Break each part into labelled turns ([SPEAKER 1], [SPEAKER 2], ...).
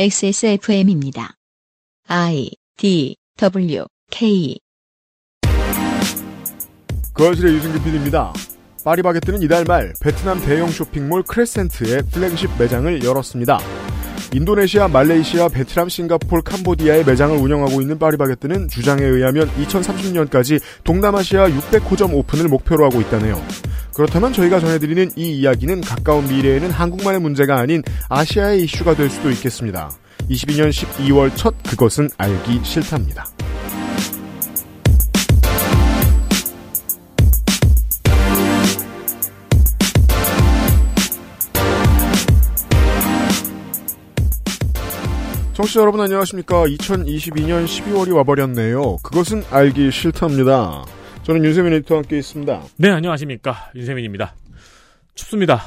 [SPEAKER 1] XSFM입니다. I D W K
[SPEAKER 2] 거실의 유승규 PD입니다. 파리바게뜨는 이달 말 베트남 대형 쇼핑몰 크레센트의 플래그십 매장을 열었습니다. 인도네시아, 말레이시아, 베트남, 싱가폴, 캄보디아의 매장을 운영하고 있는 파리바게뜨는 주장에 의하면 2030년까지 동남아시아 600호점 오픈을 목표로 하고 있다네요. 그렇다면 저희가 전해드리는 이 이야기는 가까운 미래에는 한국만의 문제가 아닌 아시아의 이슈가 될 수도 있겠습니다. 22년 12월 첫 그것은 알기 싫답니다. 청취자 여러분 안녕하십니까. 2022년 12월이 와버렸네요. 그것은 알기 싫답니다. 저는 윤세민 에디터와 함께 있습니다.
[SPEAKER 3] 네, 안녕하십니까. 윤세민입니다. 춥습니다.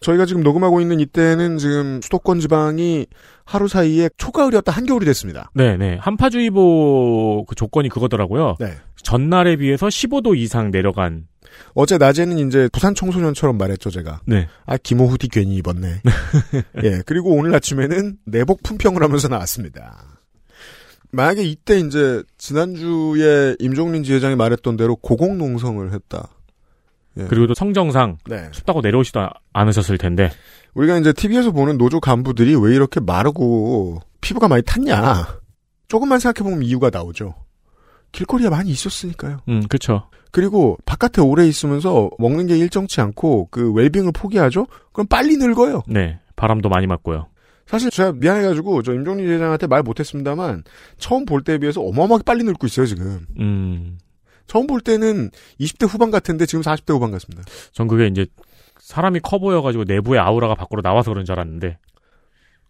[SPEAKER 2] 저희가 지금 녹음하고 있는 이때는 지금 수도권 지방이 하루 사이에 초가을이었다 한겨울이 됐습니다.
[SPEAKER 3] 네, 네. 한파주의보 그 조건이 그거더라고요.
[SPEAKER 2] 네.
[SPEAKER 3] 전날에 비해서 15도 이상 내려간.
[SPEAKER 2] 어제 낮에는 이제 부산 청소년처럼 말했죠, 제가.
[SPEAKER 3] 네.
[SPEAKER 2] 아, 기모 후디 괜히 입었네. 예, 그리고 오늘 아침에는 내복 품평을 하면서 나왔습니다. 만약에 이때 이제 지난주에 임종린 지회장이 말했던 대로 고공농성을 했다. 예.
[SPEAKER 3] 그리고 또 성정상
[SPEAKER 2] 네.
[SPEAKER 3] 춥다고 내려오지도 않으셨을 텐데.
[SPEAKER 2] 우리가 이제 TV에서 보는 노조 간부들이 왜 이렇게 마르고 피부가 많이 탔냐. 조금만 생각해 보면 이유가 나오죠. 길거리에 많이 있었으니까요.
[SPEAKER 3] 음, 그쵸.
[SPEAKER 2] 그리고 바깥에 오래 있으면서 먹는 게 일정치 않고 그 웰빙을 포기하죠? 그럼 빨리 늙어요.
[SPEAKER 3] 네. 바람도 많이 맞고요.
[SPEAKER 2] 사실 제가 미안해가지고 저 임종리 회장한테 말 못했습니다만 처음 볼 때에 비해서 어마어마하게 빨리 늙고 있어요 지금.
[SPEAKER 3] 음.
[SPEAKER 2] 처음 볼 때는 20대 후반 같은데 지금 40대 후반 같습니다.
[SPEAKER 3] 전 그게 이제 사람이 커 보여가지고 내부의 아우라가 밖으로 나와서 그런 줄 알았는데.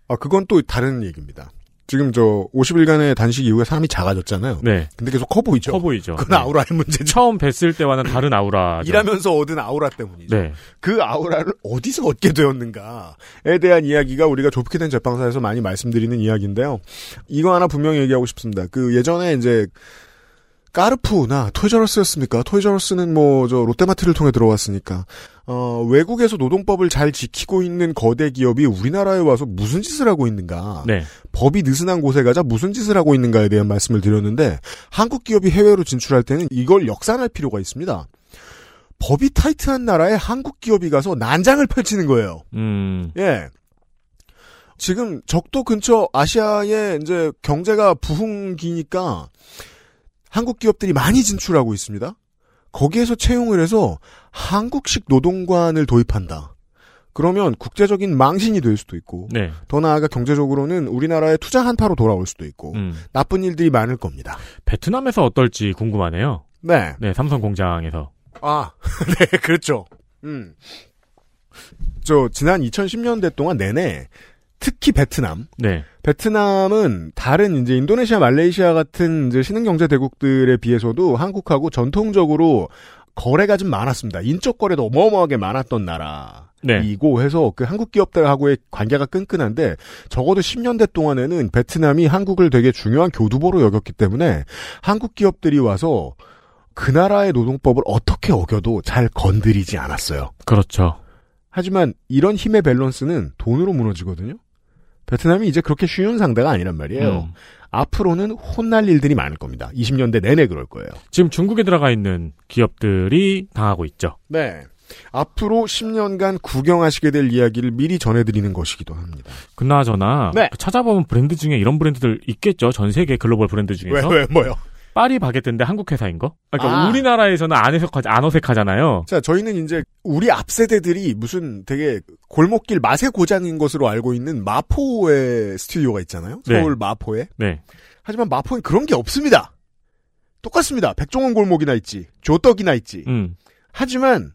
[SPEAKER 2] 아 그건 또 다른 얘기입니다. 지금 저 50일간의 단식 이후에 사람이 작아졌잖아요.
[SPEAKER 3] 네.
[SPEAKER 2] 근데 계속 커 보이죠.
[SPEAKER 3] 커 보이죠.
[SPEAKER 2] 그건
[SPEAKER 3] 네.
[SPEAKER 2] 아우라의 문제죠.
[SPEAKER 3] 처음 뵀을 때와는 다른 아우라.
[SPEAKER 2] 일하면서 얻은 아우라 때문이죠.
[SPEAKER 3] 네.
[SPEAKER 2] 그 아우라를 어디서 얻게 되었는가에 대한 이야기가 우리가 좁게 된 제빵사에서 많이 말씀드리는 이야기인데요. 이거 하나 분명히 얘기하고 싶습니다. 그 예전에 이제 까르푸나 토이저러스였습니까? 토이저러스는 뭐 저 롯데마트를 통해 들어왔으니까 어, 외국에서 노동법을 잘 지키고 있는 거대 기업이 우리나라에 와서 무슨 짓을 하고 있는가?
[SPEAKER 3] 네.
[SPEAKER 2] 법이 느슨한 곳에 가자 무슨 짓을 하고 있는가에 대한 말씀을 드렸는데 한국 기업이 해외로 진출할 때는 이걸 역산할 필요가 있습니다. 법이 타이트한 나라에 한국 기업이 가서 난장을 펼치는 거예요.
[SPEAKER 3] 음.
[SPEAKER 2] 예. 지금 적도 근처 아시아에 이제 경제가 부흥기니까 한국 기업들이 많이 진출하고 있습니다. 거기에서 채용을 해서 한국식 노동관을 도입한다. 그러면 국제적인 망신이 될 수도 있고
[SPEAKER 3] 네.
[SPEAKER 2] 더 나아가 경제적으로는 우리나라에 투자 한파로 돌아올 수도 있고
[SPEAKER 3] 음.
[SPEAKER 2] 나쁜 일들이 많을 겁니다.
[SPEAKER 3] 베트남에서 어떨지 궁금하네요.
[SPEAKER 2] 네.
[SPEAKER 3] 네, 삼성 공장에서.
[SPEAKER 2] 아, 네, 그렇죠. 음. 저, 지난 2010년대 동안 내내, 특히 베트남.
[SPEAKER 3] 네.
[SPEAKER 2] 베트남은 다른 이제 인도네시아, 말레이시아 같은 이제 신흥경제 대국들에 비해서도 한국하고 전통적으로 거래가 좀 많았습니다. 인적 거래도 어마어마하게 많았던 나라.
[SPEAKER 3] 네.
[SPEAKER 2] 이고 해서 그 한국 기업들하고의 관계가 끈끈한데 적어도 10년대 동안에는 베트남이 한국을 되게 중요한 교두보로 여겼기 때문에 한국 기업들이 와서 그 나라의 노동법을 어떻게 어겨도 잘 건드리지 않았어요.
[SPEAKER 3] 그렇죠.
[SPEAKER 2] 하지만 이런 힘의 밸런스는 돈으로 무너지거든요. 베트남이 이제 그렇게 쉬운 상대가 아니란 말이에요.
[SPEAKER 3] 음.
[SPEAKER 2] 앞으로는 혼날 일들이 많을 겁니다. 20년대 내내 그럴 거예요.
[SPEAKER 3] 지금 중국에 들어가 있는 기업들이 당하고 있죠.
[SPEAKER 2] 네. 앞으로 10년간 구경하시게 될 이야기를 미리 전해드리는 것이기도 합니다.
[SPEAKER 3] 그나저나
[SPEAKER 2] 네.
[SPEAKER 3] 찾아보면 브랜드 중에 이런 브랜드들 있겠죠. 전 세계 글로벌 브랜드 중에서
[SPEAKER 2] 왜, 왜, 뭐요?
[SPEAKER 3] 파리 바게트인데 한국 회사인 거? 그러니까
[SPEAKER 2] 아.
[SPEAKER 3] 우리나라에서는 안 어색하 안 어색하잖아요.
[SPEAKER 2] 자, 저희는 이제 우리 앞 세대들이 무슨 되게 골목길 맛의 고장인 것으로 알고 있는 마포의 스튜디오가 있잖아요.
[SPEAKER 3] 네.
[SPEAKER 2] 서울 마포에.
[SPEAKER 3] 네.
[SPEAKER 2] 하지만 마포엔 그런 게 없습니다. 똑같습니다. 백종원 골목이나 있지. 조떡이나 있지.
[SPEAKER 3] 음.
[SPEAKER 2] 하지만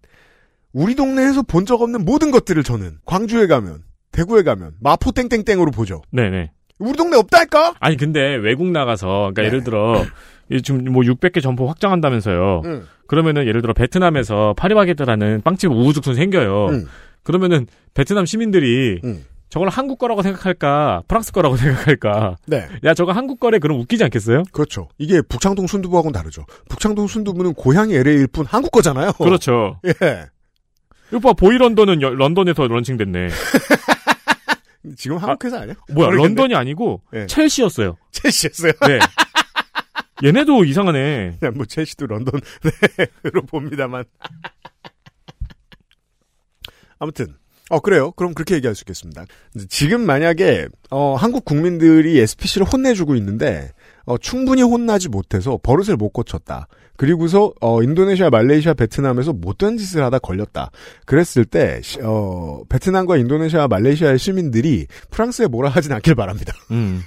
[SPEAKER 2] 우리 동네에서 본 적 없는 모든 것들을 저는 광주에 가면 대구에 가면 마포 땡땡땡으로 보죠.
[SPEAKER 3] 네네.
[SPEAKER 2] 우리 동네 없다니까?
[SPEAKER 3] 아니 근데 외국 나가서 그러니까
[SPEAKER 2] 네.
[SPEAKER 3] 예를 들어 이 지금 뭐 600개 점포 확장한다면서요.
[SPEAKER 2] 응.
[SPEAKER 3] 그러면은 예를 들어 베트남에서 파리바게뜨라는 빵집 우후죽순 생겨요.
[SPEAKER 2] 응.
[SPEAKER 3] 그러면은 베트남 시민들이
[SPEAKER 2] 응.
[SPEAKER 3] 저걸 한국 거라고 생각할까 프랑스 거라고 생각할까
[SPEAKER 2] 네.
[SPEAKER 3] 야 저거 한국 거래 그럼 웃기지 않겠어요?
[SPEAKER 2] 그렇죠. 이게 북창동 순두부하고는 다르죠. 북창동 순두부는 고향이 LA일 뿐 한국 거잖아요.
[SPEAKER 3] 그렇죠.
[SPEAKER 2] 예.
[SPEAKER 3] 이거 봐 보이 런던은 여- 런던에서 런칭됐네.
[SPEAKER 2] 지금 한국 회사 아니야?
[SPEAKER 3] 뭐야
[SPEAKER 2] 모르겠네.
[SPEAKER 3] 런던이 아니고
[SPEAKER 2] 네.
[SPEAKER 3] 첼시였어요.
[SPEAKER 2] 첼시였어요.
[SPEAKER 3] 네. 얘네도 이상하네.
[SPEAKER 2] 그냥 뭐 첼시도 런던으로 봅니다만. 아무튼 어 그래요. 그럼 그렇게 얘기할 수 있겠습니다. 지금 만약에 어, 한국 국민들이 SPC를 혼내주고 있는데 어, 충분히 혼나지 못해서 버릇을 못 고쳤다. 그리고서 어, 인도네시아, 말레이시아, 베트남에서 못된 짓을 하다 걸렸다. 그랬을 때 시- 어, 베트남과 인도네시아, 말레이시아의 시민들이 프랑스에 뭐라 하진 않길 바랍니다.
[SPEAKER 3] 음.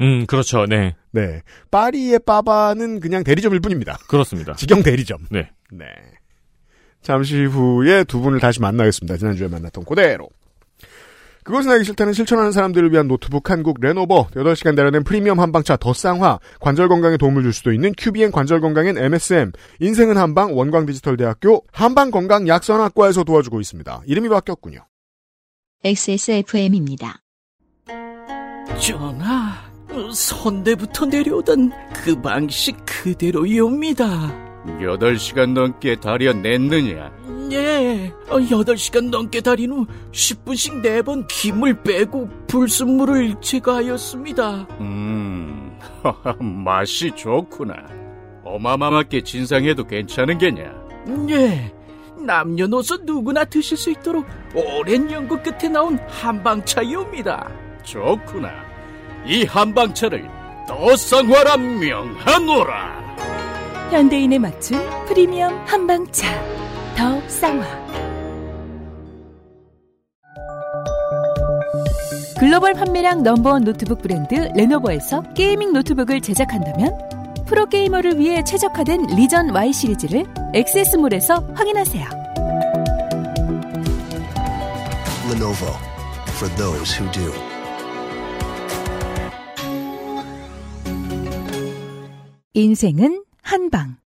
[SPEAKER 3] 음, 그렇죠. 네.
[SPEAKER 2] 네, 파리의 빠바는 그냥 대리점일 뿐입니다.
[SPEAKER 3] 그렇습니다.
[SPEAKER 2] 직영 대리점.
[SPEAKER 3] 네.
[SPEAKER 2] 네. 잠시 후에 두 분을 다시 만나겠습니다. 지난주에 만났던 그대로. 그것은 알기 싫다는 실천하는 사람들을 위한 노트북 한국 레노버 8시간 우려낸 프리미엄 한방차 더 쌍화 관절 건강에 도움을 줄 수도 있는 큐비엔 관절 건강엔 MSM 인생은 한방 원광 디지털 대학교 한방 건강 약선학과에서 도와주고 있습니다. 이름이 바뀌었군요.
[SPEAKER 1] XSFM입니다.
[SPEAKER 4] 전하, 선대부터 내려오던 그 방식 그대로이옵니다.
[SPEAKER 5] 8시간 넘게 다려냈느냐?
[SPEAKER 4] 예, 어, 8시간 넘게 달인 후 10분씩 4번 김을 빼고 불순물을 제거하였습니다.
[SPEAKER 5] 음, 맛이 좋구나. 어마마하게 진상해도 괜찮은 게냐?
[SPEAKER 4] 예, 남녀노소 누구나 드실 수 있도록 오랜 연구 끝에 나온 한방차이옵니다.
[SPEAKER 5] 좋구나. 이 한방차를 더 쌍화라 명하노라.
[SPEAKER 6] 현대인에 맞춘 프리미엄 한방차 더 쌍화 글로벌 판매량 넘버원 노트북 브랜드 레노버에서 gaming 노트북을 제작한다면 프로게이머를 위해 최적화된 Legion Y 시리즈를 액세스몰에서 확인하세요.
[SPEAKER 7] Lenovo for those who do.
[SPEAKER 6] 인생은 한방.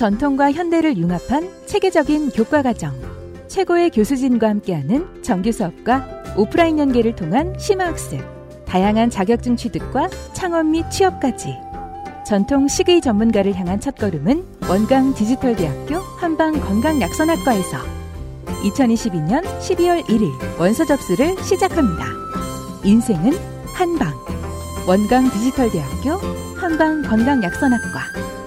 [SPEAKER 6] 전통과 현대를 융합한 체계적인 교과 과정. 최고의 교수진과 함께하는 정규 수업과 오프라인 연계를 통한 심화 학습. 다양한 자격증 취득과 창업 및 취업까지. 전통 식의 전문가를 향한 첫걸음은 원광 디지털대학교 한방 건강약선학과에서 2022년 12월 1일 원서 접수를 시작합니다. 인생은 한방. 원광 디지털대학교 한방 건강약선학과.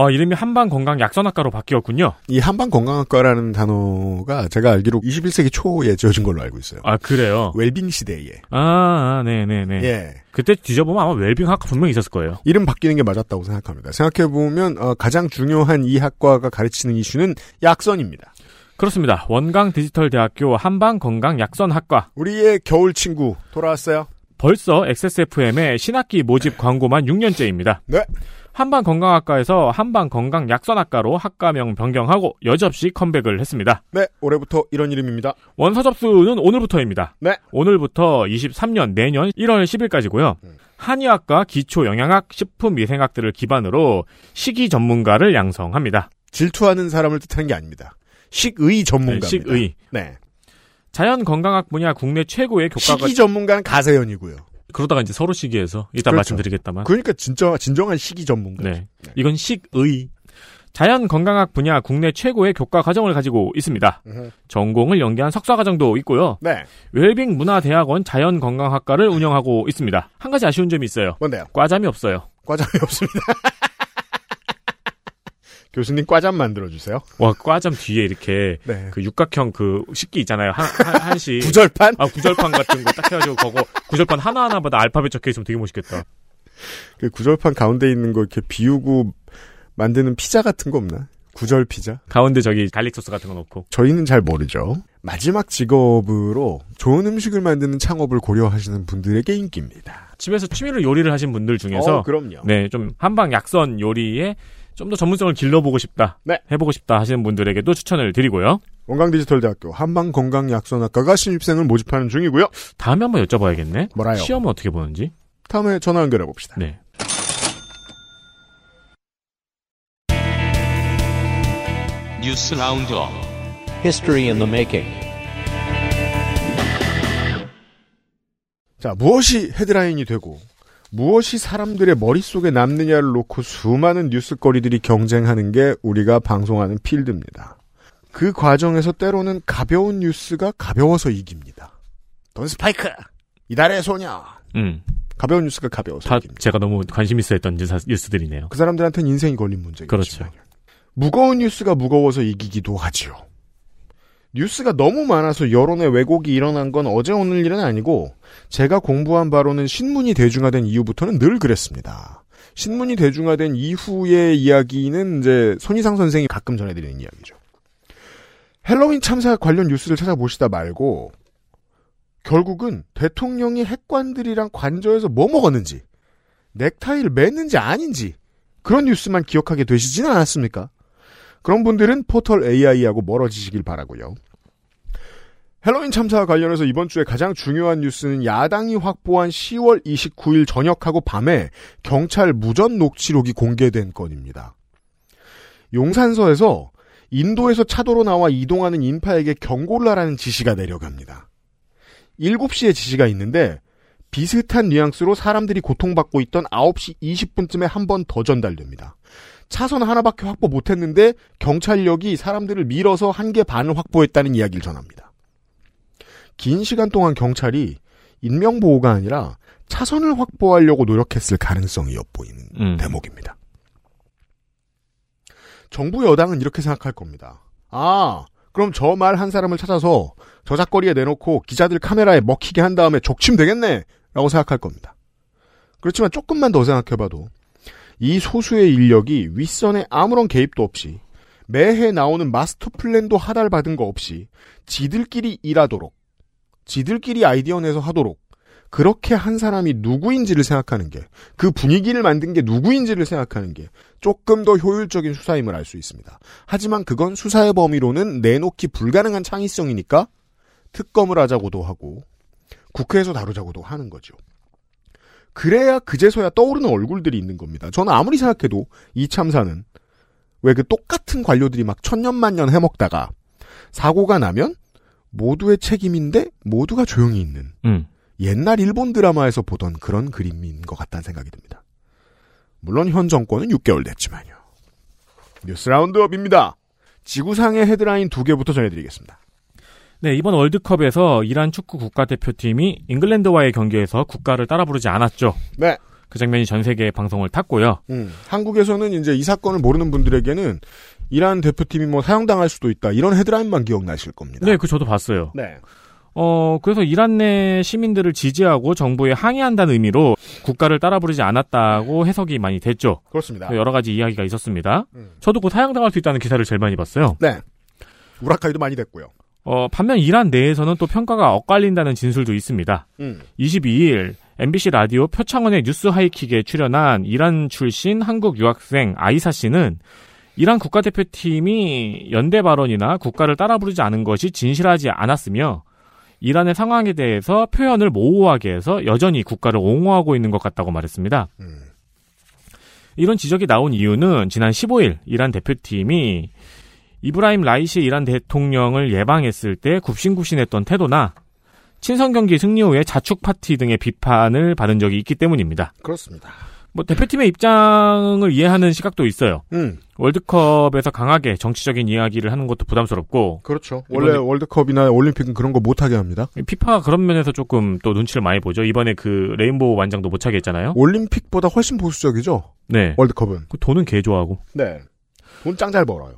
[SPEAKER 3] 어, 이름이 한방건강 약선학과로 바뀌었군요.
[SPEAKER 2] 이 한방건강학과라는 단어가 제가 알기로 21세기 초에 지어진 걸로 알고 있어요.
[SPEAKER 3] 아, 그래요?
[SPEAKER 2] 웰빙 시대에.
[SPEAKER 3] 아, 아, 네네네.
[SPEAKER 2] 예.
[SPEAKER 3] 그때 뒤져보면 아마 웰빙학과 분명히 있었을 거예요.
[SPEAKER 2] 이름 바뀌는 게 맞았다고 생각합니다. 생각해보면 어, 가장 중요한 이 학과가 가르치는 이슈는 약선입니다.
[SPEAKER 3] 그렇습니다. 원광 디지털 대학교 한방건강 약선학과.
[SPEAKER 2] 우리의 겨울 친구 돌아왔어요.
[SPEAKER 3] 벌써 XSFM의 신학기 모집 광고만 6년째입니다.
[SPEAKER 2] 네.
[SPEAKER 3] 한방 건강학과에서 한방 건강 약선학과로 학과명 변경하고 여지없이 컴백을 했습니다.
[SPEAKER 2] 네, 올해부터 이런 이름입니다.
[SPEAKER 3] 원서 접수는 오늘부터입니다.
[SPEAKER 2] 네.
[SPEAKER 3] 오늘부터 23년 내년 1월 10일까지고요. 한의학과 기초 영양학, 식품 위생학들을 기반으로 식이 전문가를 양성합니다.
[SPEAKER 2] 질투하는 사람을 뜻하는 게 아닙니다. 식의 전문가입니다.
[SPEAKER 3] 네, 식의.
[SPEAKER 2] 네.
[SPEAKER 3] 자연 건강학 분야 국내 최고의 교과가
[SPEAKER 2] 식이 전문가는 가세연이고요.
[SPEAKER 3] 그러다가 이제 서로 시기해서 이따
[SPEAKER 2] 그렇죠.
[SPEAKER 3] 말씀드리겠다만.
[SPEAKER 2] 그러니까 진짜 진정한 식이 전문가.
[SPEAKER 3] 네. 이건 식의. 자연 건강학 분야 국내 최고의 교과 과정을 가지고 있습니다.
[SPEAKER 2] 음흠.
[SPEAKER 3] 전공을 연계한 석사 과정도 있고요.
[SPEAKER 2] 네.
[SPEAKER 3] 웰빙 문화대학원 자연 건강학과를 운영하고 있습니다. 한 가지 아쉬운 점이 있어요.
[SPEAKER 2] 뭔데요?
[SPEAKER 3] 과잠이 없어요.
[SPEAKER 2] 과잠이 없습니다. 교수님 과잠 만들어 주세요.
[SPEAKER 3] 와, 과잠 뒤에 이렇게
[SPEAKER 2] 네.
[SPEAKER 3] 그 육각형 그 식기 있잖아요. 한, 한, 한씩.
[SPEAKER 2] 구절판?
[SPEAKER 3] 아, 구절판 같은 거 딱 해가지고 그거 구절판 하나하나마다 알파벳 적혀 있으면 되게 멋있겠다.
[SPEAKER 2] 그 구절판 가운데 있는 거 이렇게 비우고 만드는 피자 같은 거 없나? 구절 피자?
[SPEAKER 3] 가운데 저기 garlic 소스 같은 거 넣고.
[SPEAKER 2] 저희는 잘 모르죠. 마지막 직업으로 좋은 음식을 만드는 창업을 고려하시는 분들에게 인기입니다.
[SPEAKER 3] 집에서 취미로 요리를 하신 분들 중에서
[SPEAKER 2] 어, 그럼요.
[SPEAKER 3] 네, 좀 한방 약선 요리에 좀 더 전문성을 길러보고 싶다.
[SPEAKER 2] 네.
[SPEAKER 3] 해보고 싶다 하시는 분들에게도 추천을 드리고요.
[SPEAKER 2] 원광디지털대학교 한방건강약선학과가 신입생을 모집하는 중이고요.
[SPEAKER 3] 다음에 한번 여쭤봐야겠네.
[SPEAKER 2] 뭐라요?
[SPEAKER 3] 시험은 어떻게 보는지.
[SPEAKER 2] 다음에 전화 연결해 봅시다.
[SPEAKER 3] 네.
[SPEAKER 8] 뉴스 roundup
[SPEAKER 9] History in the making.
[SPEAKER 2] 자, 무엇이 헤드라인이 되고 무엇이 사람들의 머릿속에 남느냐를 놓고 수많은 뉴스거리들이 경쟁하는 게 우리가 방송하는 필드입니다. 그 과정에서 때로는 가벼운 뉴스가 가벼워서 이깁니다. 돈 스파이크! 이달의 소녀!
[SPEAKER 3] 음.
[SPEAKER 2] 가벼운 뉴스가 가벼워서
[SPEAKER 3] 다
[SPEAKER 2] 이깁니다.
[SPEAKER 3] 제가 너무 관심 있어 했던 뉴스, 뉴스들이네요.
[SPEAKER 2] 그 사람들한테는 인생이 걸린 문제겠죠.
[SPEAKER 3] 그렇죠.
[SPEAKER 2] 무거운 뉴스가 무거워서 이기기도 하지요. 뉴스가 너무 많아서 여론의 왜곡이 일어난 건 어제 오늘 일은 아니고 제가 공부한 바로는 신문이 대중화된 이후부터는 늘 그랬습니다. 신문이 대중화된 이후의 이야기는 이제 손희상 선생이 가끔 전해드리는 이야기죠. 헬로윈 참사 관련 뉴스를 찾아보시다 말고 결국은 대통령이 핵관들이랑 관저에서 뭐 먹었는지 넥타이를 맸는지 아닌지 그런 뉴스만 기억하게 되시지는 않았습니까? 그런 분들은 포털 AI하고 멀어지시길 바라고요. 헬로윈 참사와 관련해서 이번 주에 가장 중요한 뉴스는 야당이 확보한 10월 29일 저녁하고 밤에 경찰 무전 녹취록이 공개된 건입니다. 용산서에서 인도에서 차도로 나와 이동하는 인파에게 경고를 하라는 지시가 내려갑니다. 7시에 지시가 있는데 비슷한 뉘앙스로 사람들이 고통받고 있던 9시 20분쯤에 한 번 더 전달됩니다. 차선 하나밖에 확보 못했는데 경찰력이 사람들을 밀어서 한 개 반을 확보했다는 이야기를 전합니다. 긴 시간 동안 경찰이 인명보호가 아니라 차선을 확보하려고 노력했을 가능성이 엿보이는
[SPEAKER 3] 음.
[SPEAKER 2] 대목입니다. 정부 여당은 이렇게 생각할 겁니다. 아, 그럼 저 말 한 사람을 찾아서 저작거리에 내놓고 기자들 카메라에 먹히게 한 다음에 족치면 되겠네! 라고 생각할 겁니다. 그렇지만 조금만 더 생각해봐도 이 소수의 인력이 윗선에 아무런 개입도 없이 매해 나오는 마스터 플랜도 하달받은 거 없이 지들끼리 일하도록 지들끼리 아이디어 내서 하도록 그렇게 한 사람이 누구인지를 생각하는 게 그 분위기를 만든 게 누구인지를 생각하는 게 조금 더 효율적인 수사임을 알 수 있습니다. 하지만 그건 수사의 범위로는 내놓기 불가능한 창의성이니까 특검을 하자고도 하고 국회에서 다루자고도 하는 거죠. 그래야 그제서야 떠오르는 얼굴들이 있는 겁니다. 저는 아무리 생각해도 이 참사는 왜 그 똑같은 관료들이 막 천년만년 해먹다가 사고가 나면 모두의 책임인데 모두가 조용히 있는
[SPEAKER 3] 음.
[SPEAKER 2] 옛날 일본 드라마에서 보던 그런 그림인 것 같다는 생각이 듭니다. 물론 현 정권은 6개월 됐지만요. 뉴스 라운드업입니다. 지구상의 헤드라인 두 개부터 전해드리겠습니다.
[SPEAKER 3] 네, 이번 월드컵에서 이란 축구 국가대표팀이 잉글랜드와의 경기에서 국가를 따라 부르지 않았죠.
[SPEAKER 2] 네.
[SPEAKER 3] 그 장면이 전 세계 방송을 탔고요.
[SPEAKER 2] 음, 한국에서는 이제 이 사건을 모르는 분들에게는 이란 대표팀이 뭐 사용당할 수도 있다. 이런 헤드라인만 기억나실 겁니다.
[SPEAKER 3] 네, 그 저도 봤어요.
[SPEAKER 2] 네.
[SPEAKER 3] 어, 그래서 이란 내 시민들을 지지하고 정부에 항의한다는 의미로 국가를 따라 부르지 않았다고 해석이 많이 됐죠.
[SPEAKER 2] 그렇습니다.
[SPEAKER 3] 여러 가지 이야기가 있었습니다.
[SPEAKER 2] 음.
[SPEAKER 3] 저도 그 사용당할 수 있다는 기사를 제일 많이 봤어요.
[SPEAKER 2] 네. 우라카이도 많이 됐고요.
[SPEAKER 3] 어, 반면 이란 내에서는 또 평가가 엇갈린다는 진술도 있습니다.
[SPEAKER 2] 음.
[SPEAKER 3] 22일 MBC 라디오 표창원의 뉴스 하이킥에 출연한 이란 출신 한국 유학생 아이사 씨는 이란 국가대표팀이 연대 발언이나 국가를 따라 부르지 않은 것이 진실하지 않았으며 이란의 상황에 대해서 표현을 모호하게 해서 여전히 국가를 옹호하고 있는 것 같다고 말했습니다.
[SPEAKER 2] 음.
[SPEAKER 3] 이런 지적이 나온 이유는 지난 15일 이란 대표팀이 이브라임 라이시 이란 대통령을 예방했을 때 굽신굽신했던 태도나 친선 경기 승리 후에 자축 파티 등의 비판을 받은 적이 있기 때문입니다.
[SPEAKER 2] 그렇습니다.
[SPEAKER 3] 뭐 대표팀의 입장을 이해하는 시각도 있어요.
[SPEAKER 2] 음.
[SPEAKER 3] 월드컵에서 강하게 정치적인 이야기를 하는 것도 부담스럽고
[SPEAKER 2] 그렇죠. 원래 월드컵이나 올림픽은 그런 거 못하게 합니다.
[SPEAKER 3] 피파가 그런 면에서 조금 또 눈치를 많이 보죠. 이번에 그 레인보우 완장도 못 차게 했잖아요.
[SPEAKER 2] 올림픽보다 훨씬 보수적이죠.
[SPEAKER 3] 네.
[SPEAKER 2] 월드컵은.
[SPEAKER 3] 그 돈은 개 좋아하고
[SPEAKER 2] 네. 돈 짱 잘 벌어요.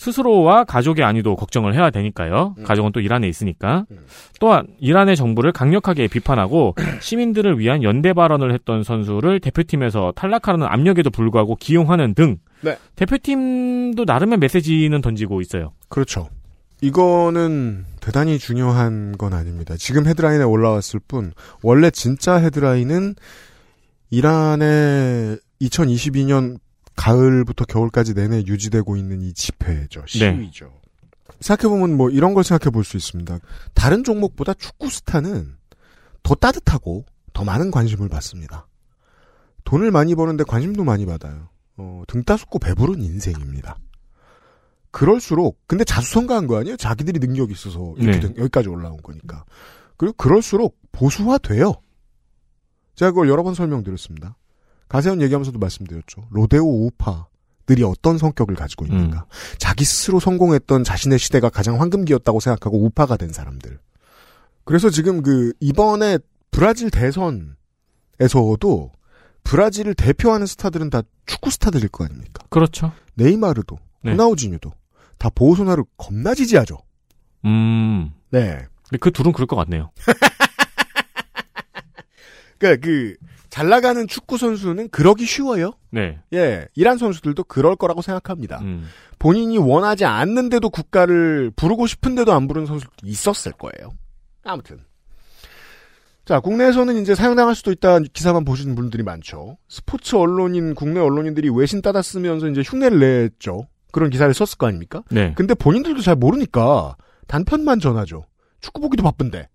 [SPEAKER 3] 스스로와 가족의 안위도 걱정을 해야 되니까요.
[SPEAKER 2] 음.
[SPEAKER 3] 가족은 또 이란에 있으니까.
[SPEAKER 2] 음.
[SPEAKER 3] 또한 이란의 정부를 강력하게 비판하고 시민들을 위한 연대 발언을 했던 선수를 대표팀에서 탈락하는 압력에도 불구하고 기용하는 등
[SPEAKER 2] 네.
[SPEAKER 3] 대표팀도 나름의 메시지는 던지고 있어요.
[SPEAKER 2] 그렇죠. 이거는 대단히 중요한 건 아닙니다. 지금 헤드라인에 올라왔을 뿐, 원래 진짜 헤드라인은 이란의 2022년 가을부터 겨울까지 내내 유지되고 있는 이 집회죠. 시위죠. 생각해보면 뭐 이런 걸 생각해 볼 수 있습니다. 다른 종목보다 축구 스타는 더 따뜻하고 더 많은 관심을 받습니다. 돈을 많이 버는데 관심도 많이 받아요. 어, 등 따숩고 배부른 인생입니다. 그럴수록 근데 자수성가한 거 아니에요? 자기들이 능력이 있어서 이렇게
[SPEAKER 3] 네.
[SPEAKER 2] 된- 여기까지 올라온 거니까. 그리고 그럴수록 보수화돼요. 제가 그걸 여러 번 설명드렸습니다. 가세현 얘기하면서도 말씀드렸죠. 로데오 우파 들이 어떤 성격을 가지고 있는가. 자기 스스로 성공했던 자신의 시대가 가장 황금기였다고 생각하고 우파가 된 사람들. 그래서 지금 그 이번에 브라질 대선에서도 브라질을 대표하는 스타들은 다 축구 스타들일 거 아닙니까?
[SPEAKER 3] 그렇죠.
[SPEAKER 2] 네이마르도,
[SPEAKER 3] 네.
[SPEAKER 2] 호나우지뉴도 다 보호소나를 겁나 지지하죠.
[SPEAKER 3] 음.
[SPEAKER 2] 네.
[SPEAKER 3] 근데 그 둘은 그럴 것 같네요.
[SPEAKER 2] 그러니까 그 잘 나가는 축구 선수는 그러기 쉬워요.
[SPEAKER 3] 네.
[SPEAKER 2] 예, 이란 선수들도 그럴 거라고 생각합니다.
[SPEAKER 3] 음.
[SPEAKER 2] 본인이 원하지 않는데도 국가를 부르고 싶은데도 안 부르는 선수도 있었을 거예요. 아무튼. 자, 국내에서는 이제 사용당할 수도 있다 기사만 보시는 분들이 많죠. 스포츠 언론인, 국내 언론인들이 외신 따다 쓰면서 이제 흉내를 냈죠. 그런 기사를 썼을 거 아닙니까?
[SPEAKER 3] 네.
[SPEAKER 2] 근데 본인들도 잘 모르니까 단편만 전하죠. 축구 보기도 바쁜데.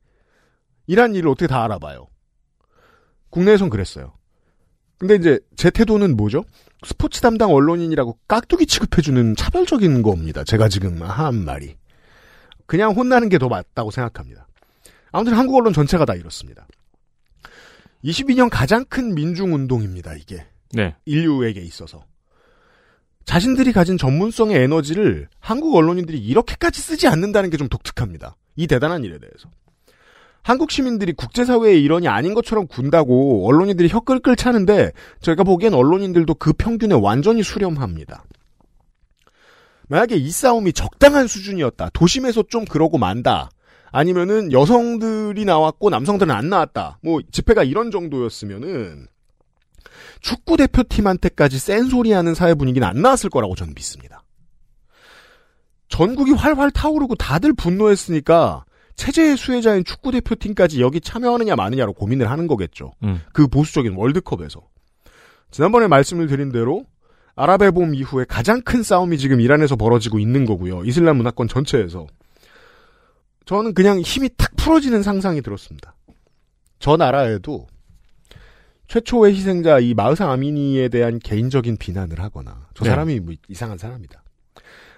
[SPEAKER 2] 이란 일을 어떻게 다 알아봐요. 국내에선 그랬어요. 근데 이제 제 태도는 뭐죠? 스포츠 담당 언론인이라고 깍두기 취급해주는 차별적인 겁니다. 제가 지금 한 말이. 그냥 혼나는 게 더 맞다고 생각합니다. 아무튼 한국 언론 전체가 다 이렇습니다. 22년 가장 큰 민중운동입니다, 이게.
[SPEAKER 3] 네.
[SPEAKER 2] 인류에게 있어서. 자신들이 가진 전문성의 에너지를 한국 언론인들이 이렇게까지 쓰지 않는다는 게 좀 독특합니다. 이 대단한 일에 대해서. 한국 시민들이 국제사회의 일원이 아닌 것처럼 군다고 언론인들이 혀 끌끌 차는데 제가 보기엔 언론인들도 그 평균에 완전히 수렴합니다. 만약에 이 싸움이 적당한 수준이었다. 도심에서 좀 그러고 만다. 아니면은 여성들이 나왔고 남성들은 안 나왔다. 뭐 집회가 이런 정도였으면은 축구 대표팀한테까지 센 소리 하는 사회 분위기는 안 나왔을 거라고 저는 믿습니다. 전국이 활활 타오르고 다들 분노했으니까 체제의 수혜자인 축구 대표팀까지 여기 참여하느냐 마느냐로 고민을 하는 거겠죠.
[SPEAKER 3] 음.
[SPEAKER 2] 그 보수적인 월드컵에서. 지난번에 말씀을 드린 대로 아랍의 봄 이후에 가장 큰 싸움이 지금 이란에서 벌어지고 있는 거고요. 이슬람 문화권 전체에서. 저는 그냥 힘이 탁 풀어지는 상상이 들었습니다. 저 나라에도 최초의 희생자 이 마흐사 아미니에 대한 개인적인 비난을 하거나 저
[SPEAKER 3] 네.
[SPEAKER 2] 사람이 뭐 이상한 사람이다.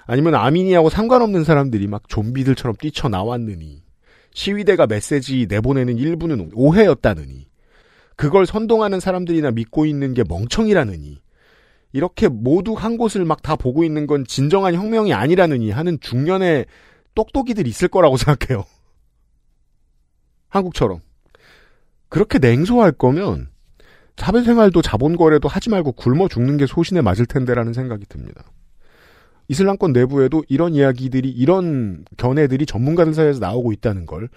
[SPEAKER 2] 아니면 아미니하고 상관없는 사람들이 막 좀비들처럼 뛰쳐나왔느니 시위대가 메시지 내보내는 일부는 오해였다느니 그걸 선동하는 사람들이나 믿고 있는 게 멍청이라느니 이렇게 모두 한 곳을 막 다 보고 있는 건 진정한 혁명이 아니라느니 하는 중년의 똑똑이들 있을 거라고 생각해요. 한국처럼. 그렇게 냉소할 거면 사회생활도 자본거래도 하지 말고 굶어 죽는 게 소신에 맞을 텐데라는 생각이 듭니다. 이슬람권 내부에도 이런 이야기들이 이런 견해들이 전문가들 사이에서 나오고 있다는 걸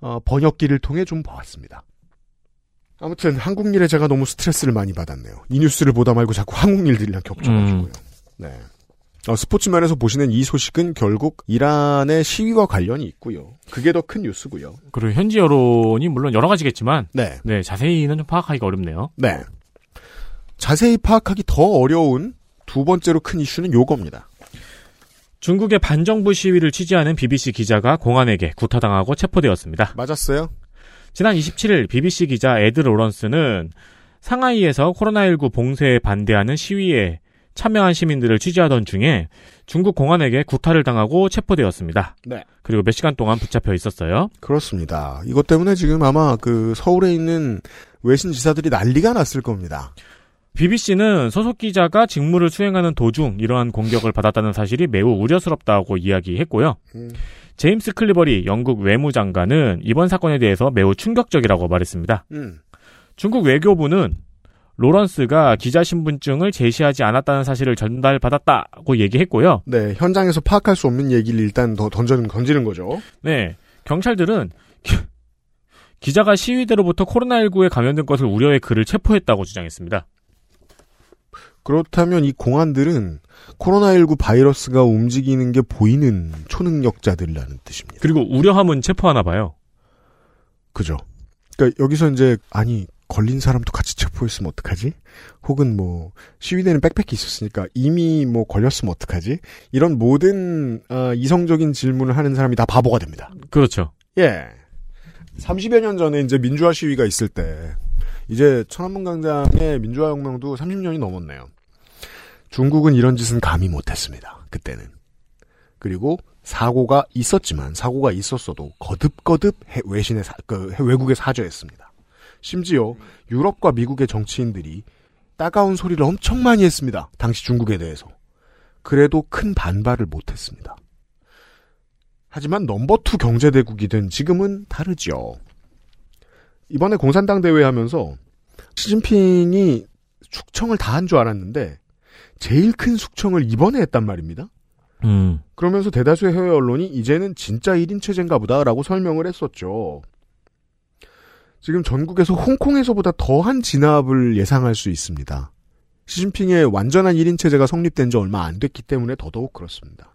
[SPEAKER 2] 어, 번역기를 통해 좀 봐왔습니다. 아무튼 한국 일에 제가 너무 스트레스를 많이 받았네요. 이 뉴스를 보다 말고 자꾸 한국 일들이랑 겹쳐가지고요.
[SPEAKER 3] 음.
[SPEAKER 2] 네. 어, 스포츠면에서 보시는 이 소식은 결국 이란의 시위와 관련이 있고요. 그게 더 큰 뉴스고요.
[SPEAKER 3] 그리고 현지 여론이 물론 여러 가지겠지만
[SPEAKER 2] 네.
[SPEAKER 3] 네, 자세히는 좀 파악하기가 어렵네요.
[SPEAKER 2] 네. 자세히 파악하기 더 어려운 두 번째로 큰 이슈는 요겁니다.
[SPEAKER 3] 중국의 반정부 시위를 취재하는 BBC 기자가 공안에게 구타당하고 체포되었습니다.
[SPEAKER 2] 맞았어요?
[SPEAKER 3] 지난 27일 BBC 기자 에드 로런스는 상하이에서 코로나19 봉쇄에 반대하는 시위에 참여한 시민들을 취재하던 중에 중국 공안에게 구타를 당하고 체포되었습니다.
[SPEAKER 2] 네.
[SPEAKER 3] 그리고 몇 시간 동안 붙잡혀 있었어요.
[SPEAKER 2] 그렇습니다. 이것 때문에 지금 아마 그 서울에 있는 외신 지사들이 난리가 났을 겁니다.
[SPEAKER 3] BBC는 소속 기자가 직무를 수행하는 도중 이러한 공격을 받았다는 사실이 매우 우려스럽다고 이야기했고요.
[SPEAKER 2] 음.
[SPEAKER 3] 제임스 클리버리 영국 외무장관은 이번 사건에 대해서 매우 충격적이라고 말했습니다.
[SPEAKER 2] 음.
[SPEAKER 3] 중국 외교부는 로런스가 기자 신분증을 제시하지 않았다는 사실을 전달받았다고 얘기했고요.
[SPEAKER 2] 네, 현장에서 파악할 수 없는 얘기를 일단 더 던지는 거죠.
[SPEAKER 3] 네, 경찰들은 기, 기자가 시위대로부터 코로나19에 감염된 것을 우려해 그를 체포했다고 주장했습니다.
[SPEAKER 2] 그렇다면 이 공안들은 코로나19 바이러스가 움직이는 게 보이는 초능력자들이라는 뜻입니다.
[SPEAKER 3] 그리고 우려하면 체포하나 봐요.
[SPEAKER 2] 그죠. 그러니까 여기서 이제 아니 걸린 사람도 같이 체포했으면 어떡하지? 혹은 뭐 시위대는 백팩이 있었으니까 이미 뭐 걸렸으면 어떡하지? 이런 모든 어, 이성적인 질문을 하는 사람이 다 바보가 됩니다.
[SPEAKER 3] 그렇죠.
[SPEAKER 2] 예. 30여 년 전에 이제 민주화 시위가 있을 때 이제 천안문 광장의 민주화 혁명도 30년이 넘었네요. 중국은 이런 짓은 감히 못했습니다. 그때는. 그리고 사고가 있었지만 사고가 있었어도 거듭거듭 해- 외신의 사, 그 해- 외국에 사죄했습니다. 심지어 유럽과 미국의 정치인들이 따가운 소리를 엄청 많이 했습니다. 당시 중국에 대해서. 그래도 큰 반발을 못했습니다. 하지만 number two 경제대국이 된 지금은 다르죠. 이번에 공산당 대회 하면서 시진핑이 숙청을 다 한 줄 알았는데 제일 큰 숙청을 이번에 했단 말입니다.
[SPEAKER 3] 음.
[SPEAKER 2] 그러면서 대다수의 해외 언론이 이제는 진짜 1인 체제인가 보다라고 설명을 했었죠. 지금 전국에서 홍콩에서보다 더한 진압을 예상할 수 있습니다. 시진핑의 완전한 1인 체제가 성립된 지 얼마 안 됐기 때문에 더더욱 그렇습니다.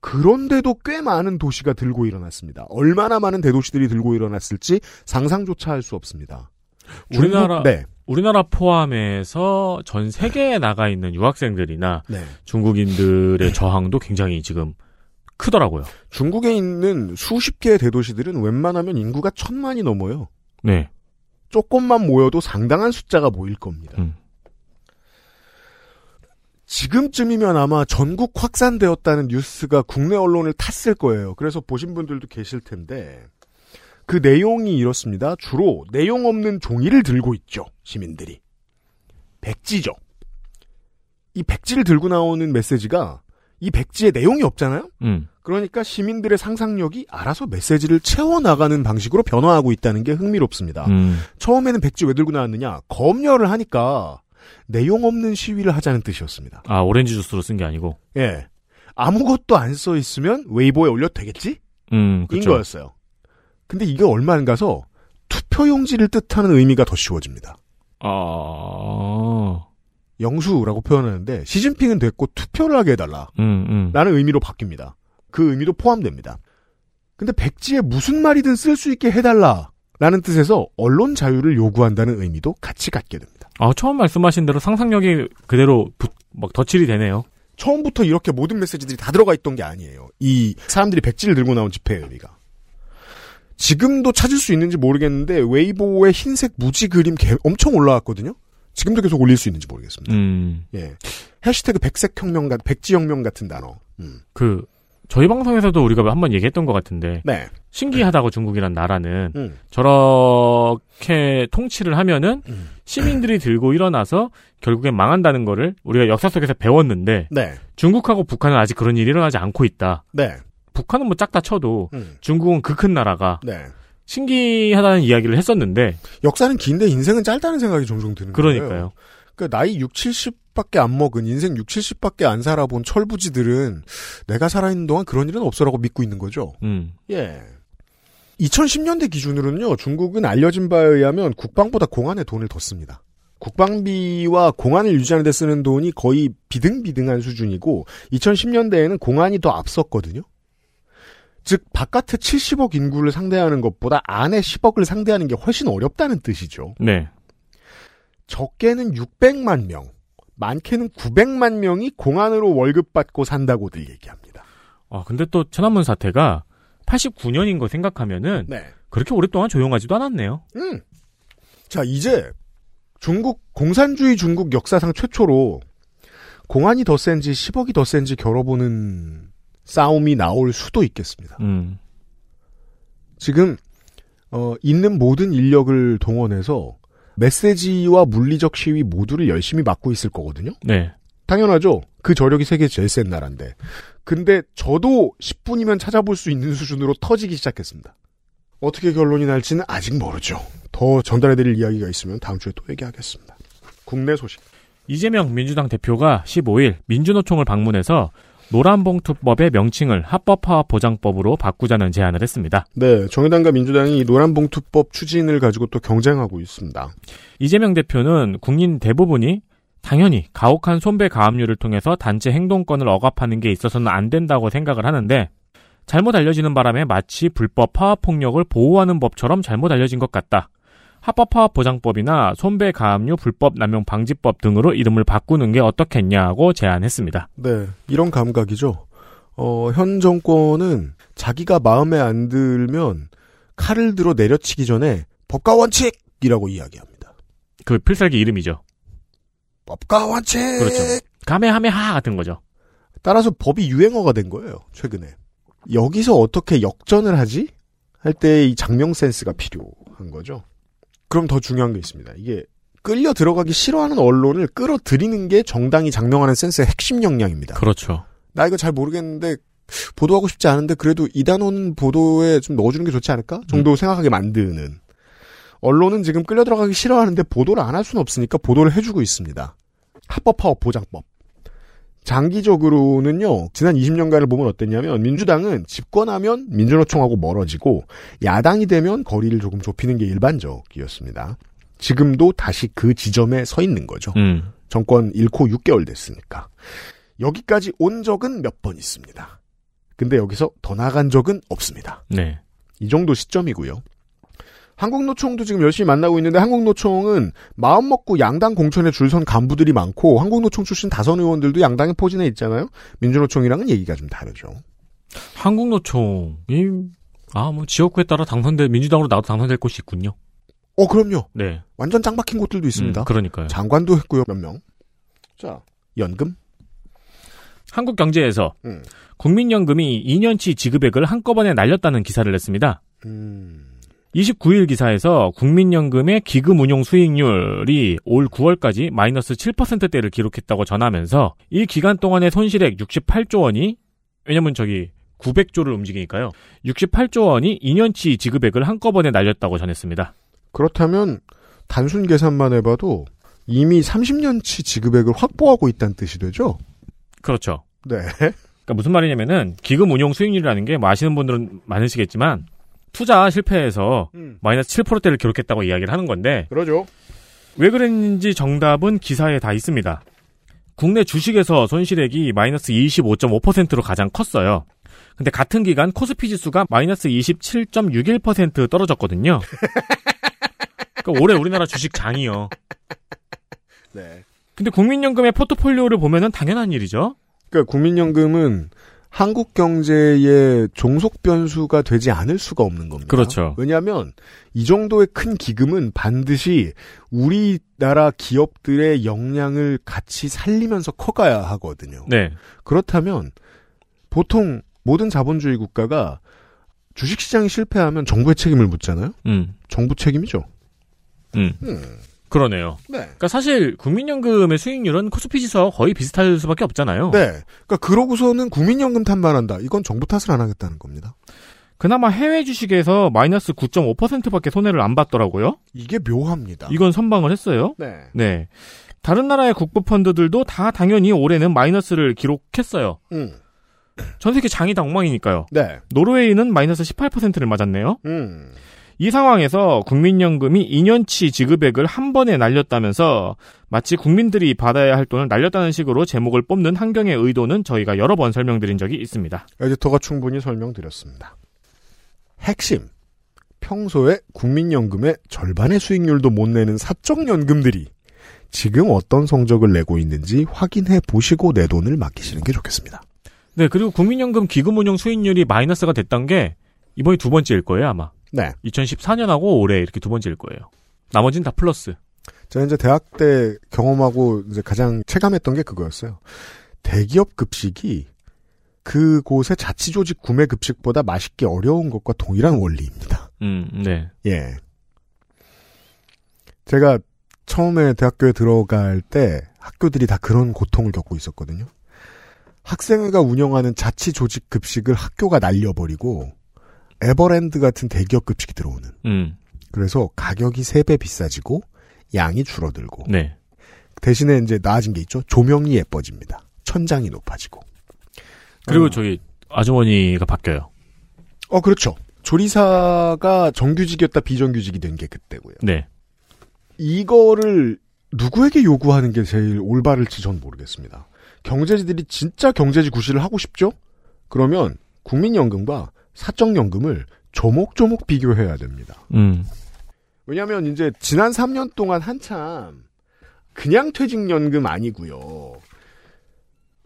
[SPEAKER 2] 그런데도 꽤 많은 도시가 들고 일어났습니다. 얼마나 많은 대도시들이 들고 일어났을지 상상조차 할 수 없습니다.
[SPEAKER 3] 우리나라
[SPEAKER 2] 네.
[SPEAKER 3] 우리나라 포함해서 전 세계에 나가 있는 유학생들이나
[SPEAKER 2] 네.
[SPEAKER 3] 중국인들의 저항도 굉장히 지금 크더라고요.
[SPEAKER 2] 중국에 있는 수십 개의 대도시들은 웬만하면 인구가 천만이 넘어요.
[SPEAKER 3] 네.
[SPEAKER 2] 조금만 모여도 상당한 숫자가 모일 겁니다.
[SPEAKER 3] 음.
[SPEAKER 2] 지금쯤이면 아마 전국 확산되었다는 뉴스가 국내 언론을 탔을 거예요. 그래서 보신 분들도 계실 텐데 그 내용이 이렇습니다. 주로 내용 없는 종이를 들고 있죠. 시민들이. 백지죠. 이 백지를 들고 나오는 메시지가 이 백지에 내용이 없잖아요.
[SPEAKER 3] 음.
[SPEAKER 2] 그러니까 시민들의 상상력이 알아서 메시지를 채워 나가는 방식으로 변화하고 있다는 게 흥미롭습니다.
[SPEAKER 3] 음.
[SPEAKER 2] 처음에는 백지 왜 들고 나왔느냐? 검열을 하니까 내용 없는 시위를 하자는 뜻이었습니다.
[SPEAKER 3] 아, 오렌지 주스로 쓴 게 아니고.
[SPEAKER 2] 예. 아무것도 안 써 있으면 웨이보에 올려도 되겠지?
[SPEAKER 3] 음,
[SPEAKER 2] 인
[SPEAKER 3] 그렇죠.
[SPEAKER 2] 거였어요. 근데 이게 얼마 안 가서 투표용지를 뜻하는 의미가 더 쉬워집니다.
[SPEAKER 3] 아.
[SPEAKER 2] 영수라고 표현하는데 시진핑은 됐고 투표를 하게 해달라.
[SPEAKER 3] 음, 음.
[SPEAKER 2] 라는 의미로 바뀝니다. 그 의미도 포함됩니다. 근데 백지에 무슨 말이든 쓸 수 있게 해달라. 라는 뜻에서 언론 자유를 요구한다는 의미도 같이 갖게 됩니다.
[SPEAKER 3] 아, 처음 말씀하신 대로 상상력이 그대로 부- 막 덧칠이 되네요.
[SPEAKER 2] 처음부터 이렇게 모든 메시지들이 다 들어가 있던 게 아니에요. 이 사람들이 백지를 들고 나온 집회의 의미가. 지금도 찾을 수 있는지 모르겠는데 웨이보의 흰색 무지 그림 개- 엄청 올라왔거든요. 지금도 계속 올릴 수 있는지 모르겠습니다.
[SPEAKER 3] 음.
[SPEAKER 2] 예. 해시태그 백색혁명 같, 백지혁명 같은 단어. 음.
[SPEAKER 3] 그 저희 방송에서도 우리가 한번 얘기했던 것 같은데
[SPEAKER 2] 네.
[SPEAKER 3] 신기하다고 중국이란 나라는
[SPEAKER 2] 음.
[SPEAKER 3] 저렇게 통치를 하면은
[SPEAKER 2] 음.
[SPEAKER 3] 시민들이 들고 일어나서 결국엔 망한다는 거를 우리가 역사 속에서 배웠는데
[SPEAKER 2] 네.
[SPEAKER 3] 중국하고 북한은 아직 그런 일이 일어나지 않고 있다.
[SPEAKER 2] 네.
[SPEAKER 3] 북한은 뭐 짝 다 쳐도
[SPEAKER 2] 음.
[SPEAKER 3] 중국은 그 큰 나라가
[SPEAKER 2] 네.
[SPEAKER 3] 신기하다는 이야기를 했었는데
[SPEAKER 2] 역사는 긴데 인생은 짧다는 생각이 종종 드는 거예요.
[SPEAKER 3] 그러니까요.
[SPEAKER 2] 그러니까 나이 6, 70밖에 안 먹은 인생 6, 70밖에 안 살아본 철부지들은 내가 살아있는 동안 그런 일은 없어라고 믿고 있는 거죠.
[SPEAKER 3] 음.
[SPEAKER 2] 예. 2010년대 기준으로는요, 중국은 알려진 바에 의하면 국방보다 공안에 돈을 더 씁니다. 국방비와 공안을 유지하는 데 쓰는 돈이 거의 비등비등한 수준이고, 2010년대에는 공안이 더 앞섰거든요? 즉, 바깥의 70억 인구를 상대하는 것보다 안에 10억을 상대하는 게 훨씬 어렵다는 뜻이죠.
[SPEAKER 3] 네.
[SPEAKER 2] 적게는 600만 명, 많게는 900만 명이 공안으로 월급 받고 산다고들 얘기합니다.
[SPEAKER 3] 아 근데 또 천안문 사태가 89년인 거 생각하면은
[SPEAKER 2] 네.
[SPEAKER 3] 그렇게 오랫동안 조용하지도 않았네요.
[SPEAKER 2] 음. 자, 이제 중국 공산주의 중국 역사상 최초로 공안이 더 센지 10억이 더 센지 겨뤄보는 싸움이 나올 수도 있겠습니다.
[SPEAKER 3] 음.
[SPEAKER 2] 지금 어, 있는 모든 인력을 동원해서 메시지와 물리적 시위 모두를 열심히 막고 있을 거거든요.
[SPEAKER 3] 네.
[SPEAKER 2] 당연하죠. 그 저력이 세계 제일 센 나라인데. 근데 저도 10분이면 찾아볼 수 있는 수준으로 터지기 시작했습니다. 어떻게 결론이 날지는 아직 모르죠. 더 전달해드릴 이야기가 있으면 다음 주에 또 얘기하겠습니다. 국내 소식.
[SPEAKER 3] 이재명 민주당 대표가 15일 민주노총을 방문해서 노란봉투법의 명칭을 합법화 보장법으로 바꾸자는 제안을 했습니다.
[SPEAKER 2] 네, 정의당과 민주당이 이 노란봉투법 추진을 가지고 또 경쟁하고 있습니다.
[SPEAKER 3] 이재명 대표는 국민 대부분이 당연히 가혹한 손배 가압류를 통해서 단체 행동권을 억압하는 게 있어서는 안 된다고 생각을 하는데 잘못 알려지는 바람에 마치 불법 파업폭력을 보호하는 법처럼 잘못 알려진 것 같다. 합법화 보장법이나 손배 가압류 불법 남용 방지법 등으로 이름을 바꾸는 게 어떻겠냐고 제안했습니다.
[SPEAKER 2] 네, 이런 감각이죠. 어, 현 정권은 자기가 마음에 안 들면 칼을 들어 내려치기 전에 법과 원칙이라고 이야기합니다.
[SPEAKER 3] 그 필살기 이름이죠.
[SPEAKER 2] 법과 원칙!
[SPEAKER 3] 그렇죠. 가메하메하 같은 거죠.
[SPEAKER 2] 따라서 법이 유행어가 된 거예요, 최근에. 여기서 어떻게 역전을 하지? 할 때 이 장명 센스가 필요한 거죠. 그럼 더 중요한 게 있습니다. 이게 끌려 들어가기 싫어하는 언론을 끌어들이는 게 정당이 장명하는 센스의 핵심 역량입니다.
[SPEAKER 3] 그렇죠.
[SPEAKER 2] 나 이거 잘 모르겠는데 보도하고 싶지 않은데 그래도 이 단어는 보도에 좀 넣어주는 게 좋지 않을까 정도
[SPEAKER 3] 음.
[SPEAKER 2] 생각하게 만드는 언론은 지금 끌려 들어가기 싫어하는데 보도를 안 할 수는 없으니까 보도를 해주고 있습니다. 합법화업 보장법. 장기적으로는요, 지난 20년간을 보면 어땠냐면, 민주당은 집권하면 민주노총하고 멀어지고, 야당이 되면 거리를 조금 좁히는 게 일반적이었습니다. 지금도 다시 그 지점에 서 있는 거죠.
[SPEAKER 3] 음.
[SPEAKER 2] 정권 잃고 6개월 됐으니까. 여기까지 온 적은 몇 번 있습니다. 근데 여기서 더 나간 적은 없습니다.
[SPEAKER 3] 네.
[SPEAKER 2] 이 정도 시점이고요. 한국노총도 지금 열심히 만나고 있는데 한국노총은 마음 먹고 양당 공천에 줄선 간부들이 많고 한국노총 출신 다선 의원들도 양당에 포진해 있잖아요. 민주노총이랑은 얘기가 좀 다르죠.
[SPEAKER 3] 한국노총이 아 뭐 지역구에 따라 당선될 민주당으로 나도 당선될 곳이 있군요.
[SPEAKER 2] 어 그럼요.
[SPEAKER 3] 네.
[SPEAKER 2] 완전 짱 박힌 곳들도 있습니다.
[SPEAKER 3] 음, 그러니까요.
[SPEAKER 2] 장관도 했고요 몇 명. 자 연금.
[SPEAKER 3] 한국경제에서
[SPEAKER 2] 음.
[SPEAKER 3] 국민연금이 2년치 지급액을 한꺼번에 날렸다는 기사를 냈습니다.
[SPEAKER 2] 음.
[SPEAKER 3] 29일 기사에서 국민연금의 기금 운용 수익률이 올 9월까지 마이너스 7%대를 기록했다고 전하면서 이 기간 동안의 손실액 68조 원이 왜냐면 저기 900조를 움직이니까요. 68조 원이 2년치 지급액을 한꺼번에 날렸다고 전했습니다.
[SPEAKER 2] 그렇다면 단순 계산만 해봐도 이미 30년치 지급액을 확보하고 있다는 뜻이 되죠.
[SPEAKER 3] 그렇죠.
[SPEAKER 2] 네.
[SPEAKER 3] 그러니까 무슨 말이냐면은 기금 운용 수익률이라는 게 뭐 아시는 분들은 많으시겠지만 투자 실패해서
[SPEAKER 2] 음.
[SPEAKER 3] 마이너스 7%대를 기록했다고 이야기를 하는 건데
[SPEAKER 2] 그러죠.
[SPEAKER 3] 왜 그랬는지 정답은 기사에 다 있습니다. 국내 주식에서 손실액이 마이너스 25.5%로 가장 컸어요. 근데 같은 기간 코스피 지수가 마이너스 27.61% 떨어졌거든요. 그러니까 올해 우리나라 주식 장이요.
[SPEAKER 2] 네.
[SPEAKER 3] 근데 국민연금의 포트폴리오를 보면은 당연한 일이죠.
[SPEAKER 2] 그러니까 국민연금은 한국 경제의 종속 변수가 되지 않을 수가 없는 겁니다.
[SPEAKER 3] 그렇죠.
[SPEAKER 2] 왜냐하면 이 정도의 큰 기금은 반드시 우리나라 기업들의 역량을 같이 살리면서 커가야 하거든요.
[SPEAKER 3] 네.
[SPEAKER 2] 그렇다면 보통 모든 자본주의 국가가 주식시장이 실패하면 정부의 책임을 묻잖아요.
[SPEAKER 3] 음.
[SPEAKER 2] 정부 책임이죠.
[SPEAKER 3] 음. 그러네요.
[SPEAKER 2] 네.
[SPEAKER 3] 그러니까 사실 국민연금의 수익률은 코스피 지수와 거의 비슷할 수밖에 없잖아요.
[SPEAKER 2] 네. 그러니까 그러고서는 국민연금 탓만 한다. 이건 정부 탓을 안 하겠다는 겁니다.
[SPEAKER 3] 그나마 해외 주식에서 마이너스 9.5%밖에 손해를 안 봤더라고요.
[SPEAKER 2] 이게 묘합니다.
[SPEAKER 3] 이건 선방을 했어요.
[SPEAKER 2] 네.
[SPEAKER 3] 네. 다른 나라의 국부 펀드들도 다 당연히 올해는 마이너스를 기록했어요.
[SPEAKER 2] 음.
[SPEAKER 3] 전 세계 장이 다 엉망이니까요.
[SPEAKER 2] 네.
[SPEAKER 3] 노르웨이는 마이너스 18%를 맞았네요.
[SPEAKER 2] 음.
[SPEAKER 3] 이 상황에서 국민연금이 2년치 지급액을 한 번에 날렸다면서 마치 국민들이 받아야 할 돈을 날렸다는 식으로 제목을 뽑는 한경의 의도는 저희가 여러 번 설명드린 적이 있습니다.
[SPEAKER 2] 에디터가 충분히 설명드렸습니다. 핵심. 평소에 국민연금의 절반의 수익률도 못 내는 사적연금들이 지금 어떤 성적을 내고 있는지 확인해 보시고 내 돈을 맡기시는 게 좋겠습니다.
[SPEAKER 3] 네, 그리고 국민연금 기금운용 수익률이 마이너스가 됐던 게 이번이 두 번째일 거예요, 아마.
[SPEAKER 2] 네.
[SPEAKER 3] 2014년하고 올해 이렇게 두 번째일 거예요. 나머지는 다 플러스.
[SPEAKER 2] 제가 이제 대학 때 경험하고 이제 가장 체감했던 게 그거였어요. 대기업 급식이 그곳의 자치조직 구매 급식보다 맛있기 어려운 것과 동일한 원리입니다.
[SPEAKER 3] 음, 네.
[SPEAKER 2] 예. 제가 처음에 대학교에 들어갈 때 학교들이 다 그런 고통을 겪고 있었거든요. 학생회가 운영하는 자치조직 급식을 학교가 날려버리고 에버랜드 같은 대기업 급식이 들어오는.
[SPEAKER 3] 음,
[SPEAKER 2] 그래서 가격이 3배 비싸지고 양이 줄어들고
[SPEAKER 3] 네.
[SPEAKER 2] 대신에 이제 나아진 게 있죠. 조명이 예뻐집니다. 천장이 높아지고.
[SPEAKER 3] 그리고
[SPEAKER 2] 어.
[SPEAKER 3] 저희 아주머니가 바뀌어요.
[SPEAKER 2] 어 그렇죠. 조리사가 정규직이었다 비정규직이 된 게 그때고요.
[SPEAKER 3] 네.
[SPEAKER 2] 이거를 누구에게 요구하는 게 제일 올바를지 전 모르겠습니다. 경제지들이 진짜 경제지 구실을 하고 싶죠? 그러면 국민연금과 사적연금을 조목조목 비교해야 됩니다.
[SPEAKER 3] 음,
[SPEAKER 2] 왜냐하면 이제 지난 3년 동안 한참 그냥 퇴직연금 아니고요.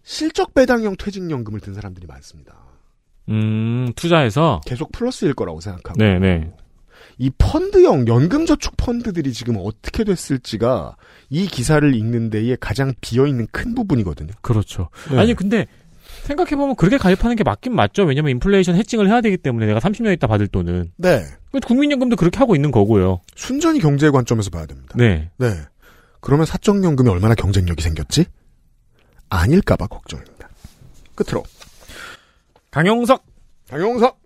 [SPEAKER 2] 실적 배당형 퇴직연금을 든 사람들이 많습니다.
[SPEAKER 3] 음, 투자해서.
[SPEAKER 2] 계속 플러스일 거라고 생각하고.
[SPEAKER 3] 네, 네.
[SPEAKER 2] 이 펀드형 연금저축 펀드들이 지금 어떻게 됐을지가 이 기사를 읽는 데에 가장 비어 있는 큰 부분이거든요.
[SPEAKER 3] 그렇죠.
[SPEAKER 2] 네.
[SPEAKER 3] 아니, 근데, 생각해보면 그렇게 가입하는 게 맞긴 맞죠. 왜냐면 인플레이션 해칭을 해야 되기 때문에 내가 30년 있다 받을 돈은.
[SPEAKER 2] 네.
[SPEAKER 3] 국민연금도 그렇게 하고 있는 거고요.
[SPEAKER 2] 순전히 경제 관점에서 봐야 됩니다.
[SPEAKER 3] 네.
[SPEAKER 2] 네. 그러면 사적연금이 얼마나 경쟁력이 생겼지? 아닐까봐 걱정입니다. 끝으로
[SPEAKER 3] 강용석
[SPEAKER 2] 강용석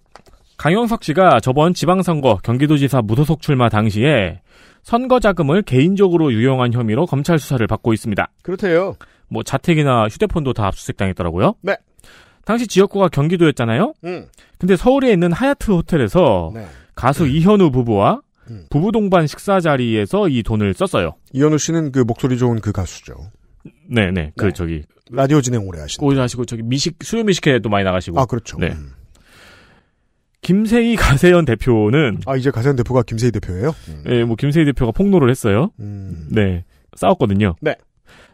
[SPEAKER 3] 강용석 씨가 저번 지방선거 경기도지사 무소속 출마 당시에 선거 자금을 개인적으로 유용한 혐의로 검찰 수사를 받고 있습니다.
[SPEAKER 2] 그렇대요.
[SPEAKER 3] 뭐 자택이나 휴대폰도 다 압수수색 당했더라고요.
[SPEAKER 2] 네.
[SPEAKER 3] 당시 지역구가 경기도였잖아요.
[SPEAKER 2] 음.
[SPEAKER 3] 근데 서울에 있는 하얏트 호텔에서
[SPEAKER 2] 네.
[SPEAKER 3] 가수 이현우 부부와
[SPEAKER 2] 음.
[SPEAKER 3] 부부 동반 식사 자리에서 이 돈을 썼어요.
[SPEAKER 2] 이현우 씨는 그 목소리 좋은 그 가수죠.
[SPEAKER 3] 네네. 그
[SPEAKER 2] 네.
[SPEAKER 3] 저기
[SPEAKER 2] 라디오 진행 오래 하시는.
[SPEAKER 3] 오래 하시고 저기 미식 수요 미식회도 많이 나가시고.
[SPEAKER 2] 아 그렇죠.
[SPEAKER 3] 네.
[SPEAKER 2] 음.
[SPEAKER 3] 김세희 가세현 대표는
[SPEAKER 2] 아 이제 가세현 대표가 김세희 대표예요? 음.
[SPEAKER 3] 예, 뭐 김세희 대표가 폭로를 했어요.
[SPEAKER 2] 음.
[SPEAKER 3] 네. 싸웠거든요.
[SPEAKER 2] 네.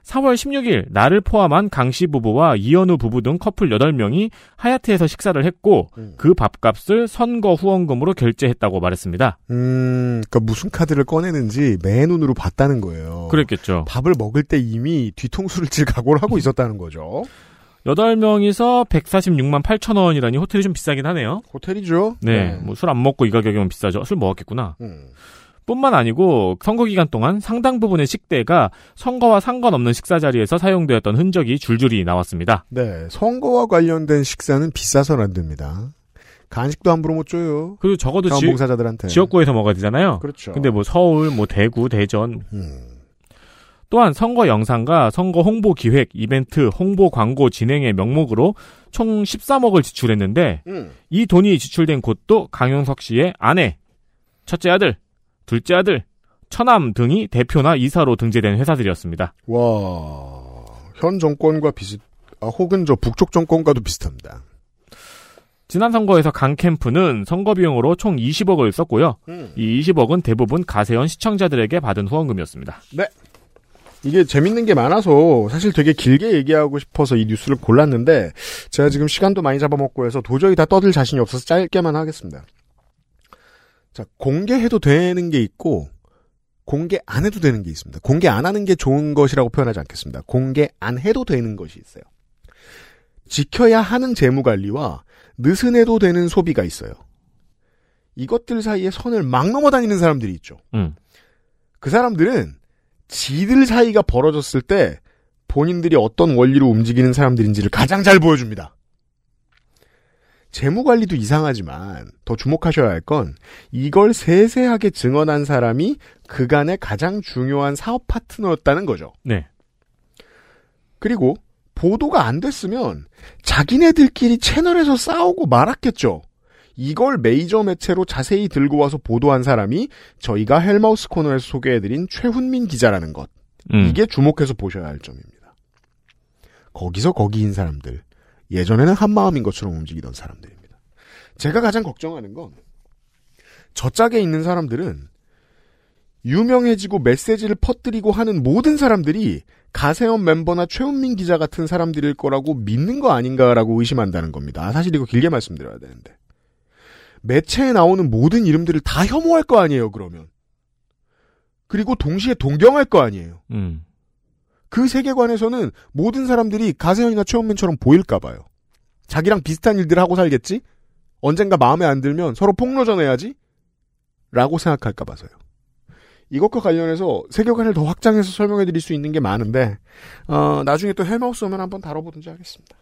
[SPEAKER 3] 4월 16일 나를 포함한 강씨 부부와 이현우 부부 등 커플 8명이 하얏트에서 식사를 했고
[SPEAKER 2] 음.
[SPEAKER 3] 그 밥값을 선거 후원금으로 결제했다고 말했습니다.
[SPEAKER 2] 음, 그러니까 무슨 카드를 꺼내는지 맨눈으로 봤다는 거예요.
[SPEAKER 3] 그랬겠죠.
[SPEAKER 2] 밥을 먹을 때 이미 뒤통수를 칠 각오를 하고 있었다는 거죠.
[SPEAKER 3] 8명이서 146만 8천 원이라니 호텔이 좀 비싸긴 하네요.
[SPEAKER 2] 호텔이죠.
[SPEAKER 3] 네. 뭐술 안 먹고 이 가격이면 비싸죠. 술 먹었겠구나.
[SPEAKER 2] 음.
[SPEAKER 3] 뿐만 아니고 선거 기간 동안 상당 부분의 식대가 선거와 상관없는 식사 자리에서 사용되었던 흔적이 줄줄이 나왔습니다.
[SPEAKER 2] 네, 선거와 관련된 식사는 비싸선 안 됩니다. 간식도 함부로 못 줘요.
[SPEAKER 3] 그리고 적어도 지,
[SPEAKER 2] 자원봉사자들한테.
[SPEAKER 3] 지역구에서 먹어야 되잖아요.
[SPEAKER 2] 그렇죠.
[SPEAKER 3] 근데 뭐 서울, 뭐 대구, 대전
[SPEAKER 2] 음.
[SPEAKER 3] 또한 선거 영상과 선거 홍보 기획, 이벤트, 홍보 광고 진행의 명목으로 총 13억을 지출했는데
[SPEAKER 2] 음.
[SPEAKER 3] 이 돈이 지출된 곳도 강용석 씨의 아내, 첫째 아들, 둘째 아들, 처남 등이 대표나 이사로 등재된 회사들이었습니다.
[SPEAKER 2] 와, 현 정권과 비슷, 아, 혹은 저 북쪽 정권과도 비슷합니다.
[SPEAKER 3] 지난 선거에서 강 캠프는 선거 비용으로 총 20억을 썼고요.
[SPEAKER 2] 음.
[SPEAKER 3] 이 20억은 대부분 가세현 시청자들에게 받은 후원금이었습니다.
[SPEAKER 2] 이게 재밌는 게 많아서 사실 되게 길게 얘기하고 싶어서 이 뉴스를 골랐는데 제가 지금 시간도 많이 잡아먹고 해서 도저히 다 떠들 자신이 없어서 짧게만 하겠습니다. 자, 공개해도 되는 게 있고 공개 안 해도 되는 게 있습니다. 공개 안 하는 게 좋은 것이라고 표현하지 않겠습니다. 공개 안 해도 되는 것이 있어요. 지켜야 하는 재무 관리와 느슨해도 되는 소비가 있어요. 이것들 사이에 선을 막 넘어다니는 사람들이 있죠.
[SPEAKER 3] 음.
[SPEAKER 2] 그 사람들은 지들 사이가 벌어졌을 때 본인들이 어떤 원리로 움직이는 사람들인지를 가장 잘 보여줍니다. 재무 관리도 이상하지만 더 주목하셔야 할 건 이걸 세세하게 증언한 사람이 그간의 가장 중요한 사업 파트너였다는 거죠.
[SPEAKER 3] 네.
[SPEAKER 2] 그리고 보도가 안 됐으면 자기네들끼리 채널에서 싸우고 말았겠죠. 이걸 메이저 매체로 자세히 들고 와서 보도한 사람이 저희가 헬마우스 코너에서 소개해드린 최훈민 기자라는 것.
[SPEAKER 3] 음.
[SPEAKER 2] 이게 주목해서 보셔야 할 점입니다. 거기서 거기인 사람들. 예전에는 한마음인 것처럼 움직이던 사람들입니다. 제가 가장 걱정하는 건 저 짝에 있는 사람들은 유명해지고 메시지를 퍼뜨리고 하는 모든 사람들이 가세현 멤버나 최훈민 기자 같은 사람들일 거라고 믿는 거 아닌가라고 의심한다는 겁니다. 아, 사실 이거 길게 말씀드려야 되는데. 매체에 나오는 모든 이름들을 다 혐오할 거 아니에요, 그러면. 그리고 동시에 동경할 거 아니에요.
[SPEAKER 3] 음.
[SPEAKER 2] 그 세계관에서는 모든 사람들이 가세현이나 최원민처럼 보일까봐요. 자기랑 비슷한 일들 하고 살겠지? 언젠가 마음에 안 들면 서로 폭로전 해야지? 라고 생각할까봐서요. 이것과 관련해서 세계관을 더 확장해서 설명해 드릴 수 있는 게 많은데, 어, 나중에 또 헬마우스 오면 한번 다뤄보든지 하겠습니다.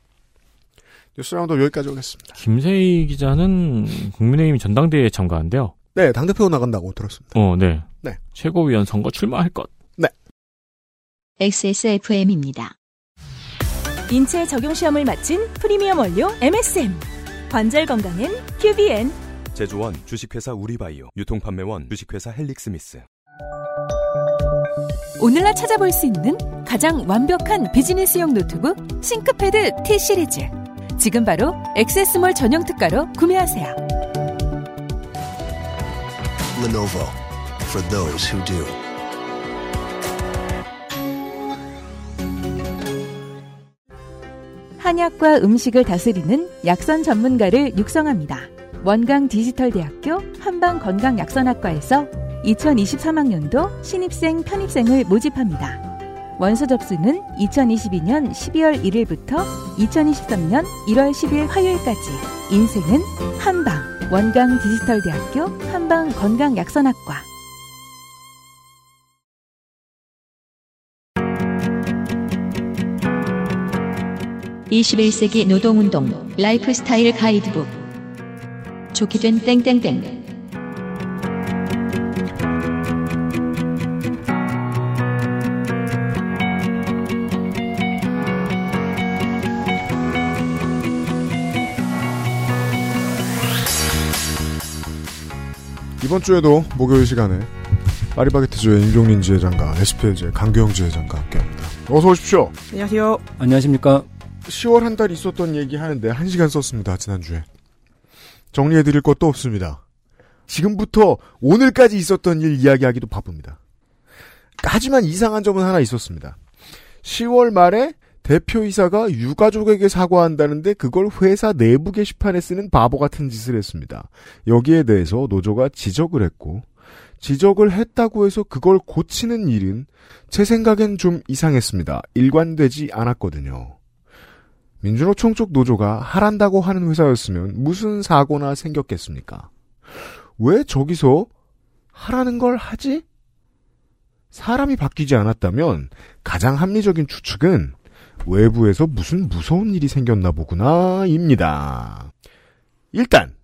[SPEAKER 2] 뉴스 라운드 여기까지 오겠습니다.
[SPEAKER 3] 김세희 기자는 국민의힘 전당대회에 참가한대요.
[SPEAKER 2] 네, 당대표 나간다고 들었습니다.
[SPEAKER 3] 어, 네.
[SPEAKER 2] 네.
[SPEAKER 3] 최고위원 선거 출마할 것.
[SPEAKER 1] XSFM입니다.
[SPEAKER 6] 인체 적용 시험을 마친 프리미엄 원료 MSM. 관절 건강엔 QBN.
[SPEAKER 10] 제조원 주식회사 우리바이오 유통판매원 주식회사 헬릭스미스
[SPEAKER 6] 오늘날 찾아볼 수 있는 가장 완벽한 비즈니스용 노트북 ThinkPad T 시리즈. 지금 바로 액세스몰 전용 특가로 구매하세요.
[SPEAKER 7] Lenovo for those who do.
[SPEAKER 6] 한약과 음식을 다스리는 약선 전문가를 육성합니다. 원광 디지털대학교 한방건강약선학과에서 2023학년도 신입생 편입생을 모집합니다. 원서 접수는 2022년 12월 1일부터 2023년 1월 10일 화요일까지. 인생은 한방. 원광 디지털대학교 한방건강약선학과.
[SPEAKER 1] 21세기 노동운동 라이프스타일 가이드북 좋게 된 땡땡땡
[SPEAKER 2] 이번 주에도 목요일 시간에 파리바게트주의 임종린 지회장과 SPL주의 강규영 지회장과 함께합니다. 어서 오십시오.
[SPEAKER 11] 안녕하세요.
[SPEAKER 12] 안녕하십니까.
[SPEAKER 2] 10월 한 달 있었던 얘기 하는데 1시간 썼습니다. 지난주에. 정리해드릴 것도 없습니다. 지금부터 오늘까지 있었던 일 이야기하기도 바쁩니다. 하지만 이상한 점은 하나 있었습니다. 10월 말에 대표이사가 유가족에게 사과한다는데 그걸 회사 내부 게시판에 쓰는 바보 같은 짓을 했습니다. 여기에 대해서 노조가 지적을 했고 지적을 했다고 해서 그걸 고치는 일은 제 생각엔 좀 이상했습니다. 일관되지 않았거든요. 민주노총 쪽 노조가 하란다고 하는 회사였으면 무슨 사고나 생겼겠습니까? 왜 저기서 하라는 걸 하지? 사람이 바뀌지 않았다면 가장 합리적인 추측은 외부에서 무슨 무서운 일이 생겼나 보구나입니다. 일단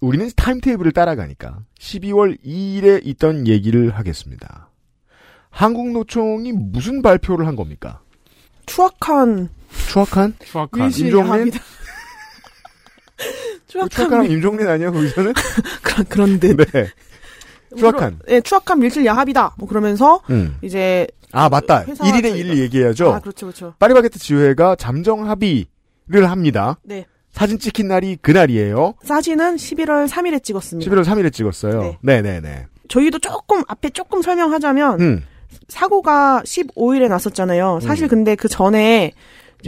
[SPEAKER 2] 우리는 타임테이블을 따라가니까 12월 2일에 있던 얘기를 하겠습니다. 한국노총이 무슨 발표를 한 겁니까?
[SPEAKER 11] 추악한
[SPEAKER 2] 추악한?
[SPEAKER 3] 추악한.
[SPEAKER 2] 임종린?
[SPEAKER 11] 추악한
[SPEAKER 2] 추악한 임종린 아니야 거기서는?
[SPEAKER 11] 그런 그런 듯.
[SPEAKER 2] 네. 추악한.
[SPEAKER 11] 예, 추악한 밀실 야합이다. 뭐 그러면서
[SPEAKER 2] 음.
[SPEAKER 11] 이제
[SPEAKER 2] 아 맞다.
[SPEAKER 11] 회사
[SPEAKER 2] 1일에
[SPEAKER 11] 저희가-
[SPEAKER 2] 1일 얘기해야죠.
[SPEAKER 11] 아, 그렇죠, 그렇죠.
[SPEAKER 2] 파리바게트 지회가 잠정 합의를 합니다.
[SPEAKER 11] 네.
[SPEAKER 2] 사진 찍힌 날이 그날이에요.
[SPEAKER 11] 사진은 11월 3일에 찍었습니다.
[SPEAKER 2] 11월 3일에 찍었어요. 네, 네, 네.
[SPEAKER 11] 저희도 조금 앞에 조금 설명하자면
[SPEAKER 2] 음.
[SPEAKER 11] 사고가 15일에 났었잖아요. 사실
[SPEAKER 2] 음.
[SPEAKER 11] 근데 그 전에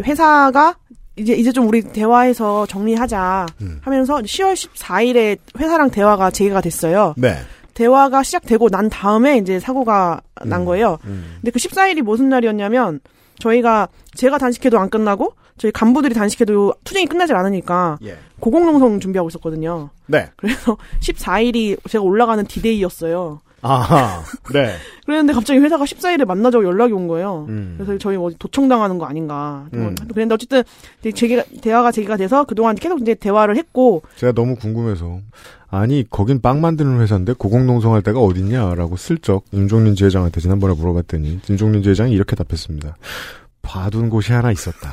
[SPEAKER 11] 회사가 이제 이제 좀 우리 대화해서 정리하자
[SPEAKER 2] 음.
[SPEAKER 11] 하면서 10월 14일에 회사랑 대화가 재개가 됐어요.
[SPEAKER 2] 네.
[SPEAKER 11] 대화가 시작되고 난 다음에 이제 사고가
[SPEAKER 2] 음.
[SPEAKER 11] 난 거예요. 근데 그 14일이 무슨 날이었냐면 저희가 제가 단식해도 안 끝나고 저희 간부들이 단식해도 투쟁이 끝나질 않으니까
[SPEAKER 2] 예.
[SPEAKER 11] 고공농성 준비하고 있었거든요.
[SPEAKER 2] 네.
[SPEAKER 11] 그래서 14일이 제가 올라가는 디데이였어요.
[SPEAKER 2] 아하. 네.
[SPEAKER 11] 그랬는데 갑자기 회사가 14일에 만나자고 연락이 온 거예요.
[SPEAKER 2] 음.
[SPEAKER 11] 그래서 저희 어디 도청당하는 거 아닌가. 뭐
[SPEAKER 2] 음.
[SPEAKER 11] 그랬는데 어쨌든 재개가, 대화가 재개가 돼서 그동안 계속 이제 대화를 했고
[SPEAKER 2] 제가 너무 궁금해서 아니 거긴 빵 만드는 회사인데 고공농성할 데가 어딨냐라고 슬쩍 임종린 지회장한테 지난번에 물어봤더니 임종린 지회장이 이렇게 답했습니다. 봐둔 곳이 하나 있었다.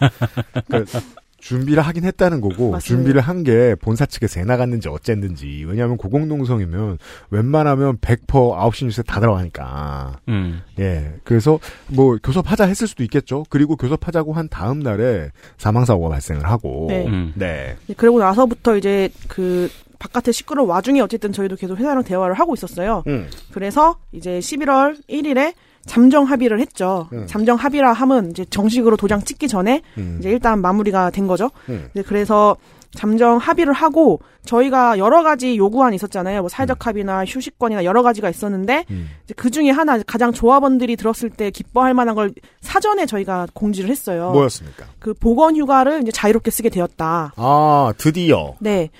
[SPEAKER 2] 그러니까 준비를 하긴 했다는 거고
[SPEAKER 11] 맞습니다.
[SPEAKER 2] 준비를 한 게 본사 측에서 해 나갔는지 어쨌는지 왜냐하면 고공농성이면 웬만하면 100% 9시 뉴스에 다 들어가니까
[SPEAKER 3] 음.
[SPEAKER 2] 예 그래서 뭐 교섭하자 했을 수도 있겠죠 그리고 교섭하자고 한 다음 날에 사망사고가 발생을 하고
[SPEAKER 11] 네.
[SPEAKER 3] 음.
[SPEAKER 2] 네.
[SPEAKER 11] 그러고 나서부터 이제 그 바깥에 시끄러운 와중에 어쨌든 저희도 계속 회사랑 대화를 하고 있었어요.
[SPEAKER 2] 음.
[SPEAKER 11] 그래서 이제 11월 1일에 잠정 합의를 했죠.
[SPEAKER 2] 음.
[SPEAKER 11] 잠정 합의라 함은 이제 정식으로 도장 찍기 전에
[SPEAKER 2] 음.
[SPEAKER 11] 이제 일단 마무리가 된 거죠.
[SPEAKER 2] 음.
[SPEAKER 11] 이제 그래서 잠정 합의를 하고 저희가 여러 가지 요구안이 있었잖아요. 뭐 사회적 합의나 휴식권이나 여러 가지가 있었는데
[SPEAKER 2] 음.
[SPEAKER 11] 이제 그 중에 하나 가장 조합원들이 들었을 때 기뻐할 만한 걸 사전에 저희가 공지를 했어요.
[SPEAKER 2] 뭐였습니까?
[SPEAKER 11] 그 보건 휴가를 이제 자유롭게 쓰게 되었다.
[SPEAKER 2] 아 드디어
[SPEAKER 11] 네.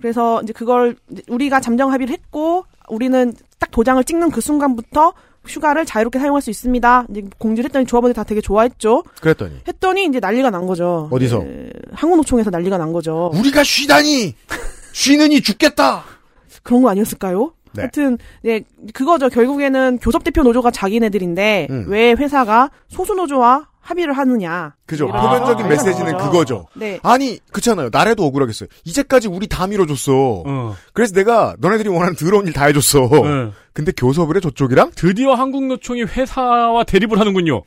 [SPEAKER 11] 그래서 이제 그걸 우리가 잠정 합의를 했고 우리는 딱 도장을 찍는 그 순간부터 휴가를 자유롭게 사용할 수 있습니다. 이제 공지를 했더니 조합원들이 다 되게 좋아했죠.
[SPEAKER 2] 그랬더니
[SPEAKER 11] 했더니 이제 난리가 난 거죠.
[SPEAKER 2] 어디서?
[SPEAKER 11] 에, 항공노총에서 난리가 난 거죠.
[SPEAKER 2] 우리가 쉬다니 쉬느니 죽겠다.
[SPEAKER 11] 그런 거 아니었을까요?
[SPEAKER 2] 네.
[SPEAKER 11] 하여튼 네 그거죠. 결국에는 교섭 대표 노조가 자기네들인데
[SPEAKER 2] 음.
[SPEAKER 11] 왜 회사가 소수 노조와 합의를 하느냐.
[SPEAKER 2] 그죠. 표면적인
[SPEAKER 11] 거죠.
[SPEAKER 2] 메시지는
[SPEAKER 11] 그런
[SPEAKER 2] 그거죠.
[SPEAKER 11] 네.
[SPEAKER 2] 아니 그렇잖아요. 나래도 억울하겠어요. 이제까지 우리 다 밀어줬어.
[SPEAKER 3] 어.
[SPEAKER 2] 그래서 내가 너네들이 원하는 더러운 일 다 해줬어.
[SPEAKER 3] 네.
[SPEAKER 2] 근데 교섭을 해 저쪽이랑?
[SPEAKER 3] 드디어 한국노총이 회사와 대립을 하는군요.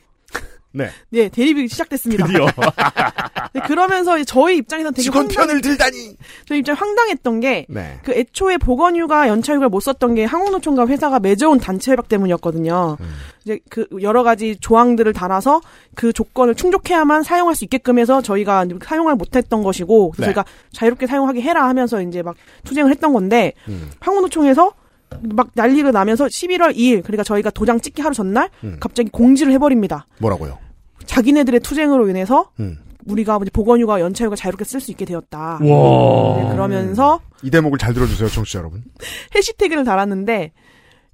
[SPEAKER 2] 네.
[SPEAKER 11] 네, 대립이 시작됐습니다.
[SPEAKER 3] 드디어.
[SPEAKER 11] 네, 그러면서 저희 입장에서는 되게
[SPEAKER 2] 직원
[SPEAKER 11] 황당,
[SPEAKER 2] 편을 들다니.
[SPEAKER 11] 저희 입장 황당했던 게
[SPEAKER 2] 네.
[SPEAKER 11] 그 애초에 보건휴가 연차휴가를 못 썼던 게 항공노총과 회사가 맺어온 단체 협약 때문이었거든요.
[SPEAKER 2] 음.
[SPEAKER 11] 이제 그 여러 가지 조항들을 달아서 그 조건을 충족해야만 사용할 수 있게끔 해서 저희가 사용을 못했던 것이고 그래서
[SPEAKER 2] 네.
[SPEAKER 11] 저희가 자유롭게 사용하게 해라 하면서 이제 막 투쟁을 했던 건데
[SPEAKER 2] 음.
[SPEAKER 11] 항공노총에서 막 난리가 나면서 11월 2일 그러니까 저희가 도장 찍기 하루 전날
[SPEAKER 2] 음.
[SPEAKER 11] 갑자기 공지를 해버립니다.
[SPEAKER 2] 뭐라고요?
[SPEAKER 11] 자기네들의 투쟁으로 인해서
[SPEAKER 2] 음.
[SPEAKER 11] 우리가 보건휴가 연차휴가 자유롭게 쓸 수 있게 되었다.
[SPEAKER 3] 와.
[SPEAKER 11] 네, 그러면서
[SPEAKER 2] 이 대목을 잘 들어주세요, 청취자 여러분.
[SPEAKER 11] 해시태그를 달았는데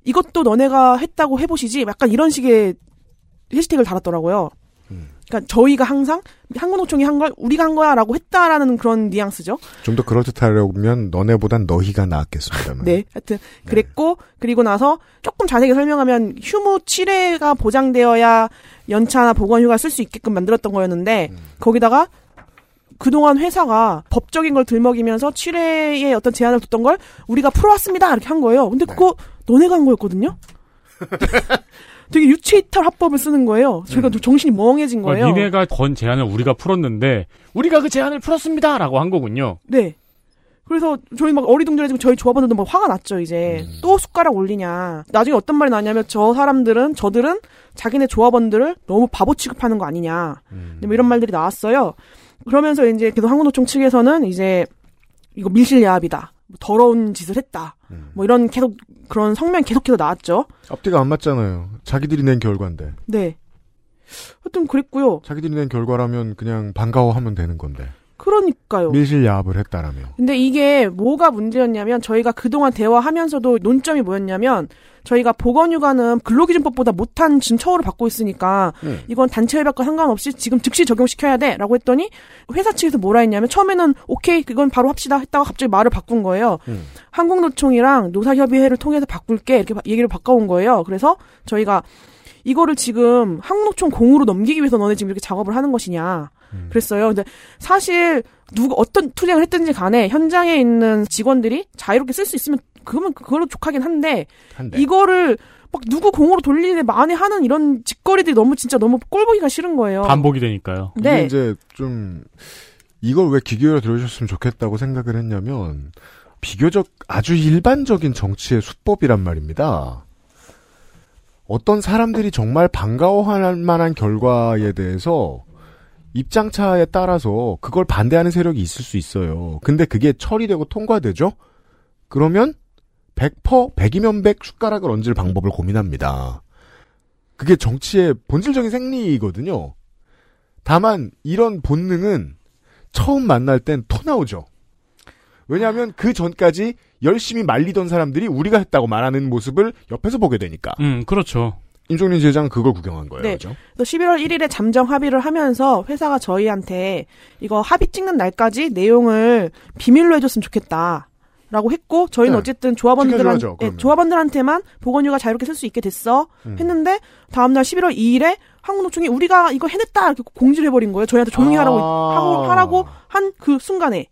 [SPEAKER 11] 이것도 너네가 했다고 해보시지 약간 이런 식의 해시태그를 달았더라고요. 그러니까 저희가 항상 한국노총이 한 걸 우리가 한 거야라고 했다라는 그런 뉘앙스죠.
[SPEAKER 2] 좀 더 그럴듯하려면 너네보단 너희가 나았겠습니다만.
[SPEAKER 11] 네, 하여튼 그랬고 그리고 나서 조금 자세히 설명하면 휴무 7회가 보장되어야 연차나 보건휴가 쓸 수 있게끔 만들었던 거였는데 거기다가 그동안 회사가 법적인 걸 들먹이면서 7회에 어떤 제한을 뒀던 걸 우리가 풀어왔습니다 이렇게 한 거예요. 근데 그거 너네가 한 거였거든요. 되게 유체이탈 합법을 쓰는 거예요. 저희가 좀 정신이 멍해진 거예요.
[SPEAKER 3] 그러니까 니네가 건 제안을 우리가 풀었는데 우리가 그 제안을 풀었습니다라고 한 거군요.
[SPEAKER 11] 네. 그래서 저희 막 어리둥절해지고 저희 조합원들도 막 화가 났죠 이제. 또 숟가락 올리냐. 나중에 어떤 말이 나냐면 저 사람들은 저들은 자기네 조합원들을 너무 바보 취급하는 거 아니냐. 뭐 이런 말들이 나왔어요. 그러면서 이제 계속 한국노총 측에서는 이제 이거 밀실야합이다. 뭐 더러운 짓을 했다. 뭐 이런 계속 그런 성명이 계속해서 나왔죠
[SPEAKER 2] 앞뒤가 안 맞잖아요. 자기들이 낸 결과인데.
[SPEAKER 11] 네 하여튼 그랬고요
[SPEAKER 2] 자기들이 낸 결과라면 그냥 반가워하면 되는 건데.
[SPEAKER 11] 그러니까요
[SPEAKER 2] 밀실 야합을 했다라며.
[SPEAKER 11] 근데 이게 뭐가 문제였냐면 저희가 그동안 대화하면서도 논점이 뭐였냐면 저희가 보건휴가는 근로기준법보다 못한 지금 처우를 받고 있으니까
[SPEAKER 2] 음.
[SPEAKER 11] 이건 단체 협약과 상관없이 지금 즉시 적용시켜야 돼라고 했더니 회사 측에서 뭐라 했냐면 처음에는 오케이 그건 바로 합시다 했다가 갑자기 말을 바꾼 거예요.
[SPEAKER 2] 음.
[SPEAKER 11] 한국노총이랑 노사협의회를 통해서 바꿀게 이렇게 바- 얘기를 바꿔온 거예요. 그래서 저희가 이거를 지금 한국노총 공으로 넘기기 위해서 너네 지금 이렇게 작업을 하는 것이냐. 그랬어요. 근데 사실 누가 어떤 투쟁을 했든지 간에 현장에 있는 직원들이 자유롭게 쓸 수 있으면 그러면 그걸로 족하긴 한데
[SPEAKER 2] 한데.
[SPEAKER 11] 이거를 막 누구 공으로 돌리는데 만에 하는 이런 짓거리들이 너무 진짜 너무 꼴보기가 싫은 거예요.
[SPEAKER 3] 반복이 되니까요.
[SPEAKER 11] 네.
[SPEAKER 2] 이제 좀 이걸 왜 귀기울여 들으셨으면 좋겠다고 생각을 했냐면 비교적 아주 일반적인 정치의 수법이란 말입니다. 어떤 사람들이 정말 반가워할 만한 결과에 대해서 입장차에 따라서 그걸 반대하는 세력이 있을 수 있어요. 근데 그게 처리되고 통과되죠? 그러면 100% 100이면 100 숟가락을 얹을 방법을 고민합니다. 그게 정치의 본질적인 생리거든요. 다만 이런 본능은 처음 만날 땐 토 나오죠. 왜냐하면 그 전까지 열심히 말리던 사람들이 우리가 했다고 말하는 모습을 옆에서 보게 되니까.
[SPEAKER 3] 음, 그렇죠.
[SPEAKER 2] 임종린 지회장은 그걸 구경한 거예요.
[SPEAKER 11] 네.
[SPEAKER 2] 그죠?
[SPEAKER 11] 그래서 11월 1일에 잠정 합의를 하면서 회사가 저희한테 이거 합의 찍는 날까지 내용을 비밀로 해줬으면 좋겠다. 라고 했고 저희는
[SPEAKER 2] 네.
[SPEAKER 11] 어쨌든 조합원들한
[SPEAKER 2] 지켜줘야죠,
[SPEAKER 11] 예,
[SPEAKER 2] 그러면.
[SPEAKER 11] 조합원들한테만 보건휴가 자유롭게 쓸 수 있게 됐어
[SPEAKER 2] 음.
[SPEAKER 11] 했는데 다음날 11월 2일에 한국노총이 우리가 이거 해냈다 이렇게 공지를 해버린 거예요 저희한테 조용히 하라고
[SPEAKER 2] 아.
[SPEAKER 11] 하고 하라고 한 그 순간에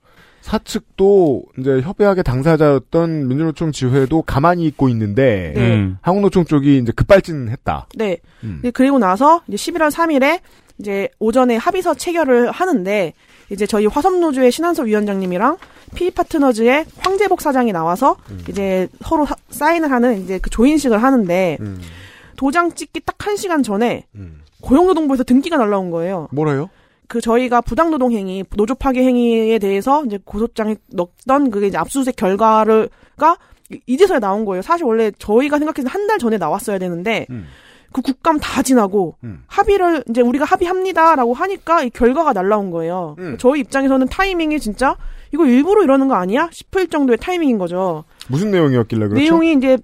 [SPEAKER 2] 사측도 이제 협약의 당사자였던 민주노총 지회도 가만히 있고 있는데
[SPEAKER 11] 네.
[SPEAKER 3] 음.
[SPEAKER 2] 한국노총 쪽이 이제 급발진했다.
[SPEAKER 11] 네.
[SPEAKER 2] 음.
[SPEAKER 11] 네, 그리고 나서 이제 11월 3일에 이제 오전에 합의서 체결을 하는데 이제 저희 화섬노조의 신한섭 위원장님이랑 피 파트너즈의 황재복 사장이 나와서 이제 서로 사- 사인을 하는 이제 그 조인식을 하는데
[SPEAKER 2] 음.
[SPEAKER 11] 도장 찍기 딱 한 시간 전에
[SPEAKER 2] 음.
[SPEAKER 11] 고용노동부에서 등기가 날라온 거예요.
[SPEAKER 2] 뭐래요?
[SPEAKER 11] 그 저희가 부당노동 행위, 노조 파괴 행위에 대해서 이제 고소장에 넣었던 그게 이제 압수수색 결과를가 이제서야 나온 거예요. 사실 원래 저희가 생각해서 한 달 전에 나왔어야 되는데
[SPEAKER 2] 음.
[SPEAKER 11] 그 국감 다 지나고
[SPEAKER 2] 음.
[SPEAKER 11] 합의를 이제 우리가 합의합니다라고 하니까 이 결과가 날라온 거예요.
[SPEAKER 2] 음.
[SPEAKER 11] 저희 입장에서는 타이밍이 진짜 이거 일부러 이러는 거 아니야 싶을 정도의 타이밍인 거죠.
[SPEAKER 2] 무슨 내용이었길래 그렇죠?
[SPEAKER 11] 내용이 이제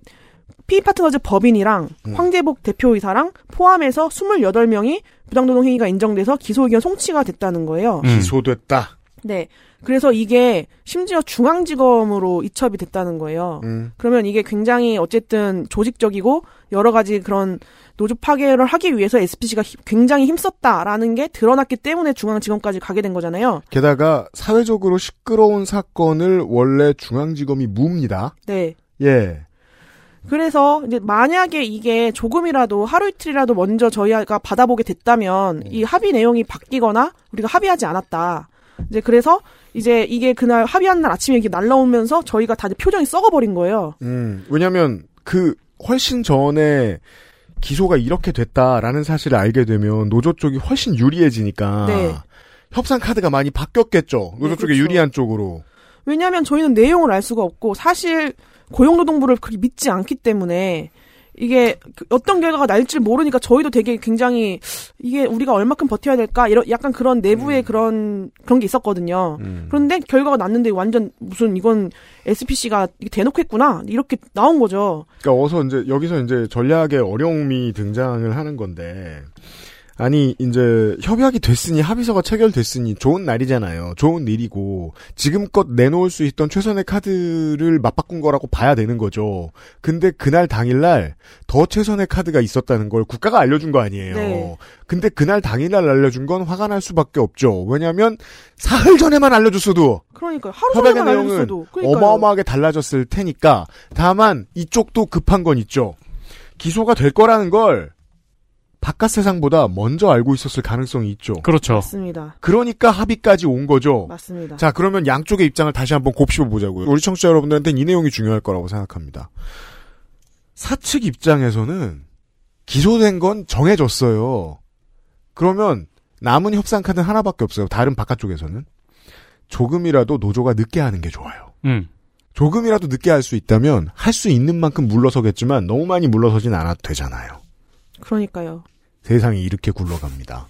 [SPEAKER 11] 피파트너즈 법인이랑
[SPEAKER 2] 음.
[SPEAKER 11] 황재복 대표이사랑 포함해서 28명이 부당노동 행위가 인정돼서 기소 의견 송치가 됐다는 거예요.
[SPEAKER 3] 음.
[SPEAKER 2] 기소됐다.
[SPEAKER 11] 네. 그래서 이게 심지어 중앙지검으로 이첩이 됐다는 거예요.
[SPEAKER 2] 음.
[SPEAKER 11] 그러면 이게 굉장히 어쨌든 조직적이고 여러 가지 그런 노조 파괴를 하기 위해서 SPC가 굉장히 힘썼다라는 게 드러났기 때문에 중앙지검까지 가게 된 거잖아요.
[SPEAKER 2] 게다가 사회적으로 시끄러운 사건을 원래 중앙지검이 묵니다.
[SPEAKER 11] 네.
[SPEAKER 2] 예.
[SPEAKER 11] 그래서 이제 만약에 이게 조금이라도 하루 이틀이라도 먼저 저희가 받아보게 됐다면 이 합의 내용이 바뀌거나 우리가 합의하지 않았다. 이제 그래서 이제 이게 그날 합의한 날 아침에 이게 날라오면서 저희가 다들 표정이 썩어버린 거예요.
[SPEAKER 2] 음, 왜냐면 그 훨씬 전에 기소가 이렇게 됐다라는 사실을 알게 되면 노조 쪽이 훨씬 유리해지니까
[SPEAKER 11] 네.
[SPEAKER 2] 협상 카드가 많이 바뀌었겠죠. 노조
[SPEAKER 11] 네,
[SPEAKER 2] 쪽에
[SPEAKER 11] 그렇죠.
[SPEAKER 2] 유리한 쪽으로.
[SPEAKER 11] 왜냐하면 저희는 내용을 알 수가 없고 사실 고용노동부를 그렇게 믿지 않기 때문에 이게 그 어떤 결과가 날지 모르니까 저희도 되게 굉장히 이게 우리가 얼마큼 버텨야 될까 이런 약간 그런 내부의 그런 그런 게 있었거든요.
[SPEAKER 2] 음.
[SPEAKER 11] 그런데 결과가 났는데 완전 무슨 이건 SPC가 대놓고 했구나 이렇게 나온 거죠.
[SPEAKER 2] 그러니까 어서 이제 여기서 이제 전략의 어려움이 등장을 하는 건데 아니 이제 협약이 됐으니 합의서가 체결됐으니 좋은 날이잖아요. 좋은 일이고 지금껏 내놓을 수 있던 최선의 카드를 맞바꾼 거라고 봐야 되는 거죠. 근데 그날 당일날 더 최선의 카드가 있었다는 걸 국가가 알려준 거 아니에요.
[SPEAKER 11] 네.
[SPEAKER 2] 근데 그날 당일날 알려준 건 화가 날 수밖에 없죠. 왜냐하면 사흘 전에만 알려줬어도
[SPEAKER 11] 그러니까 하루
[SPEAKER 2] 협약의
[SPEAKER 11] 전에만
[SPEAKER 2] 내용은
[SPEAKER 11] 알려줬어도 그러니까요.
[SPEAKER 2] 어마어마하게 달라졌을 테니까 다만 이쪽도 급한 건 있죠. 기소가 될 거라는 걸 바깥 세상보다 먼저 알고 있었을 가능성이 있죠.
[SPEAKER 3] 그렇죠.
[SPEAKER 11] 맞습니다.
[SPEAKER 2] 그러니까 합의까지 온 거죠.
[SPEAKER 11] 맞습니다.
[SPEAKER 2] 자, 그러면 양쪽의 입장을 다시 한번 곱씹어 보자고요. 우리 청취자 여러분들한테는 이 내용이 중요할 거라고 생각합니다. 사측 입장에서는 기소된 건 정해졌어요. 그러면 남은 협상 카드는 하나밖에 없어요. 다른 바깥쪽에서는. 조금이라도 노조가 늦게 하는 게 좋아요.
[SPEAKER 3] 음.
[SPEAKER 2] 조금이라도 늦게 할 수 있다면 할 수 있는 만큼 물러서겠지만 너무 많이 물러서진 않아도 되잖아요.
[SPEAKER 11] 그러니까요.
[SPEAKER 2] 세상이 이렇게 굴러갑니다.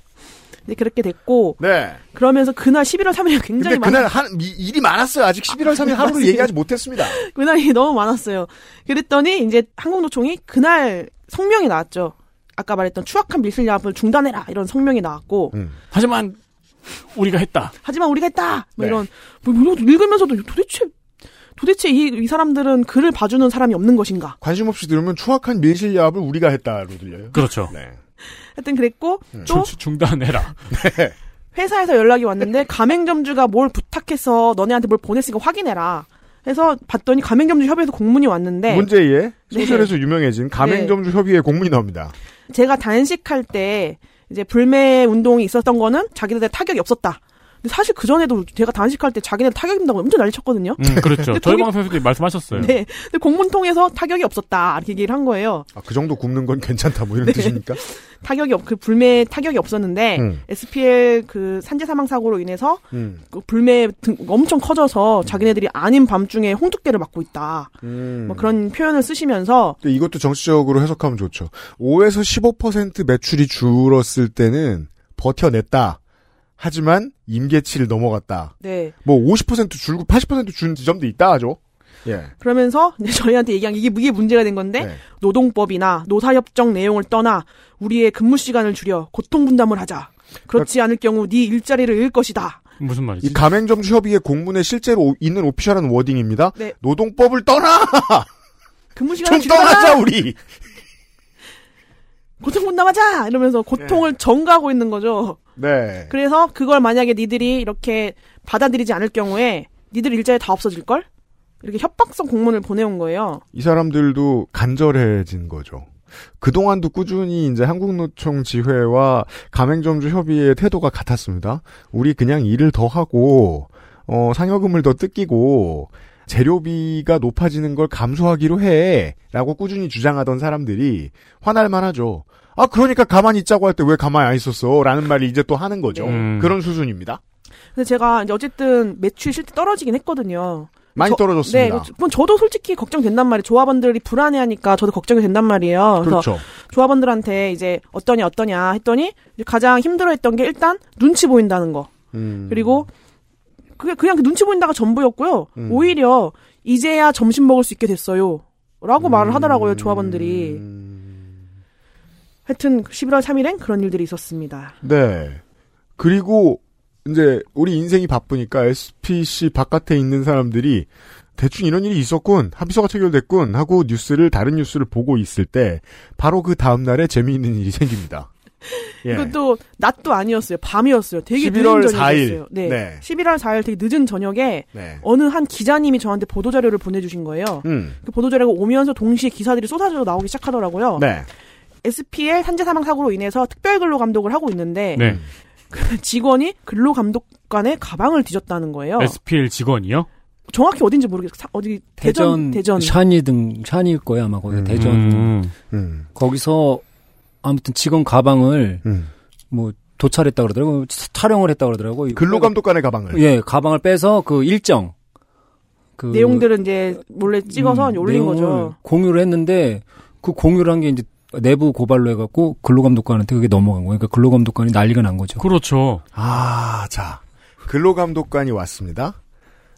[SPEAKER 11] 근데 그렇게 됐고
[SPEAKER 2] 네.
[SPEAKER 11] 그러면서 그날 11월 3일이 굉장히
[SPEAKER 2] 근데 그날 많한 이- 일이 많았어요. 아직 11월 3일 하루를
[SPEAKER 11] 맞습니다.
[SPEAKER 2] 얘기하지 못했습니다.
[SPEAKER 11] 그날이 너무 많았어요. 그랬더니 이제 한국노총이 그날 성명이 나왔죠. 아까 말했던 추악한 밀실야합을 중단해라 이런 성명이 나왔고
[SPEAKER 2] 음.
[SPEAKER 3] 하지만 우리가 했다.
[SPEAKER 11] 하지만 우리가 했다 뭐
[SPEAKER 2] 네.
[SPEAKER 11] 이런 뭐 읽으면서도 도대체 도대체 이, 이 사람들은 글을 봐주는 사람이 없는 것인가
[SPEAKER 2] 관심 없이 들으면 추악한 밀실야합을 우리가 했다로 들려요.
[SPEAKER 3] 그렇죠.
[SPEAKER 2] 네.
[SPEAKER 11] 하여튼 그랬고 또
[SPEAKER 3] 중- 중단해라.
[SPEAKER 11] 회사에서 연락이 왔는데 가맹점주가 뭘 부탁해서 너네한테 뭘 보냈으니까 확인해라 해서 봤더니 가맹점주 협의회에서 공문이 왔는데
[SPEAKER 2] 문제의
[SPEAKER 11] 네.
[SPEAKER 2] social에서 유명해진 가맹점주 협의회 공문이 나옵니다.
[SPEAKER 11] 제가 단식할 때 이제 불매 운동이 있었던 거는 자기네들 타격이 없었다. 근데 사실 그 전에도 제가 단식할 때 자기네들 타격 입는다고 엄청 난리 쳤거든요.
[SPEAKER 3] 음, 그렇죠.
[SPEAKER 11] 근데
[SPEAKER 3] 저희 방송에서도 말씀하셨어요.
[SPEAKER 11] 네. 근데 공문 통해서 타격이 없었다. 이렇게 얘기를 한 거예요.
[SPEAKER 2] 아, 그 정도 굶는 건 괜찮다 뭐 이런
[SPEAKER 11] 네.
[SPEAKER 2] 뜻입니까?
[SPEAKER 11] 타격이 없, 그 불매 타격이 없었는데
[SPEAKER 2] 음.
[SPEAKER 11] SPL 그 산재 사망 사고로 인해서
[SPEAKER 2] 음.
[SPEAKER 11] 그 불매 등 엄청 커져서 자기네들이 아닌 밤중에 홍두깨를 맞고 있다.
[SPEAKER 2] 음.
[SPEAKER 11] 뭐 그런 표현을 쓰시면서
[SPEAKER 2] 근데 이것도 정치적으로 해석하면 좋죠. 5에서 15% 매출이 줄었을 때는 버텨냈다. 하지만 임계치를 넘어갔다.
[SPEAKER 11] 네.
[SPEAKER 2] 뭐 50% 줄고 80%준 지점도 있다 하죠. 예.
[SPEAKER 11] 그러면서 이제 저희한테 얘기한 게 이게, 이게 문제가 된 건데
[SPEAKER 2] 네.
[SPEAKER 11] 노동법이나 노사협정 내용을 떠나 우리의 근무 시간을 줄여 고통 분담을 하자. 그렇지 않을 경우 네 일자리를 잃을 것이다.
[SPEAKER 3] 무슨 말이지?
[SPEAKER 2] 이 가맹점주 협의회 공문에 실제로 오- 있는 오피셜한 워딩입니다.
[SPEAKER 11] 네.
[SPEAKER 2] 노동법을 떠나!
[SPEAKER 11] 근무 시간을
[SPEAKER 2] 좀 떠나자. 우리!
[SPEAKER 11] 고통 분담하자 이러면서 고통을 전가하고 있는 거죠.
[SPEAKER 2] 네.
[SPEAKER 11] 그래서 그걸 만약에 니들이 이렇게 받아들이지 않을 경우에 니들 일자리 다 없어질 걸? 이렇게 협박성 공문을 보내온 거예요.
[SPEAKER 2] 이 사람들도 간절해진 거죠. 그동안도 꾸준히 이제 한국노총 지회와 가맹점주 협의회의 태도가 같았습니다. 우리 그냥 일을 더 하고, 어, 상여금을 더 뜯기고, 재료비가 높아지는 걸 감수하기로 해. 라고 꾸준히 주장하던 사람들이 화날만 하죠. 아, 그러니까 가만히 있자고 할 때 왜 가만히 안 있었어? 라는 말을 이제 또 하는 거죠.
[SPEAKER 3] 음.
[SPEAKER 2] 그런 수준입니다.
[SPEAKER 11] 근데 제가 이제 어쨌든 매출 실제 떨어지긴 했거든요.
[SPEAKER 2] 많이
[SPEAKER 11] 저-
[SPEAKER 2] 떨어졌습니다.
[SPEAKER 11] 네, 뭐 저도 솔직히 걱정된단 말이에요. 조합원들이 불안해하니까 저도 걱정이 된단 말이에요. 그래서
[SPEAKER 2] 그렇죠.
[SPEAKER 11] 조합원들한테 이제 어떠냐 어떠냐 했더니 가장 힘들어했던 게 일단 눈치 보인다는 거.
[SPEAKER 2] 음.
[SPEAKER 11] 그리고 그게 그냥 그 눈치 보인다가 전부였고요.
[SPEAKER 2] 음.
[SPEAKER 11] 오히려 이제야 점심 먹을 수 있게 됐어요. 라고
[SPEAKER 2] 음.
[SPEAKER 11] 말을 하더라고요, 조합원들이. 하여튼 11월 3일엔 그런 일들이 있었습니다.
[SPEAKER 2] 네. 그리고 이제 우리 인생이 바쁘니까 SPC 바깥에 있는 사람들이 대충 이런 일이 있었군, 합의서가 체결됐군 하고 뉴스를 다른 뉴스를 보고 있을 때 바로 그 다음 날에 재미있는 일이 생깁니다. 예.
[SPEAKER 11] 이것도 낮도 아니었어요. 밤이었어요. 되게
[SPEAKER 2] 11월
[SPEAKER 11] 늦은
[SPEAKER 2] 4일.
[SPEAKER 11] 저녁이었어요. 네.
[SPEAKER 2] 네.
[SPEAKER 11] 11월 4일 되게 늦은 저녁에
[SPEAKER 2] 네.
[SPEAKER 11] 어느 한 기자님이 저한테 보도 자료를 보내주신 거예요.
[SPEAKER 2] 음.
[SPEAKER 11] 그 보도 자료가 오면서 동시에 기사들이 쏟아져 나오기 시작하더라고요.
[SPEAKER 2] 네.
[SPEAKER 11] SPL 산재 사망 사고로 인해서 특별 근로 감독을 하고 있는데
[SPEAKER 3] 네.
[SPEAKER 11] 그 직원이 근로 감독관의 가방을 뒤졌다는 거예요.
[SPEAKER 3] SPL 직원이요?
[SPEAKER 11] 정확히 어딘지 모르겠어요. 사- 어디 대전 대전.
[SPEAKER 12] 샤니 등 샤니일 거예요 아마 거기 대전
[SPEAKER 3] 음.
[SPEAKER 2] 음.
[SPEAKER 12] 거기서 아무튼 직원 가방을
[SPEAKER 2] 음.
[SPEAKER 12] 뭐 도찰했다 그러더라고 촬영을 했다 그러더라고
[SPEAKER 2] 근로감독관의 가방을.
[SPEAKER 12] 예 가방을 빼서 그 일정 그
[SPEAKER 11] 내용들은 이제 몰래 찍어서
[SPEAKER 12] 음,
[SPEAKER 11] 올린 거죠.
[SPEAKER 12] 공유를 했는데 그 공유를 한 게 이제 내부 고발로 해갖고 근로감독관한테 그게 넘어간 거예요. 그러니까 근로감독관이 난리가 난 거죠.
[SPEAKER 3] 그렇죠.
[SPEAKER 2] 아, 자. 근로감독관이 왔습니다.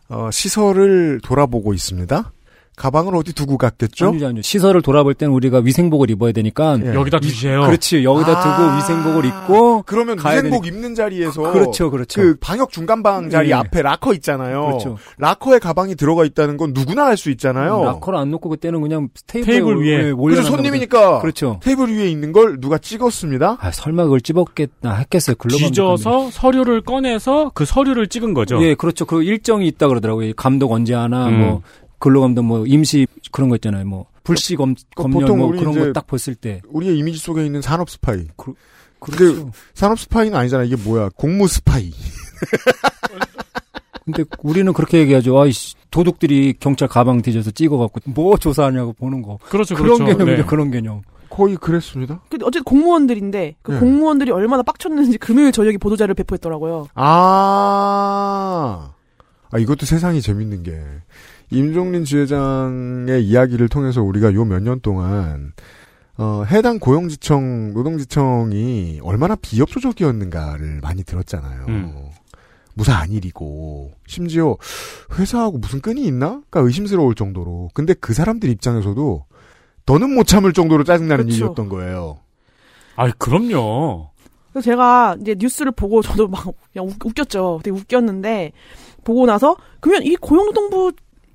[SPEAKER 2] 어, 시설을 돌아보고 있습니다. 가방을 어디 두고 갔겠죠?
[SPEAKER 12] 아니죠, 아니죠. 시설을 돌아볼 때는 우리가 위생복을 입어야 되니까
[SPEAKER 2] 예.
[SPEAKER 3] 여기다 두세요.
[SPEAKER 12] 그렇지. 여기다
[SPEAKER 2] 아.
[SPEAKER 12] 두고 위생복을 입고
[SPEAKER 2] 그러면 위생복
[SPEAKER 12] 되니까.
[SPEAKER 2] 입는 자리에서
[SPEAKER 12] 그렇죠, 그렇죠.
[SPEAKER 2] 그 방역 중간방 자리
[SPEAKER 12] 예.
[SPEAKER 2] 앞에 락커 있잖아요.
[SPEAKER 12] 그렇죠.
[SPEAKER 2] locker에 가방이 들어가 있다는 건 누구나 알 수 있잖아요.
[SPEAKER 12] locker를 안 놓고 그때는 그냥 테이블,
[SPEAKER 3] 테이블 위에.
[SPEAKER 2] 그래서 손님이니까
[SPEAKER 12] 그렇죠.
[SPEAKER 2] 테이블 위에 있는 걸 누가 찍었습니다.
[SPEAKER 12] 아, 설마 그걸 찍었겠나 했겠어요. 그 가방
[SPEAKER 3] 뒤져서 서류를 꺼내서 그 서류를 찍은 거죠.
[SPEAKER 12] 예, 그렇죠. 그 일정이 있다 그러더라고요. 감독 언제 하나,
[SPEAKER 3] 음.
[SPEAKER 12] 뭐, 근로감독 뭐, 임시 그런 거 있잖아요. 뭐, 불시 검, 검열
[SPEAKER 2] 보통
[SPEAKER 12] 뭐 그런 거 딱 봤을 때.
[SPEAKER 2] 우리의 이미지 속에 있는 산업 스파이.
[SPEAKER 12] 그, 그렇죠.
[SPEAKER 2] 산업 스파이는 아니잖아. 이게 뭐야? 공무 스파이.
[SPEAKER 12] 근데 우리는 그렇게 얘기하죠. 아이씨, 도둑들이 경찰 가방 뒤져서 찍어갖고 뭐 조사하냐고 보는 거.
[SPEAKER 3] 그렇죠,
[SPEAKER 12] 그런
[SPEAKER 3] 그렇죠.
[SPEAKER 12] 개념이죠,
[SPEAKER 3] 네.
[SPEAKER 12] 그런 개념.
[SPEAKER 2] 거의 그랬습니다.
[SPEAKER 11] 근데 어쨌든 공무원들인데 그
[SPEAKER 2] 네.
[SPEAKER 11] 공무원들이 얼마나 빡쳤는지 금요일 저녁에 보도자료를 배포했더라고요.
[SPEAKER 2] 아, 아 이것도 세상이 재밌는 게 임종린 지회장의 이야기를 통해서 우리가 요 몇 년 동안 어, 해당 고용지청 노동지청이 얼마나 비협조적이었는가를 많이 들었잖아요.
[SPEAKER 3] 음.
[SPEAKER 2] 무사 안일이고 심지어 회사하고 무슨 끈이 있나?가 의심스러울 정도로. 근데 그 사람들 입장에서도 더는 못 참을 정도로 짜증나는
[SPEAKER 11] 그렇죠.
[SPEAKER 2] 일이었던 거예요.
[SPEAKER 3] 아, 그럼요.
[SPEAKER 11] 그래서 제가 이제 뉴스를 보고 저도 막 웃겼죠. 되게 웃겼는데 보고 나서 그러면 이 고용노동부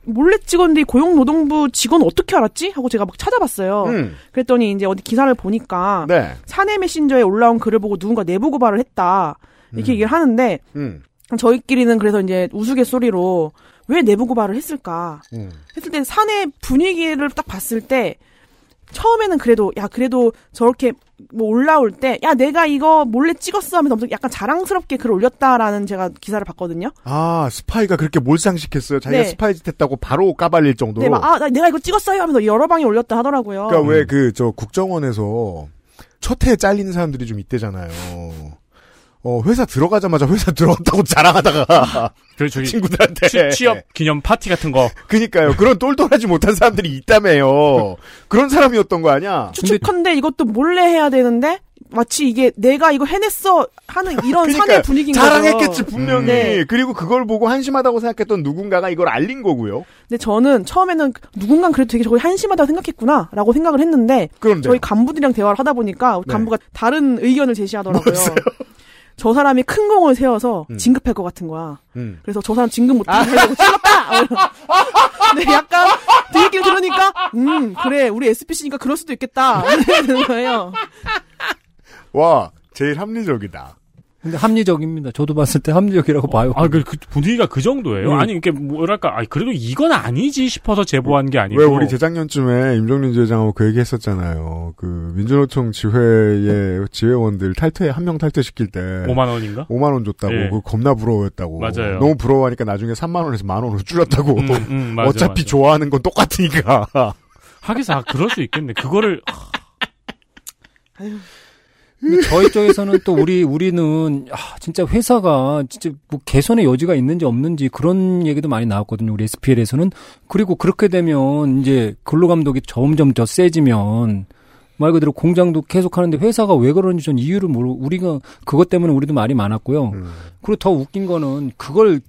[SPEAKER 11] 몰래 찍었는데 이 고용노동부 직원 어떻게 알았지? 하고 제가 막 찾아봤어요.
[SPEAKER 2] 음.
[SPEAKER 11] 그랬더니 이제 어디 기사를 보니까
[SPEAKER 2] 네.
[SPEAKER 11] 사내 메신저에 올라온 글을 보고 누군가 내부 고발을 했다. 이렇게
[SPEAKER 2] 음.
[SPEAKER 11] 얘기를 하는데
[SPEAKER 2] 음.
[SPEAKER 11] 저희끼리는 그래서 이제 우스갯소리로 왜 내부 고발을 했을까?
[SPEAKER 2] 음.
[SPEAKER 11] 했을 때 사내 분위기를 딱 봤을 때 처음에는 그래도 야 그래도 저렇게 뭐 올라올 때 야 내가 이거 몰래 찍었어 하면서 엄청 약간 자랑스럽게 글 올렸다라는 제가 기사를 봤거든요.
[SPEAKER 2] 아, 스파이가 그렇게 몰상식했어요. 자기가
[SPEAKER 11] 네.
[SPEAKER 2] 스파이 짓 했다고 바로 까발릴 정도로.
[SPEAKER 11] 네, 막, 아, 나- 내가 이거 찍었어요 하면서 여러 방에 올렸다 하더라고요.
[SPEAKER 2] 그러니까 왜그 저 국정원에서 첫 해에 잘리는 사람들이 좀 있대잖아요. 어, 회사 들어가자마자 회사 들어갔다고 자랑하다가
[SPEAKER 3] 그 저기
[SPEAKER 2] 친구들한테
[SPEAKER 3] 취, 취업 기념 파티 같은 거.
[SPEAKER 2] 그니까요. 그런 똘똘하지 못한 사람들이 있다며요. 그런 사람이었던 거 아니야?
[SPEAKER 11] 추측컨대 이것도 몰래 해야 되는데 마치 이게 내가 이거 해냈어 하는 이런 사내
[SPEAKER 2] 그러니까
[SPEAKER 11] 분위기인
[SPEAKER 2] 자랑했겠지
[SPEAKER 11] 거죠.
[SPEAKER 2] 분명히.
[SPEAKER 11] 네.
[SPEAKER 2] 그리고 그걸 보고 한심하다고 생각했던 누군가가 이걸 알린 거고요.
[SPEAKER 11] 근데 저는 처음에는 누군가 그래도 되게 저걸 한심하다고 생각했구나라고 생각을 했는데
[SPEAKER 2] 그런데
[SPEAKER 11] 저희 간부들이랑 대화를 하다 보니까
[SPEAKER 2] 네.
[SPEAKER 11] 간부가 다른 의견을 제시하더라고요. 저 사람이 큰 공을 세워서
[SPEAKER 2] 음.
[SPEAKER 11] 진급할 것 같은 거야.
[SPEAKER 2] 음.
[SPEAKER 11] 그래서 저 사람 진급 못하게 하려고 찔렀다! 근데 약간 그 얘기를 들으니까, 음, 그래, 우리 SPC니까 그럴 수도 있겠다. 생각이 드는 거예요.
[SPEAKER 2] 와, 제일 합리적이다.
[SPEAKER 12] 근데 합리적입니다. 저도 봤을 때 합리적이라고 봐요.
[SPEAKER 3] 아, 그, 그 분위기가 그 정도예요?
[SPEAKER 12] 음.
[SPEAKER 3] 아니, 이게 뭐랄까, 아 그래도 이건 아니지 싶어서 제보한 게 아니고.
[SPEAKER 2] 왜 우리 재작년쯤에 임종민 지회장하고 그 얘기 했었잖아요. 그 민주노총 지회의 지회원들 탈퇴 한 명 탈퇴시킬 때
[SPEAKER 3] 5만 원인가?
[SPEAKER 2] 5만 원 줬다고
[SPEAKER 3] 예.
[SPEAKER 2] 그 겁나 부러워했다고.
[SPEAKER 3] 맞아요.
[SPEAKER 2] 너무 부러워하니까 나중에 3만 원에서 만 원으로 줄였다고.
[SPEAKER 3] 음, 음, 맞아,
[SPEAKER 2] 어차피
[SPEAKER 3] 맞아.
[SPEAKER 2] 좋아하는 건 똑같으니까.
[SPEAKER 3] 하기서 아, 그럴 수 있겠네. 그거를
[SPEAKER 12] 근데 저희 쪽에서는 또 우리 우리는 아, 진짜 회사가 진짜 뭐 개선의 여지가 있는지 없는지 그런 얘기도 많이 나왔거든요. 우리 SPL에서는 그리고 그렇게 되면 이제 근로 감독이 점점 더 세지면 말 그대로 공장도 계속 하는데 회사가 왜 그런지 전 이유를 모르고 우리가 그것 때문에 우리도 말이 많았고요.
[SPEAKER 2] 음.
[SPEAKER 12] 그리고 더 웃긴 거는 그걸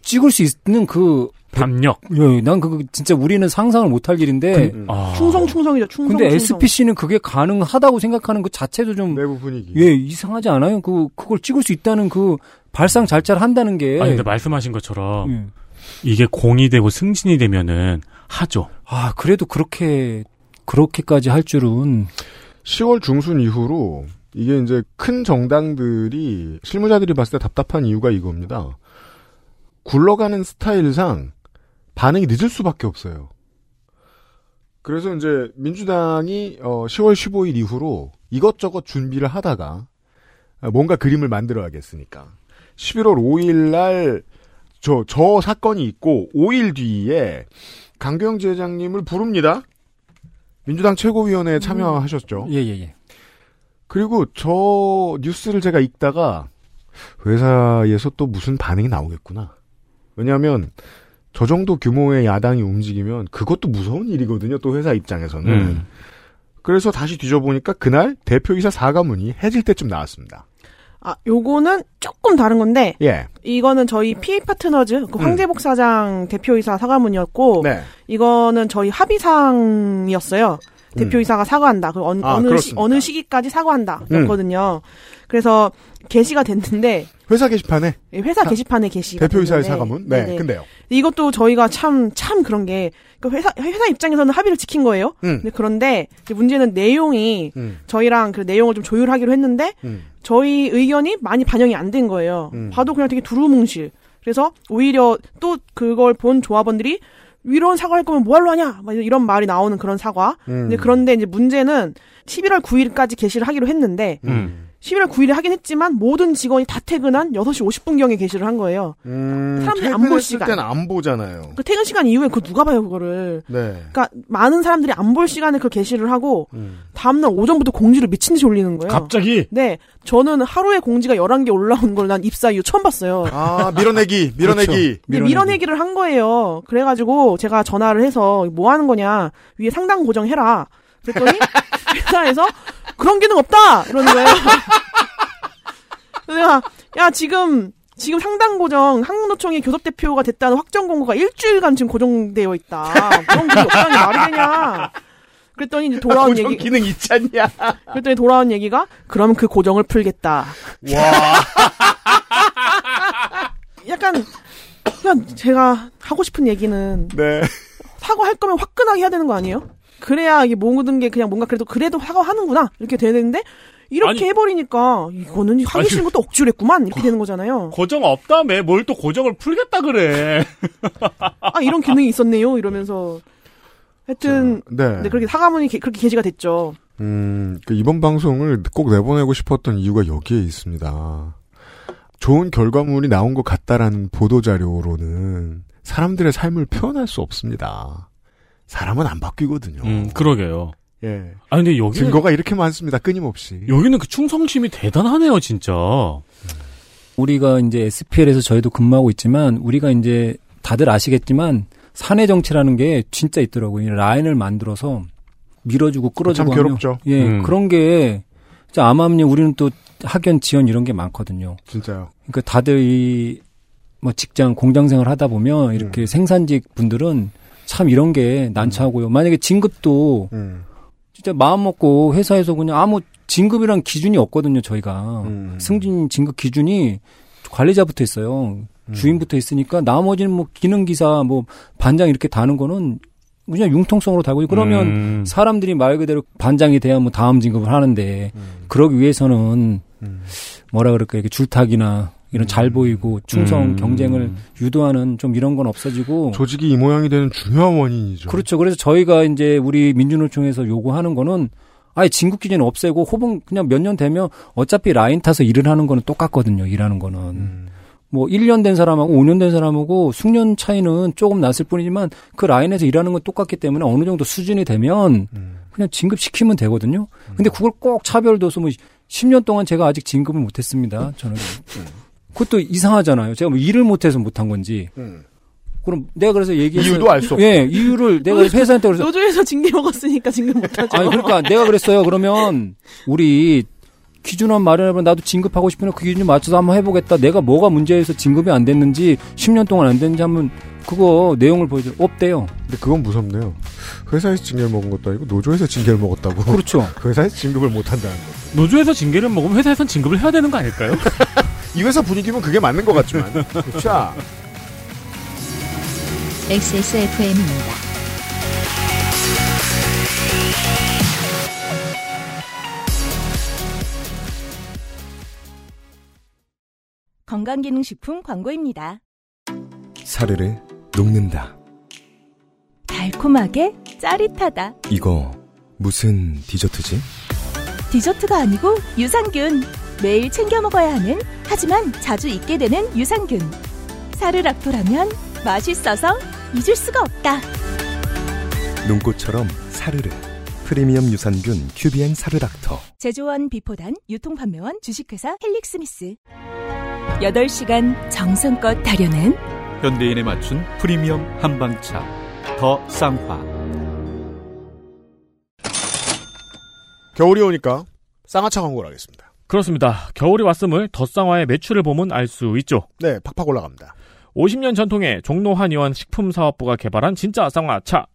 [SPEAKER 12] 찍을 수 있는 그
[SPEAKER 3] 담력.
[SPEAKER 12] 예, 난 그거 진짜 우리는 상상을 못할 일인데
[SPEAKER 2] 음.
[SPEAKER 3] 아.
[SPEAKER 11] 충성, 충성이죠, 충성.
[SPEAKER 12] 근데
[SPEAKER 11] 충성.
[SPEAKER 12] SPC는 그게 가능하다고 생각하는 그 자체도 좀
[SPEAKER 2] 내부 분위기.
[SPEAKER 12] 예, 이상하지 않아요? 그, 그걸 찍을 수 있다는 그, 발상 잘잘 한다는 게.
[SPEAKER 3] 아니, 근데 말씀하신 것처럼
[SPEAKER 12] 예.
[SPEAKER 3] 이게 공이 되고 승진이 되면은 하죠.
[SPEAKER 12] 아, 그래도 그렇게, 그렇게까지 할 줄은.
[SPEAKER 2] 10월 중순 이후로 이게 이제 큰 정당들이 실무자들이 봤을 때 답답한 이유가 이겁니다. 굴러가는 스타일상 반응이 늦을 수밖에 없어요. 그래서 이제 민주당이 어 10월 15일 이후로 이것저것 준비를 하다가 뭔가 그림을 만들어야겠으니까 11월 5일 날 저, 저 사건이 있고 5일 뒤에 강교영 지회장님을 부릅니다. 민주당 최고위원회에 참여하셨죠.
[SPEAKER 12] 예, 예, 예.
[SPEAKER 2] 그리고 저 뉴스를 제가 읽다가 회사에서 또 무슨 반응이 나오겠구나. 왜냐하면 저 정도 규모의 야당이 움직이면 그것도 무서운 일이거든요. 또 회사 입장에서는.
[SPEAKER 3] 음.
[SPEAKER 2] 그래서 다시 뒤져보니까 그날 대표이사 사과문이 해질 때쯤 나왔습니다.
[SPEAKER 11] 아, 요거는 조금 다른 건데
[SPEAKER 2] 예.
[SPEAKER 11] 이거는 저희 PA 파트너즈 그
[SPEAKER 2] 음.
[SPEAKER 11] 황재복 사장 대표이사 사과문이었고
[SPEAKER 2] 네.
[SPEAKER 11] 이거는 저희 합의사항이었어요. 대표이사가 사과한다. 그 어느,
[SPEAKER 2] 음. 아,
[SPEAKER 11] 어느, 시. 어느 시기까지 사과한다.
[SPEAKER 2] 음.
[SPEAKER 11] 였거든요. 그래서 게시가 됐는데
[SPEAKER 2] 회사 게시판에
[SPEAKER 11] 예, 회사 게시판에 게시
[SPEAKER 2] 대표이사의 사과문. 네. 근데요.
[SPEAKER 11] 이것도 저희가 참참 그런 게 그러니까 회사 회사 입장에서는 합의를 지킨 거예요.
[SPEAKER 2] 음.
[SPEAKER 11] 근데 그런데 문제는 내용이
[SPEAKER 2] 음.
[SPEAKER 11] 저희랑 그 내용을 좀 조율하기로 했는데
[SPEAKER 2] 음.
[SPEAKER 11] 저희 의견이 많이 반영이 안 된 거예요.
[SPEAKER 2] 음.
[SPEAKER 11] 봐도 그냥 되게 두루뭉실. 그래서 오히려 또 그걸 본 조합원들이 이런 사과할 거면 뭐하러 하냐? 막 이런 말이 나오는 그런 사과.
[SPEAKER 2] 음.
[SPEAKER 11] 근데 그런데 이제 문제는 11월 9일까지 게시를 하기로 했는데
[SPEAKER 3] 음.
[SPEAKER 11] 11월 9일에 하긴 했지만 모든 직원이 다 퇴근한 6시 50분경에 게시를 한 거예요.
[SPEAKER 2] 음,
[SPEAKER 11] 사람들이 안볼
[SPEAKER 2] 퇴근했을
[SPEAKER 11] 시간.
[SPEAKER 2] 때는 안 보잖아요.
[SPEAKER 11] 그 퇴근 시간 이후에 그 누가 봐요 그거를.
[SPEAKER 2] 네.
[SPEAKER 11] 그러니까 많은 사람들이 안 볼 시간에 그 게시를 하고
[SPEAKER 2] 음.
[SPEAKER 11] 다음날 오전부터 공지를 미친 듯이 올리는 거예요.
[SPEAKER 2] 갑자기?
[SPEAKER 11] 네. 저는 하루에 공지가 11개 올라온 걸 난 입사 이후 처음 봤어요.
[SPEAKER 2] 아, 밀어내기, 밀어내기.
[SPEAKER 11] 네, 밀어내기 를 한 거예요. 그래가지고 제가 전화를 해서 뭐 하는 거냐 위에 상당 고정해라. 그랬더니 회사에서 그런 기능 없다 이러는 거예요. 내가 야 지금 지금 상당 고정 한국노총의 교섭 대표가 됐다는 확정 공고가 일주일간 지금 고정되어 있다. 그런 기능 없다니 말이 되냐. 그랬더니 이제 돌아온
[SPEAKER 2] 고정
[SPEAKER 11] 얘기
[SPEAKER 2] 기능 있지 않냐.
[SPEAKER 11] 그랬더니 돌아온 얘기가 그럼 그 고정을 풀겠다. 약간 그냥 제가 하고 싶은 얘기는
[SPEAKER 2] 네.
[SPEAKER 11] 사과할 거면 화끈하게 해야 되는 거 아니에요? 그래야 이게 모든 게 그냥 뭔가 그래도 그래도 사과하는구나 이렇게 되는데 이렇게
[SPEAKER 3] 아니.
[SPEAKER 11] 해버리니까 이거는 하기 싫은 것도 억지로 했구만 이렇게 되는 거잖아요.
[SPEAKER 3] 고정 없다며 뭘 또 고정을 풀겠다 그래.
[SPEAKER 11] 아 이런 기능이 있었네요 이러면서 하여튼
[SPEAKER 2] 네.
[SPEAKER 11] 네, 그렇게 사과문이 게- 그렇게 게시가 됐죠.
[SPEAKER 2] 음, 그 이번 방송을 꼭 내보내고 싶었던 이유가 여기에 있습니다. 좋은 결과물이 나온 것 같다라는 보도 자료로는 사람들의 삶을 표현할 수 없습니다. 사람은 안 바뀌거든요.
[SPEAKER 3] 음, 그러게요.
[SPEAKER 2] 예.
[SPEAKER 3] 아 근데 여기
[SPEAKER 2] 증거가 이렇게 많습니다. 끊임없이.
[SPEAKER 3] 여기는 그 충성심이 대단하네요, 진짜.
[SPEAKER 12] 우리가 이제 SPL에서 저희도 근무하고 있지만 우리가 이제 다들 아시겠지만 사내 정치라는 게 진짜 있더라고요. 이 라인을 만들어서 밀어주고 끌어주고
[SPEAKER 2] 참
[SPEAKER 12] 하면
[SPEAKER 2] 괴롭죠.
[SPEAKER 12] 예,
[SPEAKER 2] 음.
[SPEAKER 12] 그런 게 진짜 암암리 우리는 또 학연 지원 이런 게 많거든요.
[SPEAKER 2] 진짜요.
[SPEAKER 12] 그러니까 다들 이 뭐 직장 공장 생활 하다 보면
[SPEAKER 2] 음.
[SPEAKER 12] 이렇게 생산직 분들은 참 이런 게 난처하고요. 만약에 진급도
[SPEAKER 2] 음.
[SPEAKER 12] 진짜 마음 먹고 회사에서 그냥 아무 진급이란 기준이 없거든요, 저희가.
[SPEAKER 2] 음.
[SPEAKER 12] 승진 진급 기준이 관리자부터 있어요.
[SPEAKER 2] 음.
[SPEAKER 12] 주인부터 있으니까 나머지는 뭐 기능 기사 뭐 반장 이렇게 다는 거는 그냥 융통성으로 달고 그러면
[SPEAKER 3] 음.
[SPEAKER 12] 사람들이 말 그대로 반장이 돼야 뭐 다음 진급을 하는데 그러기 위해서는 뭐라 그럴까 이게 줄타기나 이런 잘 보이고 충성
[SPEAKER 2] 음.
[SPEAKER 12] 경쟁을 유도하는 좀 이런 건 없어지고
[SPEAKER 2] 조직이 이 모양이 되는 중요한 원인이죠.
[SPEAKER 12] 그렇죠. 그래서 저희가 이제 우리 민주노총에서 요구하는 거는 아예 진급 기준 없애고 호봉 그냥 몇 년 되면 어차피 라인 타서 일을 하는 거는 똑같거든요. 일하는 거는.
[SPEAKER 2] 음.
[SPEAKER 12] 뭐 1년 된 사람하고 5년 된 사람하고 숙련 차이는 조금 났을 뿐이지만 그 라인에서 일하는 건 똑같기 때문에 어느 정도 수준이 되면
[SPEAKER 2] 음.
[SPEAKER 12] 그냥 진급시키면 되거든요. 근데 그걸 꼭 차별둬서 뭐 10년 동안 제가 아직 진급을 못 했습니다. 저는. 그것도 이상하잖아요. 제가 뭐 일을 못 해서 못한 건지.
[SPEAKER 2] 음.
[SPEAKER 12] 그럼 내가 그래서 얘기해서
[SPEAKER 2] 이유도 알 수 없고.
[SPEAKER 12] 예, 이유를 내가 회사한테 그래서
[SPEAKER 11] 노조에서 징계 먹었으니까 징계 못하죠.
[SPEAKER 12] 아니 그러니까 내가 그랬어요. 그러면 우리 기준안 마련해보면 나도 진급하고 싶으면 그 기준 맞춰서 한번 해보겠다. 내가 뭐가 문제여서 진급이 안 됐는지 10년 동안 안 됐는지 한번 그거 내용을 보여줘. 없대요.
[SPEAKER 2] 근데 그건 무섭네요. 회사에서 징계를 먹은 것도 아니고 노조에서 징계를 먹었다고.
[SPEAKER 12] 그렇죠.
[SPEAKER 2] 그 회사에서 진급을 못 한다는 거.
[SPEAKER 3] 노조에서 징계를 먹으면 회사에선 진급을 해야 되는 거 아닐까요?
[SPEAKER 2] 이 회사 분위기면 그게 맞는 것 같지만. 자,
[SPEAKER 1] XSFM입니다.
[SPEAKER 13] 건강기능식품 광고입니다.
[SPEAKER 10] 사르르 녹는다.
[SPEAKER 13] 달콤하게 짜릿하다.
[SPEAKER 10] 이거 무슨 디저트지?
[SPEAKER 13] 디저트가 아니고 유산균. 매일 챙겨 먹어야 하는 하지만 자주 잊게 되는 유산균. 사르락토라면 맛있어서 잊을 수가 없다.
[SPEAKER 10] 눈꽃처럼 사르르. 프리미엄 유산균 큐비엔 사르닥터.
[SPEAKER 13] 제조원 비포단 유통판매원 주식회사 헬릭스미스. 8시간 정성껏 다려낸
[SPEAKER 5] 현대인에 맞춘 프리미엄 한방차 더 쌍화
[SPEAKER 2] 겨울이 오니까 쌍화차 광고를 하겠습니다.
[SPEAKER 3] 그렇습니다. 겨울이 왔음을 덧쌍화의 매출을 보면 알 수 있죠.
[SPEAKER 2] 네, 팍팍 올라갑니다.
[SPEAKER 3] 50년 전통의 종로 한 의원 식품사업부가 개발한 진짜 쌍화차.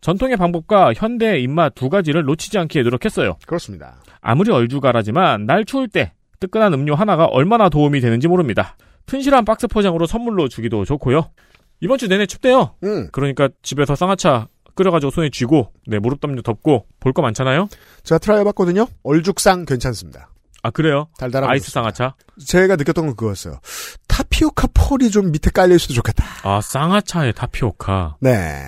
[SPEAKER 3] 전통의 방법과 현대의 입맛 두 가지를 놓치지 않기에 노력했어요.
[SPEAKER 2] 그렇습니다.
[SPEAKER 3] 아무리 얼죽아라지만 날 추울 때 뜨끈한 음료 하나가 얼마나 도움이 되는지 모릅니다. 튼실한 박스 포장으로 선물로 주기도 좋고요. 이번 주 내내 춥대요.
[SPEAKER 2] 음.
[SPEAKER 3] 그러니까 집에서 쌍화차 끓여가지고 손에 쥐고 네 무릎 담요 덮고 볼 거 많잖아요.
[SPEAKER 2] 제가 try 해봤거든요. 얼죽상 괜찮습니다.
[SPEAKER 3] 아 그래요?
[SPEAKER 2] 달달하고
[SPEAKER 3] 아이스. 쌍화차.
[SPEAKER 2] 제가 느꼈던 건 그거였어요. 타피오카 pearl이 좀 밑에 깔려 있어도 좋겠다.
[SPEAKER 3] 아 쌍화차에 타피오카.
[SPEAKER 2] 네.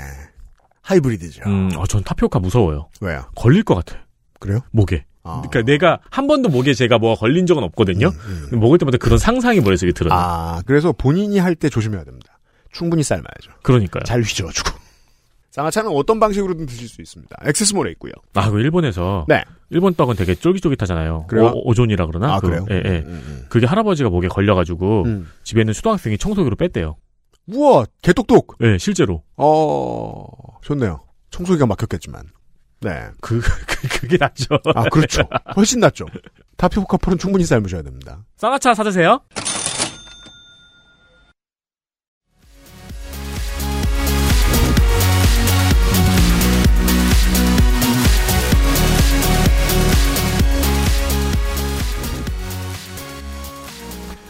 [SPEAKER 2] 하이브리드죠.
[SPEAKER 3] 음, 어, 전 타피오카 무서워요.
[SPEAKER 2] 왜요?
[SPEAKER 3] 걸릴 것 같아.
[SPEAKER 2] 그래요?
[SPEAKER 3] 목에.
[SPEAKER 2] 아.
[SPEAKER 3] 그러니까 내가 한 번도 목에 제가 뭐가 걸린 적은 없거든요. 먹을 때마다 그런 상상이 머릿속에 들어요.
[SPEAKER 2] 음, 아, 그래서 본인이 할 때 조심해야 됩니다. 충분히 삶아야죠.
[SPEAKER 3] 그러니까요.
[SPEAKER 2] 잘 휘저어주고. 쌍화차는 어떤 방식으로든 드실 수 있습니다. 엑세스몰에 있고요.
[SPEAKER 3] 아, 그 일본에서
[SPEAKER 2] 네.
[SPEAKER 3] 일본 떡은 되게 쫄깃쫄깃하잖아요.
[SPEAKER 2] 그래요?
[SPEAKER 3] お雑煮라 그러나?
[SPEAKER 2] 아,
[SPEAKER 3] 그,
[SPEAKER 2] 그래요?
[SPEAKER 3] 예, 예.
[SPEAKER 2] 음, 음.
[SPEAKER 3] 그게 할아버지가 목에 걸려 가지고
[SPEAKER 2] 음.
[SPEAKER 3] 집에 있는 초등학생이 청소기로 뺐대요.
[SPEAKER 2] 우와, 개똑똑.
[SPEAKER 3] 예, 실제로.
[SPEAKER 2] 어, 좋네요. 청소기가 막혔겠지만. 네.
[SPEAKER 3] 그, 그 그게 낫죠.
[SPEAKER 2] 아, 그렇죠. 훨씬 낫죠. 타피오카 펄은 충분히 삶으셔야 됩니다.
[SPEAKER 3] 쌍화차 사드세요.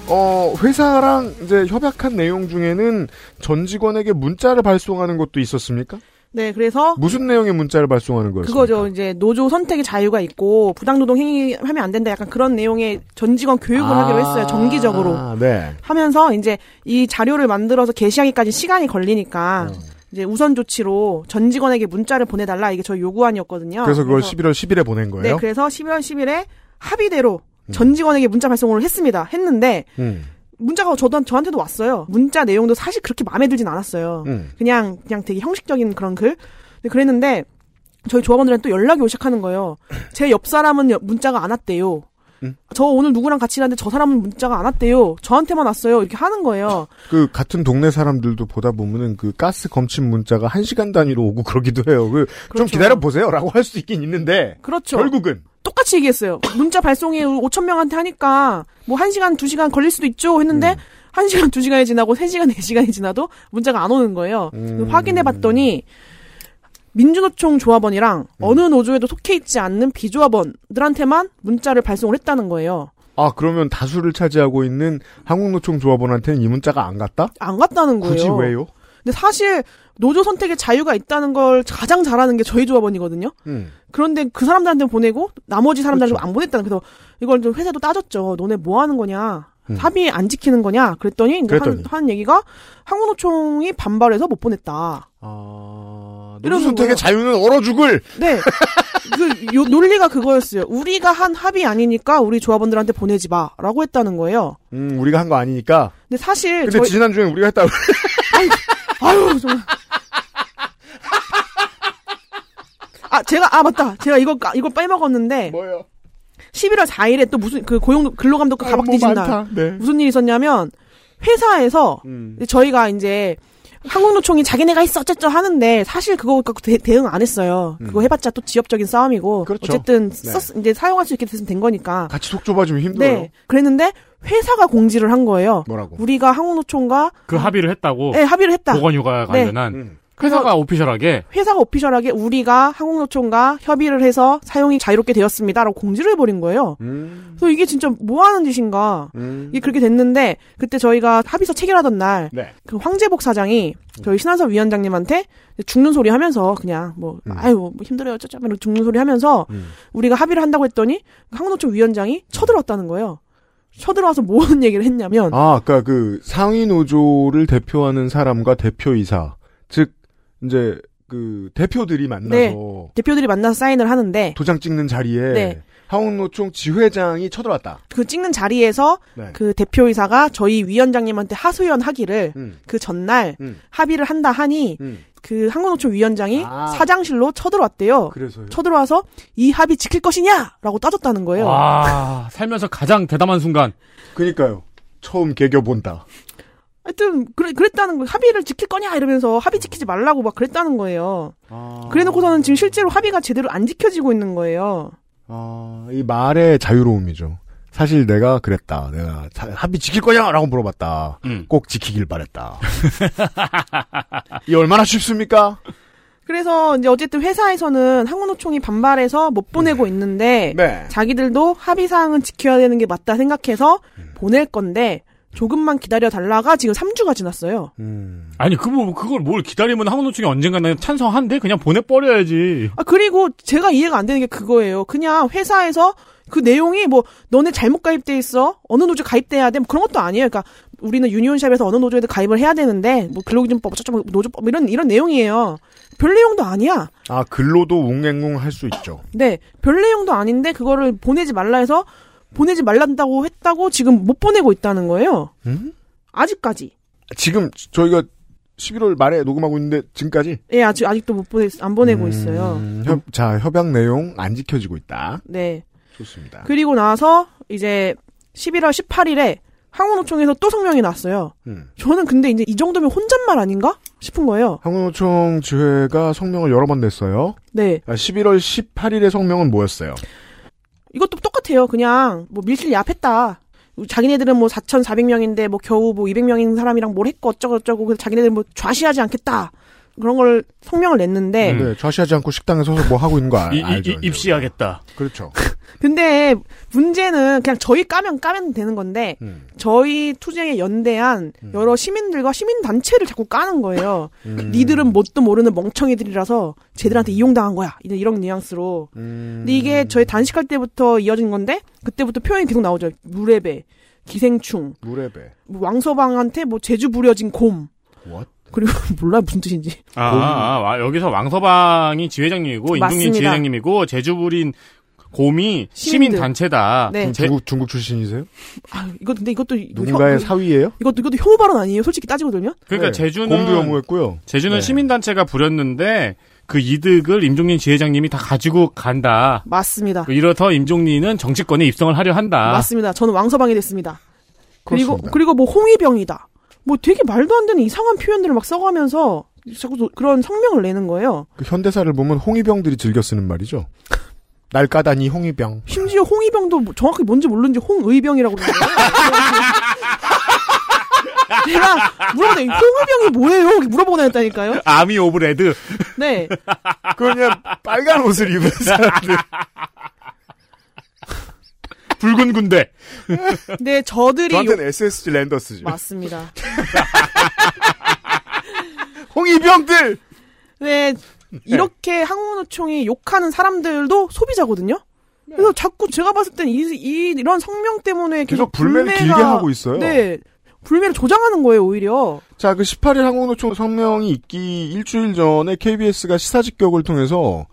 [SPEAKER 2] 어, 회사랑 이제 협약한 내용 중에는 전 직원에게 문자를 발송하는 것도 있었습니까?
[SPEAKER 11] 네, 그래서
[SPEAKER 2] 무슨 내용의 문자를 발송하는 거였어요?
[SPEAKER 11] 그거죠. 이제 노조 선택의 자유가 있고 부당노동 행위하면 안 된다. 약간 그런 내용의 전 직원 교육을 하기로 했어요. 정기적으로
[SPEAKER 2] 아, 네.
[SPEAKER 11] 하면서 이제 이 자료를 만들어서 게시하기까지 시간이 걸리니까
[SPEAKER 2] 음.
[SPEAKER 11] 이제 우선 조치로 전 직원에게 문자를 보내달라. 이게 저희 요구안이었거든요.
[SPEAKER 2] 그래서 그걸 11월 10일에 보낸 거예요?
[SPEAKER 11] 네, 그래서 11월 10일에 합의대로 전 직원에게 문자 발송을 했습니다. 했는데
[SPEAKER 2] 음.
[SPEAKER 11] 문자가 저도 저한테도 왔어요. 문자 내용도 사실 그렇게 마음에 들진 않았어요.
[SPEAKER 2] 음.
[SPEAKER 11] 그냥 그냥 되게 형식적인 그런 글. 그랬는데 저희 조합원들한테 또 연락이 오기 시작하는 거예요. 제 옆 사람은 여- 문자가 안 왔대요.
[SPEAKER 2] 음?
[SPEAKER 11] 저 오늘 누구랑 같이 일하는데 저 사람은 문자가 안 왔대요. 저한테만 왔어요. 이렇게 하는 거예요.
[SPEAKER 2] 그 같은 동네 사람들도 보다 보면은 그 가스 검침 문자가 한 시간 단위로 오고 그러기도 해요. 그좀
[SPEAKER 11] 그렇죠.
[SPEAKER 2] 기다려 보세요라고 할 수 있긴 있는데
[SPEAKER 11] 그렇죠.
[SPEAKER 2] 결국은
[SPEAKER 11] 똑같이 얘기했어요. 문자 발송이 5천 명한테 하니까 뭐 1시간, 2시간 걸릴 수도 있죠 했는데
[SPEAKER 2] 음.
[SPEAKER 11] 1시간, 2시간이 지나고 3시간, 4시간이 지나도 문자가 안 오는 거예요.
[SPEAKER 2] 음.
[SPEAKER 11] 확인해 봤더니 민주노총 조합원이랑
[SPEAKER 2] 음.
[SPEAKER 11] 어느 노조에도 속해 있지 않는 비조합원들한테만 문자를 발송을 했다는 거예요.
[SPEAKER 2] 아 그러면 다수를 차지하고 있는 한국노총 조합원한테는 이 문자가 안 갔다?
[SPEAKER 11] 안 갔다는 거예요.
[SPEAKER 2] 굳이 왜요?
[SPEAKER 11] 근데 사실 노조 선택의 자유가 있다는 걸 가장 잘하는 게 저희 조합원이거든요.
[SPEAKER 2] 음.
[SPEAKER 11] 그런데 그 사람들한테 보내고 나머지 사람들한테 안 보냈다는 그래서 이걸 좀 회사도 따졌죠. 너네 뭐 하는 거냐?
[SPEAKER 2] 음.
[SPEAKER 11] 합의 안 지키는 거냐? 그랬더니 이제
[SPEAKER 2] 그랬더니.
[SPEAKER 11] 한 얘기가 한국노총이 반발해서 못 보냈다.
[SPEAKER 2] 아, 노조 선택의
[SPEAKER 11] 거예요.
[SPEAKER 2] 자유는 얼어 죽을.
[SPEAKER 11] 네. 그 요, 논리가 그거였어요. 우리가 한 합의 아니니까 우리 조합원들한테 보내지 마라고 했다는 거예요.
[SPEAKER 2] 음, 우리가 한 거 아니니까.
[SPEAKER 11] 근데 사실
[SPEAKER 2] 근데
[SPEAKER 11] 저희
[SPEAKER 2] 지난주에 우리가 했다.
[SPEAKER 11] 아유 정말. 아 제가 아 맞다. 제가 이거 까- 이거 빼먹었는데.
[SPEAKER 2] 뭐요?
[SPEAKER 11] 11월 4일에 또 무슨 그 고용 근로감독과
[SPEAKER 2] 아유,
[SPEAKER 11] 가박
[SPEAKER 2] 뭐
[SPEAKER 11] 뒤진. 날
[SPEAKER 2] 네.
[SPEAKER 11] 무슨 일이 있었냐면 회사에서
[SPEAKER 2] 음.
[SPEAKER 11] 저희가 이제 한국노총이 자기네가 있어 어쨌든 하는데 사실 그거 갖고 대, 대응 안 했어요. 그거 해봤자 또 지역적인 싸움이고
[SPEAKER 2] 음. 그렇죠.
[SPEAKER 11] 어쨌든
[SPEAKER 2] 네.
[SPEAKER 11] 썼- 이제 사용할 수 있게 됐으면 된 거니까.
[SPEAKER 2] 같이 속 좁아지면 힘들어요.
[SPEAKER 11] 네. 그랬는데 회사가 공지를 한 거예요.
[SPEAKER 2] 뭐라고?
[SPEAKER 11] 우리가 한국노총과
[SPEAKER 3] 그 합의를 했다고.
[SPEAKER 11] 네, 합의를 했다.
[SPEAKER 3] 보건휴가
[SPEAKER 11] 네.
[SPEAKER 3] 관련한
[SPEAKER 2] 음.
[SPEAKER 3] 회사가 오피셜하게
[SPEAKER 11] 회사가 오피셜하게 우리가 한국노총과 협의를 해서 사용이 자유롭게 되었습니다라고 공지를 해버린 거예요.
[SPEAKER 2] 음.
[SPEAKER 11] 그래서 이게 진짜 뭐 하는 짓인가.
[SPEAKER 2] 음.
[SPEAKER 11] 이게 그렇게 됐는데 그때 저희가 합의서 체결하던 날
[SPEAKER 2] 네.
[SPEAKER 11] 그 황재복 사장이 저희 신한섭 위원장님한테 죽는 소리 하면서 그냥 뭐
[SPEAKER 2] 음.
[SPEAKER 11] 아유 뭐 힘들어요 짜짜면 죽는 소리 하면서
[SPEAKER 2] 음.
[SPEAKER 11] 우리가 합의를 한다고 했더니 한국노총 위원장이 쳐들어왔다는 거예요. 쳐들어와서 무슨 얘기를 했냐면
[SPEAKER 2] 아, 아까 그 상위 노조를 대표하는 사람과 대표이사, 즉 이제 그 대표들이 만나서
[SPEAKER 11] 네. 대표들이 만나서 사인을 하는데
[SPEAKER 2] 도장 찍는 자리에
[SPEAKER 11] 네.
[SPEAKER 2] 한국노총 지회장이 쳐들어왔다.
[SPEAKER 11] 그 찍는 자리에서
[SPEAKER 2] 네.
[SPEAKER 11] 그 대표이사가 저희 위원장님한테 하소연 하기를
[SPEAKER 2] 음.
[SPEAKER 11] 그 전날
[SPEAKER 2] 음.
[SPEAKER 11] 합의를 한다 하니
[SPEAKER 2] 음.
[SPEAKER 11] 그 한국노총 위원장이
[SPEAKER 2] 아.
[SPEAKER 11] 사장실로 쳐들어왔대요.
[SPEAKER 2] 그래서요.
[SPEAKER 11] 쳐들어와서 이 합의 지킬 것이냐라고 따졌다는 거예요.
[SPEAKER 3] 와 살면서 가장 대담한 순간.
[SPEAKER 2] 그니까요. 처음 개겨 본다.
[SPEAKER 11] 하여튼 그래, 그랬다는 거 합의를 지킬 거냐 이러면서 합의 지키지 말라고 막 그랬다는 거예요.
[SPEAKER 2] 아.
[SPEAKER 11] 그래놓고서는 지금 실제로 합의가 제대로 안 지켜지고 있는 거예요.
[SPEAKER 2] 아, 이 말의 자유로움이죠. 사실 내가 그랬다. 내가 사- 합의 지킬 거냐라고 물어봤다.
[SPEAKER 14] 음.
[SPEAKER 2] 꼭 지키길 바랬다. 이 얼마나 쉽습니까?
[SPEAKER 11] 그래서 이제 어쨌든 회사에서는 항공노총이 반발해서 못 보내고 있는데
[SPEAKER 2] 네.
[SPEAKER 11] 자기들도 합의 사항은 지켜야 되는 게 맞다 생각해서 보낼 건데 조금만 기다려 달라가 지금 3주가 지났어요.
[SPEAKER 3] 아니 그뭐 그걸 뭘 기다리면 항공노총이 언젠가는 찬성한대 그냥 보내 버려야지.
[SPEAKER 11] 아 그리고 제가 이해가 안 되는 게 그거예요. 그냥 회사에서 그 내용이 뭐 너네 잘못 가입돼 있어 어느 노조 가입돼야 돼 뭐 그런 것도 아니에요. 그러니까 우리는 유니온샵에서 어느 노조에도 가입을 해야 되는데 뭐 근로기준법 어쩌고 노조법 뭐 이런 이런 내용이에요. 별 내용도 아니야.
[SPEAKER 2] 아 근로도 웅행웅 할 수 있죠.
[SPEAKER 11] 네, 별 내용도 아닌데 그거를 보내지 말라 해서 보내지 말란다고 했다고 지금 못 보내고 있다는 거예요.
[SPEAKER 2] 음?
[SPEAKER 11] 아직까지.
[SPEAKER 2] 지금 저희가 11월 말에 녹음하고 있는데 지금까지
[SPEAKER 11] 예, 아직 아직도 못 보내 안 보내고
[SPEAKER 2] 음,
[SPEAKER 11] 있어요.
[SPEAKER 2] 협, 자 협약 내용 안 지켜지고 있다.
[SPEAKER 11] 네.
[SPEAKER 2] 좋습니다.
[SPEAKER 11] 그리고 나서 이제 11월 18일에 항공노총에서 또 성명이 났어요.
[SPEAKER 2] 음.
[SPEAKER 11] 저는 근데 이제 이 정도면 혼잣말 아닌가 싶은 거예요.
[SPEAKER 2] 항공노총 지회가 성명을 여러 번 냈어요.
[SPEAKER 11] 네.
[SPEAKER 2] 아, 11월 18일의 성명은 뭐였어요?
[SPEAKER 11] 이것도 똑같아요. 그냥 뭐 밀실 야했다. 자기네들은 뭐 4,400명인데 뭐 겨우 뭐 200명인 사람이랑 뭘 했고 어쩌고 저쩌고 그래서 자기네들 뭐 좌시하지 않겠다. 그런 걸 성명을 냈는데
[SPEAKER 2] 네, 좌시하지 않고 식당에 서서 뭐 하고 있는 거 알,
[SPEAKER 3] 이, 이,
[SPEAKER 2] 알죠?
[SPEAKER 3] 이- 입시하겠다.
[SPEAKER 2] 그렇죠.
[SPEAKER 11] 근데 문제는 그냥 저희 까면 까면 되는 건데
[SPEAKER 2] 음.
[SPEAKER 11] 저희 투쟁에 연대한 여러 시민들과 시민 단체를 자꾸 까는 거예요.
[SPEAKER 2] 음.
[SPEAKER 11] 니들은 뭣도 모르는 멍청이들이라서 쟤들한테 이용당한 거야. 이런, 이런 뉘앙스로.
[SPEAKER 2] 음.
[SPEAKER 11] 근데 이게 저희 단식할 때부터 이어진 건데 그때부터 표현이 계속 나오죠. 물레배, 기생충,
[SPEAKER 2] 무레배.
[SPEAKER 11] 뭐 왕서방한테 뭐 제주 부려진 곰.
[SPEAKER 2] What?
[SPEAKER 11] 그리고 몰라 무슨 뜻인지.
[SPEAKER 3] 아, 아, 아, 여기서 왕서방이 지회장님이고 인중님. 지회장님이고 제주부린 곰이.
[SPEAKER 11] 시민
[SPEAKER 3] 단체다.
[SPEAKER 11] 네.
[SPEAKER 2] 중국 중국 출신이세요?
[SPEAKER 11] 아, 이거 근데 이것도
[SPEAKER 2] 누군가의
[SPEAKER 11] 혀-
[SPEAKER 2] 사위예요?
[SPEAKER 11] 이것도 이것도 혐오 발언 아니에요? 솔직히 따지고 들면?
[SPEAKER 3] 그러니까
[SPEAKER 2] 네.
[SPEAKER 3] 제주는
[SPEAKER 2] 곰도 혐오했고요.
[SPEAKER 3] 제주는
[SPEAKER 2] 네.
[SPEAKER 3] 시민 단체가 부렸는데 그 이득을 임종린 지회장님이 다 가지고 간다.
[SPEAKER 11] 맞습니다.
[SPEAKER 3] 이래서 임종린은 정치권에 입성을 하려 한다.
[SPEAKER 11] 맞습니다. 저는 왕서방이 됐습니다. 그리고
[SPEAKER 2] 그렇습니다.
[SPEAKER 11] 그리고 뭐 홍위병이다. 뭐 되게 말도 안 되는 이상한 표현들을 막 써가면서 자꾸 도- 그런 성명을 내는 거예요.
[SPEAKER 2] 그 현대사를 보면 홍위병들이 즐겨 쓰는 말이죠. 날 까다니 홍위병.
[SPEAKER 11] 심지어 홍위병도 뭐 정확히 뭔지 모르는지 홍의병이라고 그러는 거예요. 내가 물어보다 홍의병이 뭐예요? 물어보고 다녔다니까요.
[SPEAKER 3] Army of Red.
[SPEAKER 11] 네.
[SPEAKER 2] 그냥 빨간 옷을 입은 사람들.
[SPEAKER 3] 붉은 군대.
[SPEAKER 11] 네, 저들이
[SPEAKER 2] 저한테는
[SPEAKER 11] 욕-
[SPEAKER 2] SSG 랜더스죠.
[SPEAKER 11] 맞습니다.
[SPEAKER 2] 홍위병들!
[SPEAKER 11] 네, 이렇게 항공노총이 욕하는 사람들도 소비자거든요. 그래서 자꾸 제가 봤을 땐 이, 이, 이런 성명 때문에
[SPEAKER 2] 계속
[SPEAKER 11] 계속
[SPEAKER 2] 불매를
[SPEAKER 11] 불매가-
[SPEAKER 2] 길게 하고 있어요.
[SPEAKER 11] 네. 불매를 조장하는 거예요, 오히려.
[SPEAKER 2] 자, 그 18일 항공노총 성명이 있기 일주일 전에 KBS가 시사 직격을 통해서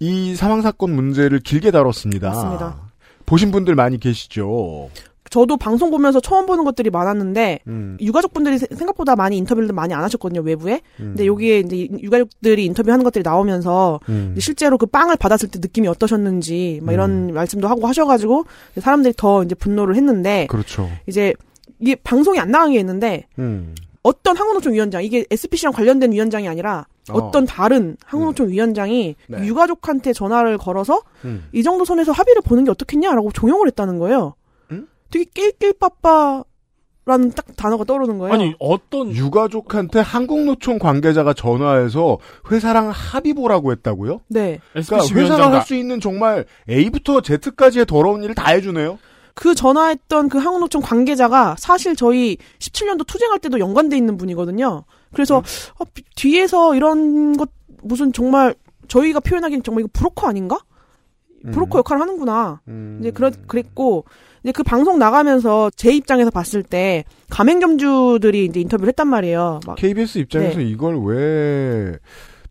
[SPEAKER 2] 이 사망사건 문제를 길게 다뤘습니다.
[SPEAKER 11] 맞습니다.
[SPEAKER 2] 보신 분들 많이 계시죠?
[SPEAKER 11] 저도 방송 보면서 처음 보는 것들이 많았는데,
[SPEAKER 2] 음.
[SPEAKER 11] 유가족분들이 세- 생각보다 많이 인터뷰를 많이 안 하셨거든요, 외부에.
[SPEAKER 2] 음.
[SPEAKER 11] 근데 여기에 이제 이- 유가족들이 인터뷰하는 것들이 나오면서,
[SPEAKER 2] 음.
[SPEAKER 11] 실제로 그 빵을 받았을 때 느낌이 어떠셨는지, 막 이런 말씀도 하고 하셔가지고, 사람들이 더 이제 분노를 했는데,
[SPEAKER 2] 그렇죠.
[SPEAKER 11] 이제, 이게 방송이 안 나간 게 있는데,
[SPEAKER 2] 음.
[SPEAKER 11] 어떤 항공노총 위원장, 이게 SPC랑 관련된 위원장이 아니라
[SPEAKER 2] 어.
[SPEAKER 11] 어떤 다른 항공노총 위원장이
[SPEAKER 2] 네.
[SPEAKER 11] 유가족한테 전화를 걸어서
[SPEAKER 2] 음.
[SPEAKER 11] 이 정도 선에서 합의를 보는 게 어떻겠냐라고 종용을 했다는 거예요.
[SPEAKER 2] 음?
[SPEAKER 11] 되게 낄낄빠빠 라는 딱 단어가 떠오르는 거예요.
[SPEAKER 3] 아니 어떤
[SPEAKER 2] 유가족한테 항공노총 관계자가 전화해서 회사랑 합의 보라고 했다고요?
[SPEAKER 11] 네.
[SPEAKER 2] 그러니까 회사가 할 수 있는 정말 A부터 Z까지의 더러운 일을 다 해주네요.
[SPEAKER 11] 그 전화했던 그 항공노총 관계자가 사실 저희 17년도 투쟁할 때도 연관돼 있는 분이거든요. 그래서 어, 비- 뒤에서 이런 것 무슨 정말 저희가 표현하기엔 정말 이거 브로커 아닌가? 브로커 역할을 하는구나.
[SPEAKER 2] 음.
[SPEAKER 11] 이제 그렇 그랬고 이제 그 방송 나가면서 제 입장에서 봤을 때 가맹점주들이 이제 인터뷰를 했단 말이에요. 막
[SPEAKER 2] KBS 입장에서
[SPEAKER 11] 네.
[SPEAKER 2] 이걸 왜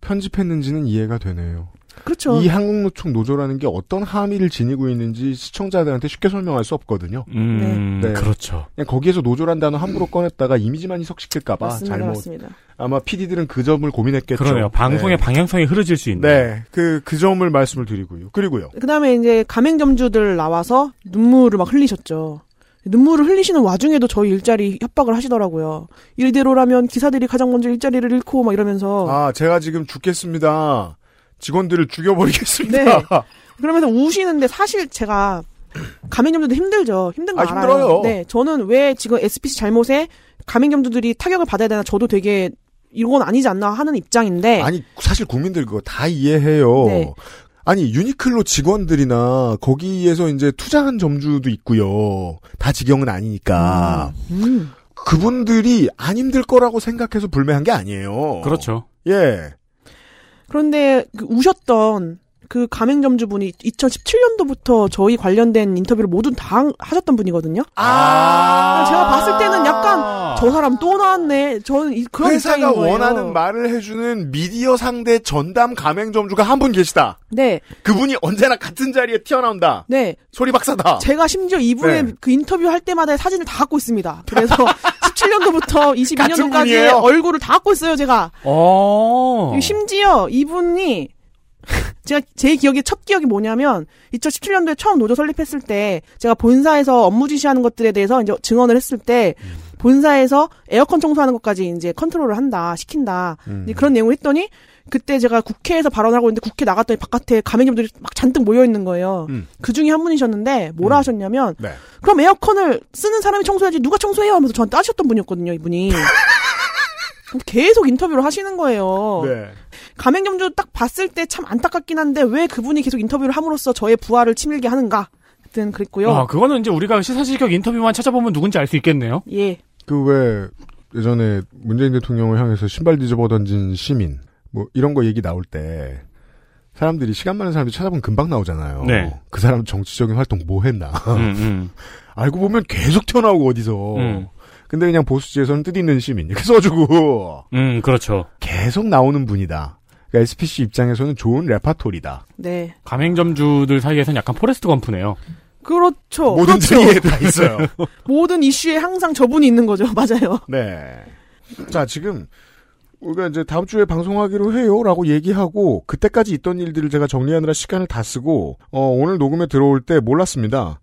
[SPEAKER 2] 편집했는지는 이해가 되네요.
[SPEAKER 11] 그렇죠.
[SPEAKER 2] 이 항공노총 노조라는 게 어떤 함의를 지니고 있는지 시청자들한테 쉽게 설명할 수 없거든요.
[SPEAKER 3] 음,
[SPEAKER 2] 네.
[SPEAKER 3] 그렇죠.
[SPEAKER 2] 그냥 거기에서 노조란 단어 함부로 꺼냈다가 이미지만 희석시킬까봐
[SPEAKER 11] 맞습니다,
[SPEAKER 2] 잘못.
[SPEAKER 11] 맞습니다.
[SPEAKER 2] 아마 PD들은 그 점을 고민했겠죠.
[SPEAKER 3] 그러네요. 방송의
[SPEAKER 2] 네.
[SPEAKER 3] 방향성이 흐려질 수 있는.
[SPEAKER 2] 네, 그, 그 점을 말씀을 드리고요. 그리고요.
[SPEAKER 11] 그 다음에 이제 가맹점주들 나와서 눈물을 막 흘리셨죠. 눈물을 흘리시는 와중에도 저희 일자리 협박을 하시더라고요. 이대로라면 기사들이 가장 먼저 일자리를 잃고 막 이러면서
[SPEAKER 2] 아, 제가 지금 죽겠습니다. 직원들을 죽여버리겠습니다.
[SPEAKER 11] 네. 그러면서 우시는데 사실 제가 가맹점주도 힘들죠. 힘든 거
[SPEAKER 2] 아,
[SPEAKER 11] 알아요.
[SPEAKER 2] 힘들어요.
[SPEAKER 11] 네, 저는 왜 지금 SPC 잘못에 가맹점주들이 타격을 받아야 되나 저도 되게 이건 아니지 않나 하는 입장인데
[SPEAKER 2] 아니 사실 국민들 그거 다 이해해요.
[SPEAKER 11] 네.
[SPEAKER 2] 아니 유니클로 직원들이나 거기에서 이제 투자한 점주도 있고요. 다 직영은 아니니까
[SPEAKER 11] 음.
[SPEAKER 2] 그분들이 안 힘들 거라고 생각해서 불매한 게 아니에요.
[SPEAKER 3] 그렇죠.
[SPEAKER 2] 예.
[SPEAKER 11] 그런데 그 우셨던 그 가맹점주분이 2017년도부터 저희 관련된 인터뷰를 모두 다 하셨던 분이거든요.
[SPEAKER 2] 아.
[SPEAKER 11] 제가 봤을 때는 약간 저 사람 또 나왔네. 저는 이- 그런
[SPEAKER 2] 회사가
[SPEAKER 11] 입장인 거예요.
[SPEAKER 2] 원하는 말을 해주는 미디어 상대 전담 가맹점주가 한 분 계시다.
[SPEAKER 11] 네,
[SPEAKER 2] 그분이 언제나 같은 자리에 튀어나온다.
[SPEAKER 11] 네.
[SPEAKER 2] 소리 박사다.
[SPEAKER 11] 제가 심지어 이분의
[SPEAKER 2] 네.
[SPEAKER 11] 그 인터뷰 할 때마다 사진을 다 갖고 있습니다. 그래서 17년도부터 22년도까지
[SPEAKER 2] 분이에요?
[SPEAKER 11] 얼굴을 다 갖고 있어요, 제가.
[SPEAKER 3] 어.
[SPEAKER 11] 심지어 이분이 제가 제 기억에 첫 기억이 뭐냐면 2017년도에 처음 노조 설립했을 때 제가 본사에서 업무 지시하는 것들에 대해서 이제 증언을 했을 때 본사에서 에어컨 청소하는 것까지 이제 컨트롤을 한다 시킨다 이제 그런 내용을 했더니 그때 제가 국회에서 발언을 하고 있는데 국회 나갔더니 바깥에 가맹점들이 막 잔뜩 모여 있는 거예요.
[SPEAKER 2] 음.
[SPEAKER 11] 그 중에 한 분이셨는데 뭐라 하셨냐면
[SPEAKER 2] 네.
[SPEAKER 11] 그럼 에어컨을 쓰는 사람이 청소해야지 누가 청소해요 하면서 저한테 따셨던 분이었거든요 이분이. 계속 인터뷰를 하시는 거예요.
[SPEAKER 2] 네.
[SPEAKER 11] 가맹점주 딱 봤을 때 참 안타깝긴 한데 왜 그분이 계속 인터뷰를 함으로써 저의 부하를 치밀게 하는가? 하여튼 그랬고요.
[SPEAKER 3] 아, 그거는 이제 우리가 시사실격 인터뷰만 찾아보면 누군지 알 수 있겠네요.
[SPEAKER 11] 예.
[SPEAKER 2] 그 왜 예전에 문재인 대통령을 향해서 신발 뒤집어 던진 시민 뭐 이런 거 얘기 나올 때 사람들이 시간 많은 사람들이 찾아보면 금방 나오잖아요.
[SPEAKER 3] 네.
[SPEAKER 2] 그 사람 정치적인 활동 뭐 했나.
[SPEAKER 3] 음, 음.
[SPEAKER 2] 알고 보면 계속 튀어나오고 어디서.
[SPEAKER 3] 음.
[SPEAKER 2] 근데 그냥 보수지에서는 뜻 있는 시민 이렇게 써주고
[SPEAKER 3] 음, 그렇죠.
[SPEAKER 2] 계속 나오는 분이다. 그러니까 SPC 입장에서는 좋은 레파토리다.
[SPEAKER 11] 네.
[SPEAKER 3] 가맹점주들 사이에서는 약간 포레스트 검프네요.
[SPEAKER 11] 그렇죠.
[SPEAKER 2] 모든
[SPEAKER 11] 그렇죠.
[SPEAKER 2] 다 있어요.
[SPEAKER 11] 모든 이슈에 항상 저분이 있는 거죠. 맞아요.
[SPEAKER 2] 네. 자, 지금 우리가 이제 다음 주에 방송하기로 해요라고 얘기하고 그때까지 있던 일들을 제가 정리하느라 시간을 다 쓰고 어, 오늘 녹음에 들어올 때 몰랐습니다.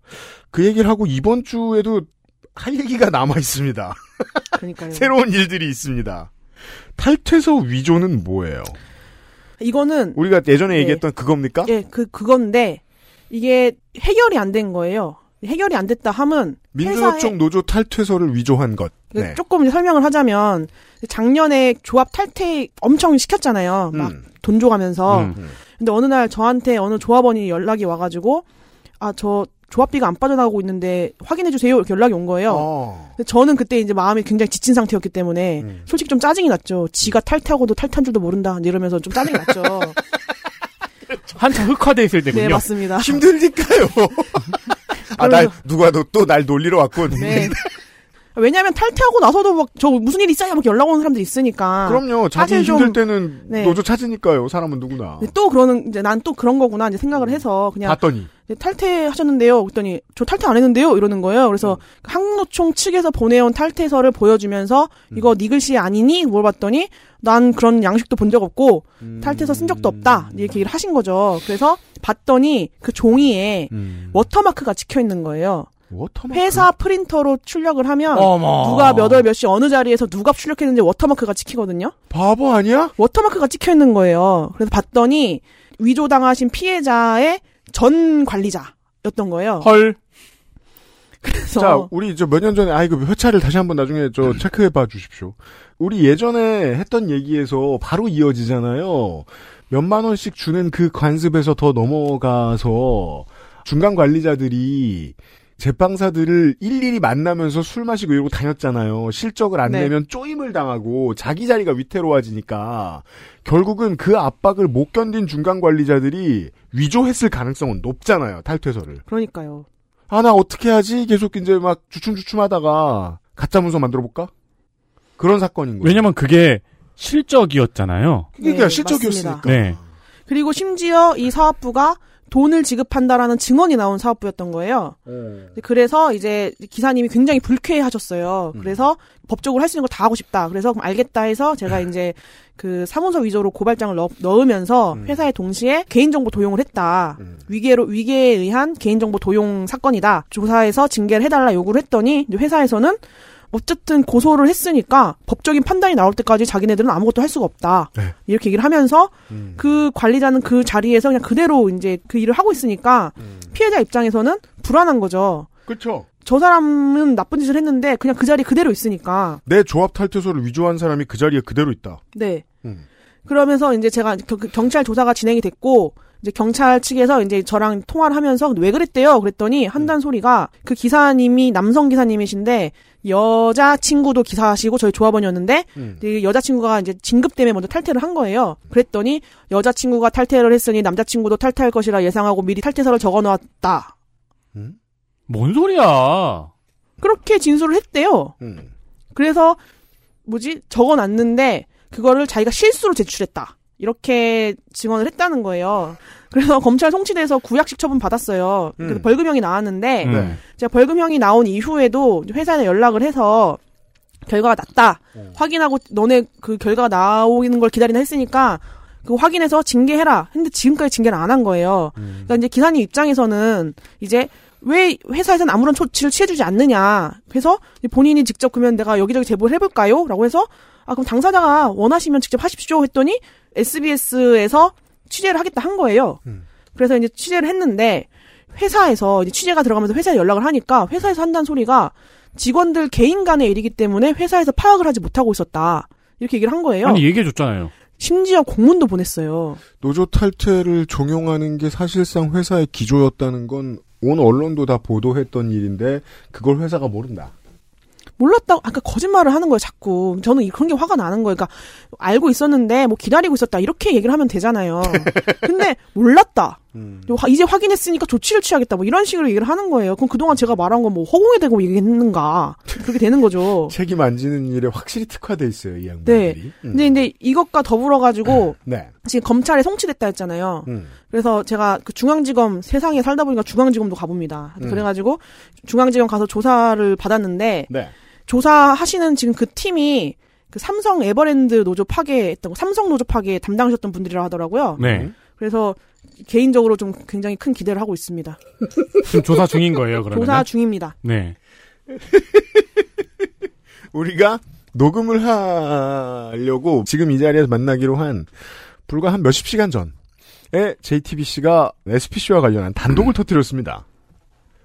[SPEAKER 2] 그 얘기를 하고 이번 주에도 할 얘기가 남아 있습니다.
[SPEAKER 11] 그러니까요.
[SPEAKER 2] 새로운 일들이 있습니다. 탈퇴서 위조는 뭐예요?
[SPEAKER 11] 이거는
[SPEAKER 2] 우리가 예전에
[SPEAKER 11] 네.
[SPEAKER 2] 얘기했던 그겁니까?
[SPEAKER 11] 예, 그 그건데 이게 해결이 안 된 거예요. 해결이 안 됐다 함은
[SPEAKER 2] 민주노총 노조 탈퇴서를 위조한 것. 네.
[SPEAKER 11] 조금 이제 설명을 하자면 작년에 조합 탈퇴 엄청 시켰잖아요. 막
[SPEAKER 2] 음.
[SPEAKER 11] 돈 줘가면서.
[SPEAKER 2] 음.
[SPEAKER 11] 근데 어느 날 저한테 어느 조합원이 연락이 와가지고 아 저 조합비가 안 빠져나가고 있는데 확인해 주세요 이렇게 연락이 온 거예요.
[SPEAKER 2] 어.
[SPEAKER 11] 근데 저는 그때 이제 마음이 굉장히 지친 상태였기 때문에
[SPEAKER 2] 음.
[SPEAKER 11] 솔직히 좀 짜증이 났죠. 지가 탈퇴하고도 탈퇴한 줄도 모른다 이러면서 좀 짜증이 났죠.
[SPEAKER 3] 한참 흑화돼 있을 때군요.
[SPEAKER 11] 네 맞습니다.
[SPEAKER 2] 힘드니까요. 아, 날, 누가 또 날 놀리러 왔군.
[SPEAKER 11] 네. 왜냐하면 탈퇴하고 나서도 막 저 무슨 일 있어요 막 연락 오는 사람들이 있으니까.
[SPEAKER 2] 그럼요. 자기
[SPEAKER 11] 사실 좀-
[SPEAKER 2] 힘들 때는
[SPEAKER 11] 네.
[SPEAKER 2] 노조 찾으니까요. 사람은 누구나.
[SPEAKER 11] 근데 또 그러는 이제 난 또 그런 거구나 이제 생각을 해서 그냥
[SPEAKER 2] 봤더니
[SPEAKER 11] 탈퇴하셨는데요. 그랬더니 저 탈퇴 안 했는데요. 이러는 거예요. 그래서 한국노총 측에서 보내온 탈퇴서를 보여주면서 이거 네 글씨 아니니 물어봤더니 난 그런 양식도 본 적 없고 탈퇴서 쓴 적도 없다 이렇게 얘기를 하신 거죠. 그래서 봤더니 그 종이에 워터마크가 찍혀 있는 거예요.
[SPEAKER 2] 워터마크.
[SPEAKER 11] 회사 프린터로 출력을 하면
[SPEAKER 3] 어머.
[SPEAKER 11] 누가 몇 월 몇 시 어느 자리에서 누가 출력했는지 워터마크가 찍히거든요.
[SPEAKER 2] 바보 아니야?
[SPEAKER 11] 워터마크가 찍혀 있는 거예요. 그래서 봤더니 위조당하신 피해자의 전 관리자였던 거예요.
[SPEAKER 3] 헐.
[SPEAKER 11] 그래서
[SPEAKER 2] 자, 우리 저 몇 년 전에 아이 그 회차를 다시 한번 나중에 저 체크해 봐 주십시오. 우리 예전에 했던 얘기에서 바로 이어지잖아요. 몇만 원씩 주는 그 관습에서 더 넘어가서 중간 관리자들이 제빵사들을 일일이 만나면서 술 마시고 이러고 다녔잖아요. 실적을 안
[SPEAKER 11] 네.
[SPEAKER 2] 내면 쪼임을 당하고 자기 자리가 위태로워지니까 결국은 그 압박을 못 견딘 중간 관리자들이 위조했을 가능성은 높잖아요. 탈퇴서를.
[SPEAKER 11] 그러니까요.
[SPEAKER 2] 아, 나 어떻게 하지? 계속 이제 막 주춤주춤 하다가 가짜 문서 만들어 볼까? 그런 사건인 거예요.
[SPEAKER 3] 왜냐면 그게 실적이었잖아요.
[SPEAKER 2] 그러니까
[SPEAKER 11] 네,
[SPEAKER 2] 실적이었으니까.
[SPEAKER 11] 맞습니다.
[SPEAKER 3] 네.
[SPEAKER 11] 그리고 심지어 이 사업부가 돈을 지급한다라는 증언이 나온 사업부였던 거예요. 그래서 이제 기사님이 굉장히 불쾌해하셨어요. 그래서 법적으로 할 수 있는 거다 하고 싶다. 그래서 그럼 알겠다 해서 제가 이제 그 사문서 위조로 고발장을 넣, 넣으면서 회사에 동시에 개인정보 도용을 했다. 위계로 위계에 의한 개인정보 도용 사건이다. 조사해서 징계를 해달라 요구를 했더니 회사에서는 어쨌든 고소를 했으니까 법적인 판단이 나올 때까지 자기네들은 아무것도 할 수가 없다.
[SPEAKER 2] 네.
[SPEAKER 11] 이렇게 얘기를 하면서
[SPEAKER 2] 음.
[SPEAKER 11] 그 관리자는 그 자리에서 그냥 그대로 이제 그 일을 하고 있으니까
[SPEAKER 2] 음.
[SPEAKER 11] 피해자 입장에서는 불안한 거죠.
[SPEAKER 2] 그렇죠.
[SPEAKER 11] 저 사람은 나쁜 짓을 했는데 그냥 그 자리 그대로 있으니까.
[SPEAKER 2] 내 조합 탈퇴서를 위조한 사람이 그 자리에 그대로 있다.
[SPEAKER 11] 네.
[SPEAKER 2] 음.
[SPEAKER 11] 그러면서 이제 제가 경찰 조사가 진행이 됐고 이제 경찰 측에서 이제 저랑 통화를 하면서 왜 그랬대요? 그랬더니 한단 소리가 그 기사님이 남성 기사님이신데 여자 친구도 기사시고 저희 조합원이었는데
[SPEAKER 2] 음.
[SPEAKER 11] 이 여자 친구가 이제 진급 때문에 먼저 탈퇴를 한 거예요. 그랬더니 여자 친구가 탈퇴를 했으니 남자 친구도 탈퇴할 것이라 예상하고 미리 탈퇴서를 적어 놓았다.
[SPEAKER 3] 뭔 소리야?
[SPEAKER 11] 그렇게 진술을 했대요.
[SPEAKER 2] 음.
[SPEAKER 11] 그래서 뭐지 적어놨는데 그거를 자기가 실수로 제출했다 이렇게 증언을 했다는 거예요. 그래서 검찰 송치돼서 구약식 처분 받았어요. 그래서
[SPEAKER 2] 음.
[SPEAKER 11] 벌금형이 나왔는데
[SPEAKER 2] 네.
[SPEAKER 11] 제가 벌금형이 나온 이후에도 회사에 연락을 해서 결과가 났다 확인하고 너네 그 결과가 나오는 걸 기다리나 했으니까 그 확인해서 징계해라 했는데 지금까지 징계를 안 한 거예요. 그러니까 이제 기사님 입장에서는 이제 왜 회사에서는 아무런 조치를 취해주지 않느냐. 그래서 본인이 직접 그러면 내가 여기저기 제보를 해볼까요? 라고 해서 아 그럼 당사자가 원하시면 직접 하십시오 했더니 SBS에서 취재를 하겠다 한 거예요. 그래서 이제 취재를 했는데 회사에서 이제 취재가 들어가면서 회사에 연락을 하니까 회사에서 한다는 소리가 직원들 개인 간의 일이기 때문에 회사에서 파악을 하지 못하고 있었다. 이렇게 얘기를 한 거예요.
[SPEAKER 3] 아니 얘기해 줬잖아요.
[SPEAKER 11] 심지어 공문도 보냈어요.
[SPEAKER 2] 노조 탈퇴를 종용하는 게 사실상 회사의 기조였다는 건 온 언론도 다 보도했던 일인데 그걸 회사가 모른다.
[SPEAKER 11] 몰랐다고, 아까 거짓말을 하는 거예요, 자꾸. 저는 이- 그런 게 화가 나는 거예요. 그러니까, 알고 있었는데, 뭐 기다리고 있었다. 이렇게 얘기를 하면 되잖아요. 근데, 몰랐다. 화- 이제 확인했으니까 조치를 취하겠다. 뭐 이런 식으로 얘기를 하는 거예요. 그럼 그동안 제가 말한 건 뭐 허공에 대고 얘기했는가. 그렇게 되는 거죠.
[SPEAKER 2] 책임 안 지는 일에 확실히 특화돼 있어요, 이 양반들이.
[SPEAKER 11] 네.
[SPEAKER 2] 음.
[SPEAKER 11] 근데, 근데 이것과 더불어 가지고,
[SPEAKER 2] 네.
[SPEAKER 11] 지금 검찰에 송치됐다 했잖아요.
[SPEAKER 2] 음.
[SPEAKER 11] 그래서 제가 그 중앙지검 세상에 살다 보니까 중앙지검도 가봅니다.
[SPEAKER 2] 음.
[SPEAKER 11] 그래가지고 중앙지검 가서 조사를 받았는데
[SPEAKER 2] 네.
[SPEAKER 11] 조사하시는 지금 그 팀이 그 삼성 에버랜드 노조 파괴했던 거, 삼성 노조 파괴 담당하셨던 분들이라 하더라고요.
[SPEAKER 3] 네.
[SPEAKER 11] 그래서 개인적으로 좀 굉장히 큰 기대를 하고 있습니다.
[SPEAKER 3] 지금 조사 중인 거예요, 그러면.
[SPEAKER 11] 조사 중입니다.
[SPEAKER 3] 네.
[SPEAKER 2] 우리가 녹음을 하려고 지금 이 자리에서 만나기로 한 불과 한 몇십 시간 전에 JTBC가 SPC와 관련한 단독을 터뜨렸습니다.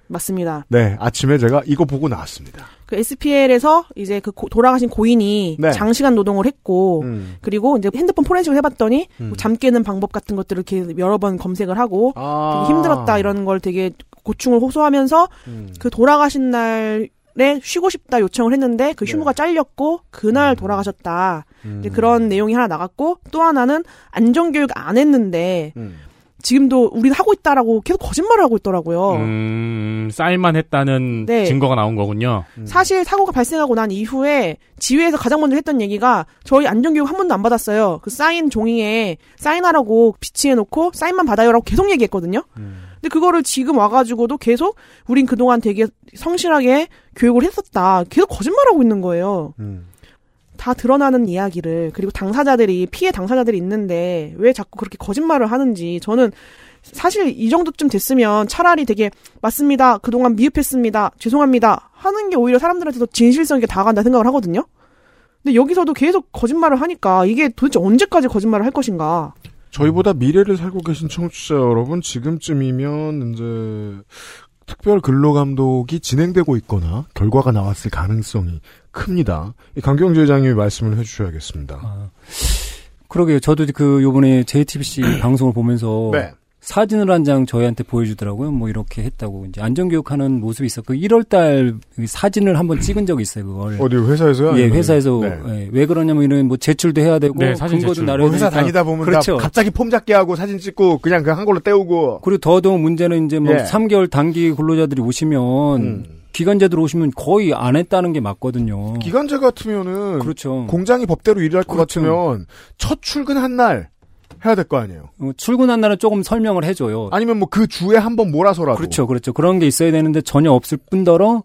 [SPEAKER 11] 맞습니다.
[SPEAKER 2] 네, 아침에 제가 이거 보고 나왔습니다.
[SPEAKER 11] 그 SPL에서 이제 그 고- 돌아가신 고인이
[SPEAKER 2] 네.
[SPEAKER 11] 장시간 노동을 했고
[SPEAKER 2] 음.
[SPEAKER 11] 그리고 이제 핸드폰 포렌식을 해봤더니
[SPEAKER 2] 음.
[SPEAKER 11] 뭐 잠 깨는 방법 같은 것들을 이렇게 여러 번 검색을 하고
[SPEAKER 2] 아.
[SPEAKER 11] 되게 힘들었다 이런 걸 되게 고충을 호소하면서
[SPEAKER 2] 음.
[SPEAKER 11] 그 돌아가신 날에 쉬고 싶다 요청을 했는데 그 휴무가 잘렸고 그날 돌아가셨다 이제 그런 내용이 하나 나갔고 또 하나는 안전교육 안 했는데 지금도 우리는 하고 있다라고 계속 거짓말을 하고 있더라고요.
[SPEAKER 3] 음, 사인만 했다는
[SPEAKER 11] 네.
[SPEAKER 3] 증거가 나온 거군요.
[SPEAKER 11] 사실 사고가 발생하고 난 이후에 지회에서 가장 먼저 했던 얘기가 저희 안전교육 한 번도 안 받았어요. 그 사인 종이에 사인하라고 비치해놓고 사인만 받아요라고 계속 얘기했거든요. 근데 그거를 지금 와가지고도 계속 우린 그동안 되게 성실하게 교육을 했었다. 계속 거짓말하고 있는 거예요. 다 드러나는 이야기를 그리고 당사자들이 피해 당사자들이 있는데 왜 자꾸 그렇게 거짓말을 하는지 저는 사실 이 정도쯤 됐으면 차라리 되게 맞습니다 그동안 미흡했습니다 죄송합니다 하는 게 오히려 사람들한테 더 진실성 있게 다가간다 생각을 하거든요. 근데 여기서도 계속 거짓말을 하니까 이게 도대체 언제까지 거짓말을 할 것인가.
[SPEAKER 2] 저희보다 미래를 살고 계신 청취자 여러분, 지금쯤이면 이제 특별 근로 감독이 진행되고 있거나 결과가 나왔을 가능성이 큽니다. 이 강경재 회장님이 말씀을 해주셔야겠습니다.
[SPEAKER 12] 그러게요. 저도 그 요번에 JTBC 방송을 보면서
[SPEAKER 2] 네.
[SPEAKER 12] 사진을 한 장 저희한테 보여주더라고요. 뭐 이렇게 했다고 이제 안전교육하는 모습이 있었고 1월달 사진을 한번 찍은 적이 있어요. 그걸
[SPEAKER 2] 어디 회사에서요?
[SPEAKER 12] 예, 회사에서
[SPEAKER 2] 네.
[SPEAKER 12] 예, 왜 그러냐면은 뭐 제출도 해야 되고
[SPEAKER 2] 네, 사진
[SPEAKER 12] 근거도
[SPEAKER 2] 제출.
[SPEAKER 12] 나눠야
[SPEAKER 2] 뭐 회사
[SPEAKER 12] 되니까.
[SPEAKER 2] 다니다 보면
[SPEAKER 12] 그렇죠.
[SPEAKER 2] 다 갑자기 폼 잡게 하고 사진 찍고 그냥 그한 걸로 때우고.
[SPEAKER 12] 그리고 더더욱 문제는 이제 뭐
[SPEAKER 2] 예. 음.
[SPEAKER 12] 3개월 단기 근로자들이 오시면 기간제들 오시면 거의 안 했다는 게 맞거든요.
[SPEAKER 2] 기간제 같으면은
[SPEAKER 12] 그렇죠.
[SPEAKER 2] 공장이 법대로 일할 것
[SPEAKER 12] 그렇죠.
[SPEAKER 2] 같으면 첫 출근한 날 해야 될 거 아니에요.
[SPEAKER 12] 어, 출근한 날은 조금 설명을 해줘요.
[SPEAKER 2] 아니면 뭐 그 주에 한번 몰아서라도.
[SPEAKER 12] 그렇죠, 그렇죠. 그런 게 있어야 되는데 전혀 없을 뿐더러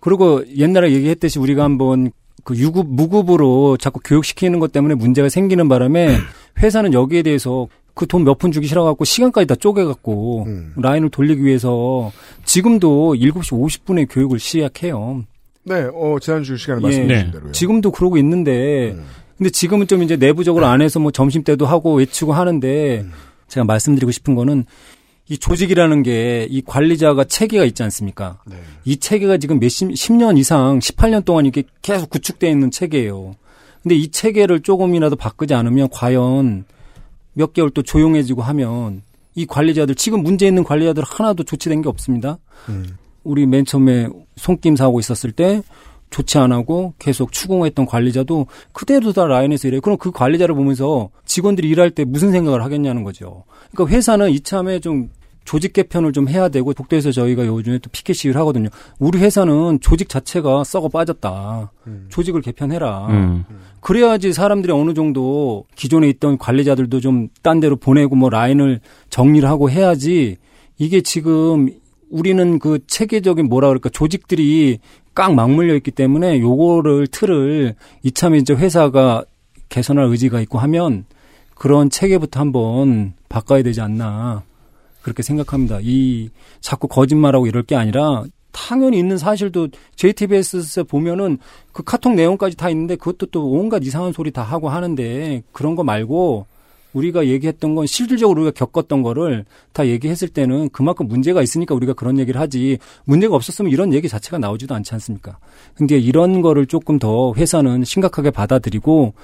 [SPEAKER 12] 그리고 옛날에 얘기했듯이 우리가 한번 그 유급 무급으로 자꾸 교육시키는 것 때문에 문제가 생기는 바람에 회사는 여기에 대해서 그 돈 몇 푼 주기 싫어갖고 시간까지 다 쪼개갖고 라인을 돌리기 위해서 지금도 7시 50분에 교육을 시작해요.
[SPEAKER 2] 네, 어, 지난주 시간에 주신
[SPEAKER 12] 예.
[SPEAKER 2] 대로요.
[SPEAKER 12] 지금도 그러고 있는데, 근데 지금은 좀 이제 내부적으로 안에서 뭐 점심 때도 하고 외치고 하는데, 제가 말씀드리고 싶은 거는 이 조직이라는 게 이 관리자가 체계가 있지 않습니까? 이 체계가 지금 몇십, 10년 이상, 18년 동안 이게 계속 구축되어 있는 체계예요. 근데 이 체계를 조금이라도 바꾸지 않으면 과연 몇 개월 또 조용해지고 하면 이 관리자들, 지금 문제 있는 관리자들 하나도 조치된 게 없습니다. 우리 맨 처음에 손김 사고 있었을 때 조치 안 하고 계속 추궁했던 관리자도 그대로 다 라인에서 일해요. 그럼 그 관리자를 보면서 직원들이 일할 때 무슨 생각을 하겠냐는 거죠. 그러니까 회사는 이참에 좀 조직 개편을 좀 해야 되고 복도에서 저희가 요즘에 또 피켓 시위를 하거든요. 우리 회사는 조직 자체가 썩어 빠졌다. 조직을 개편해라.
[SPEAKER 3] 음.
[SPEAKER 12] 그래야지 사람들이 어느 정도 기존에 있던 관리자들도 좀 딴 데로 보내고 뭐 라인을 정리를 하고 해야지 이게 지금 우리는 그 체계적인 뭐라 그럴까 조직들이 꽉 막물려 있기 때문에 요거를 틀을 이참에 이제 회사가 개선할 의지가 있고 하면 그런 체계부터 한번 바꿔야 되지 않나 그렇게 생각합니다. 이 자꾸 거짓말하고 이럴 게 아니라 당연히 있는 사실도 JTBS에서 보면은 그 카톡 내용까지 다 있는데 그것도 또 온갖 이상한 소리 다 하고 하는데 그런 거 말고 우리가 얘기했던 건 실질적으로 우리가 겪었던 거를 다 얘기했을 때는 그만큼 문제가 있으니까 우리가 그런 얘기를 하지 문제가 없었으면 이런 얘기 자체가 나오지도 않지 않습니까? 근데 이런 거를 조금 더 회사는 심각하게 받아들이고